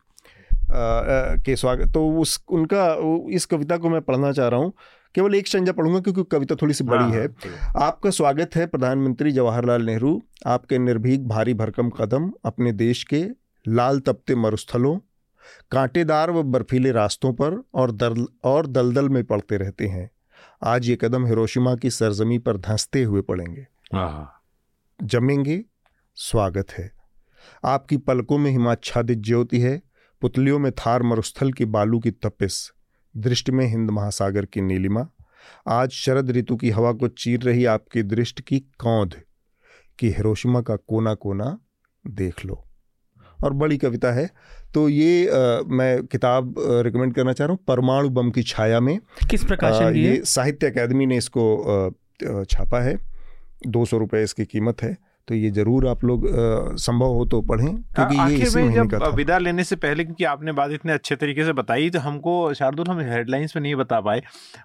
के स्वागत तो उस उनका इस कविता को मैं पढ़ना चाह रहा हूँ। केवल एक संजा पढ़ूँगा क्योंकि कविता थोड़ी सी बड़ी हाँ, है। है। आपका स्वागत है प्रधानमंत्री जवाहरलाल नेहरू आपके निर्भीक भारी भरकम कदम अपने देश के लाल तपते मरुस्थलों कांटेदार व बर्फीले रास्तों पर और दल और दलदल में पड़ते रहते हैं। आज ये कदम हिरोशिमा की सरजमी पर धंसते हुए पड़ेंगे। जमेंगे? स्वागत है। आपकी पलकों में हिमाच्छादित ज्योति है पुतलियों में थार मरुस्थल की बालू की तपिस दृष्टि में हिंद महासागर की नीलिमा। आज शरद ऋतु की हवा को चीर रही आपकी दृष्टि की कौंध कि हिरोशिमा का कोना कोना देख लो। और बड़ी कविता है। तो ये आ, मैं किताब रिकमेंड करना चाह रहा हूँ परमाणु बम की छाया में। किस प्रकाशन की ये साहित्य अकादमी ने इसको आ, छापा है। दो सौ रुपये इसकी कीमत है। तो ये ज़रूर आप लोग संभव हो तो पढ़ें क्योंकि ये इसी में जब विदा लेने से पहले क्योंकि आपने बात इतने अच्छे तरीके से बताई तो हमको शार्दुल हम हेडलाइंस में नहीं बता पाए।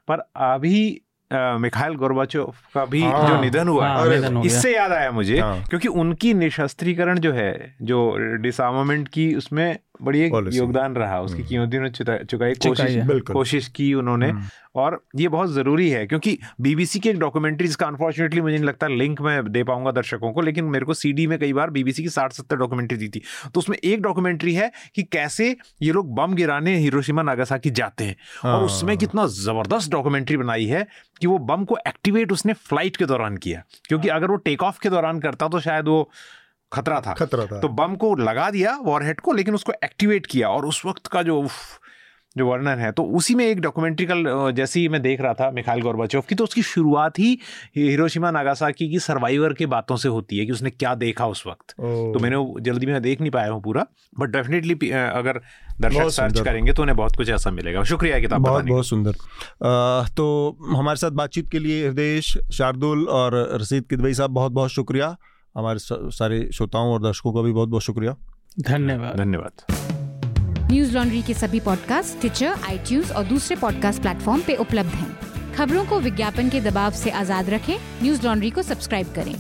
पर अभी मिखाइल गोरबाचो का भी हाँ, जो निधन हुआ हाँ, निधन इससे याद आया मुझे हाँ। क्योंकि उनकी निशस्त्रीकरण जो है जो डिसमेंट की उसमें बड़ी एक योगदान रहा उसकी हम्म। कीमती उन्होंने चुकाई कोशिश कोशिश की उन्होंने। हम्म। और ये बहुत ज़रूरी है क्योंकि बीबीसी की एक डॉक्यूमेंट्री जिसका अनफॉर्चुनेटली मुझे नहीं लगता लिंक मैं दे पाऊँगा दर्शकों को लेकिन मेरे को सीडी में कई बार बीबीसी की साठ सत्तर डॉक्यूमेंट्री दी थी। तो उसमें एक डॉक्यूमेंट्री है कि कैसे ये लोग बम गिराने हिरोशिमा नागासाकी जाते हैं। और हाँ। उसमें कितना ज़बरदस्त डॉक्यूमेंट्री बनाई है कि वो बम को एक्टिवेट उसने फ़्लाइट के दौरान किया। क्योंकि अगर वो टेक ऑफ़ के दौरान करता तो शायद वो खतरा था। खतरा था। तो बम को लगा दिया वॉरहेड को लेकिन उसको एक्टिवेट किया और उस वक्त का जो जो वर्णन है तो उसी में एक डॉक्यूमेंट्री डॉक्यूमेंट्रिकल जैसे ही मैं देख रहा था मिखाइल गोरबाचोव की तो उसकी शुरुआत ही हिरोशिमा नागासाकी की सर्वाइवर के बातों से होती है कि उसने क्या देखा उस वक्त। तो मैंने जल्दी में देख नहीं पाया हूँ पूरा बट डेफिनेटली अगर दर्शक सर्च करेंगे तो उन्हें बहुत कुछ ऐसा मिलेगा। शुक्रिया किताब बहुत बहुत सुंदर। तो हमारे साथ बातचीत के लिए हृदय शार्दुल और रसीद किदवई साहब बहुत बहुत शुक्रिया। हमारे सारे श्रोताओं और दर्शकों का भी बहुत बहुत शुक्रिया। धन्यवाद। धन्यवाद। न्यूज़ लॉन्ड्री के सभी पॉडकास्ट ट्विटर आई और दूसरे पॉडकास्ट प्लेटफॉर्म पे उपलब्ध हैं। खबरों को विज्ञापन के दबाव से आज़ाद रखें। न्यूज़ लॉन्ड्री को सब्सक्राइब करें।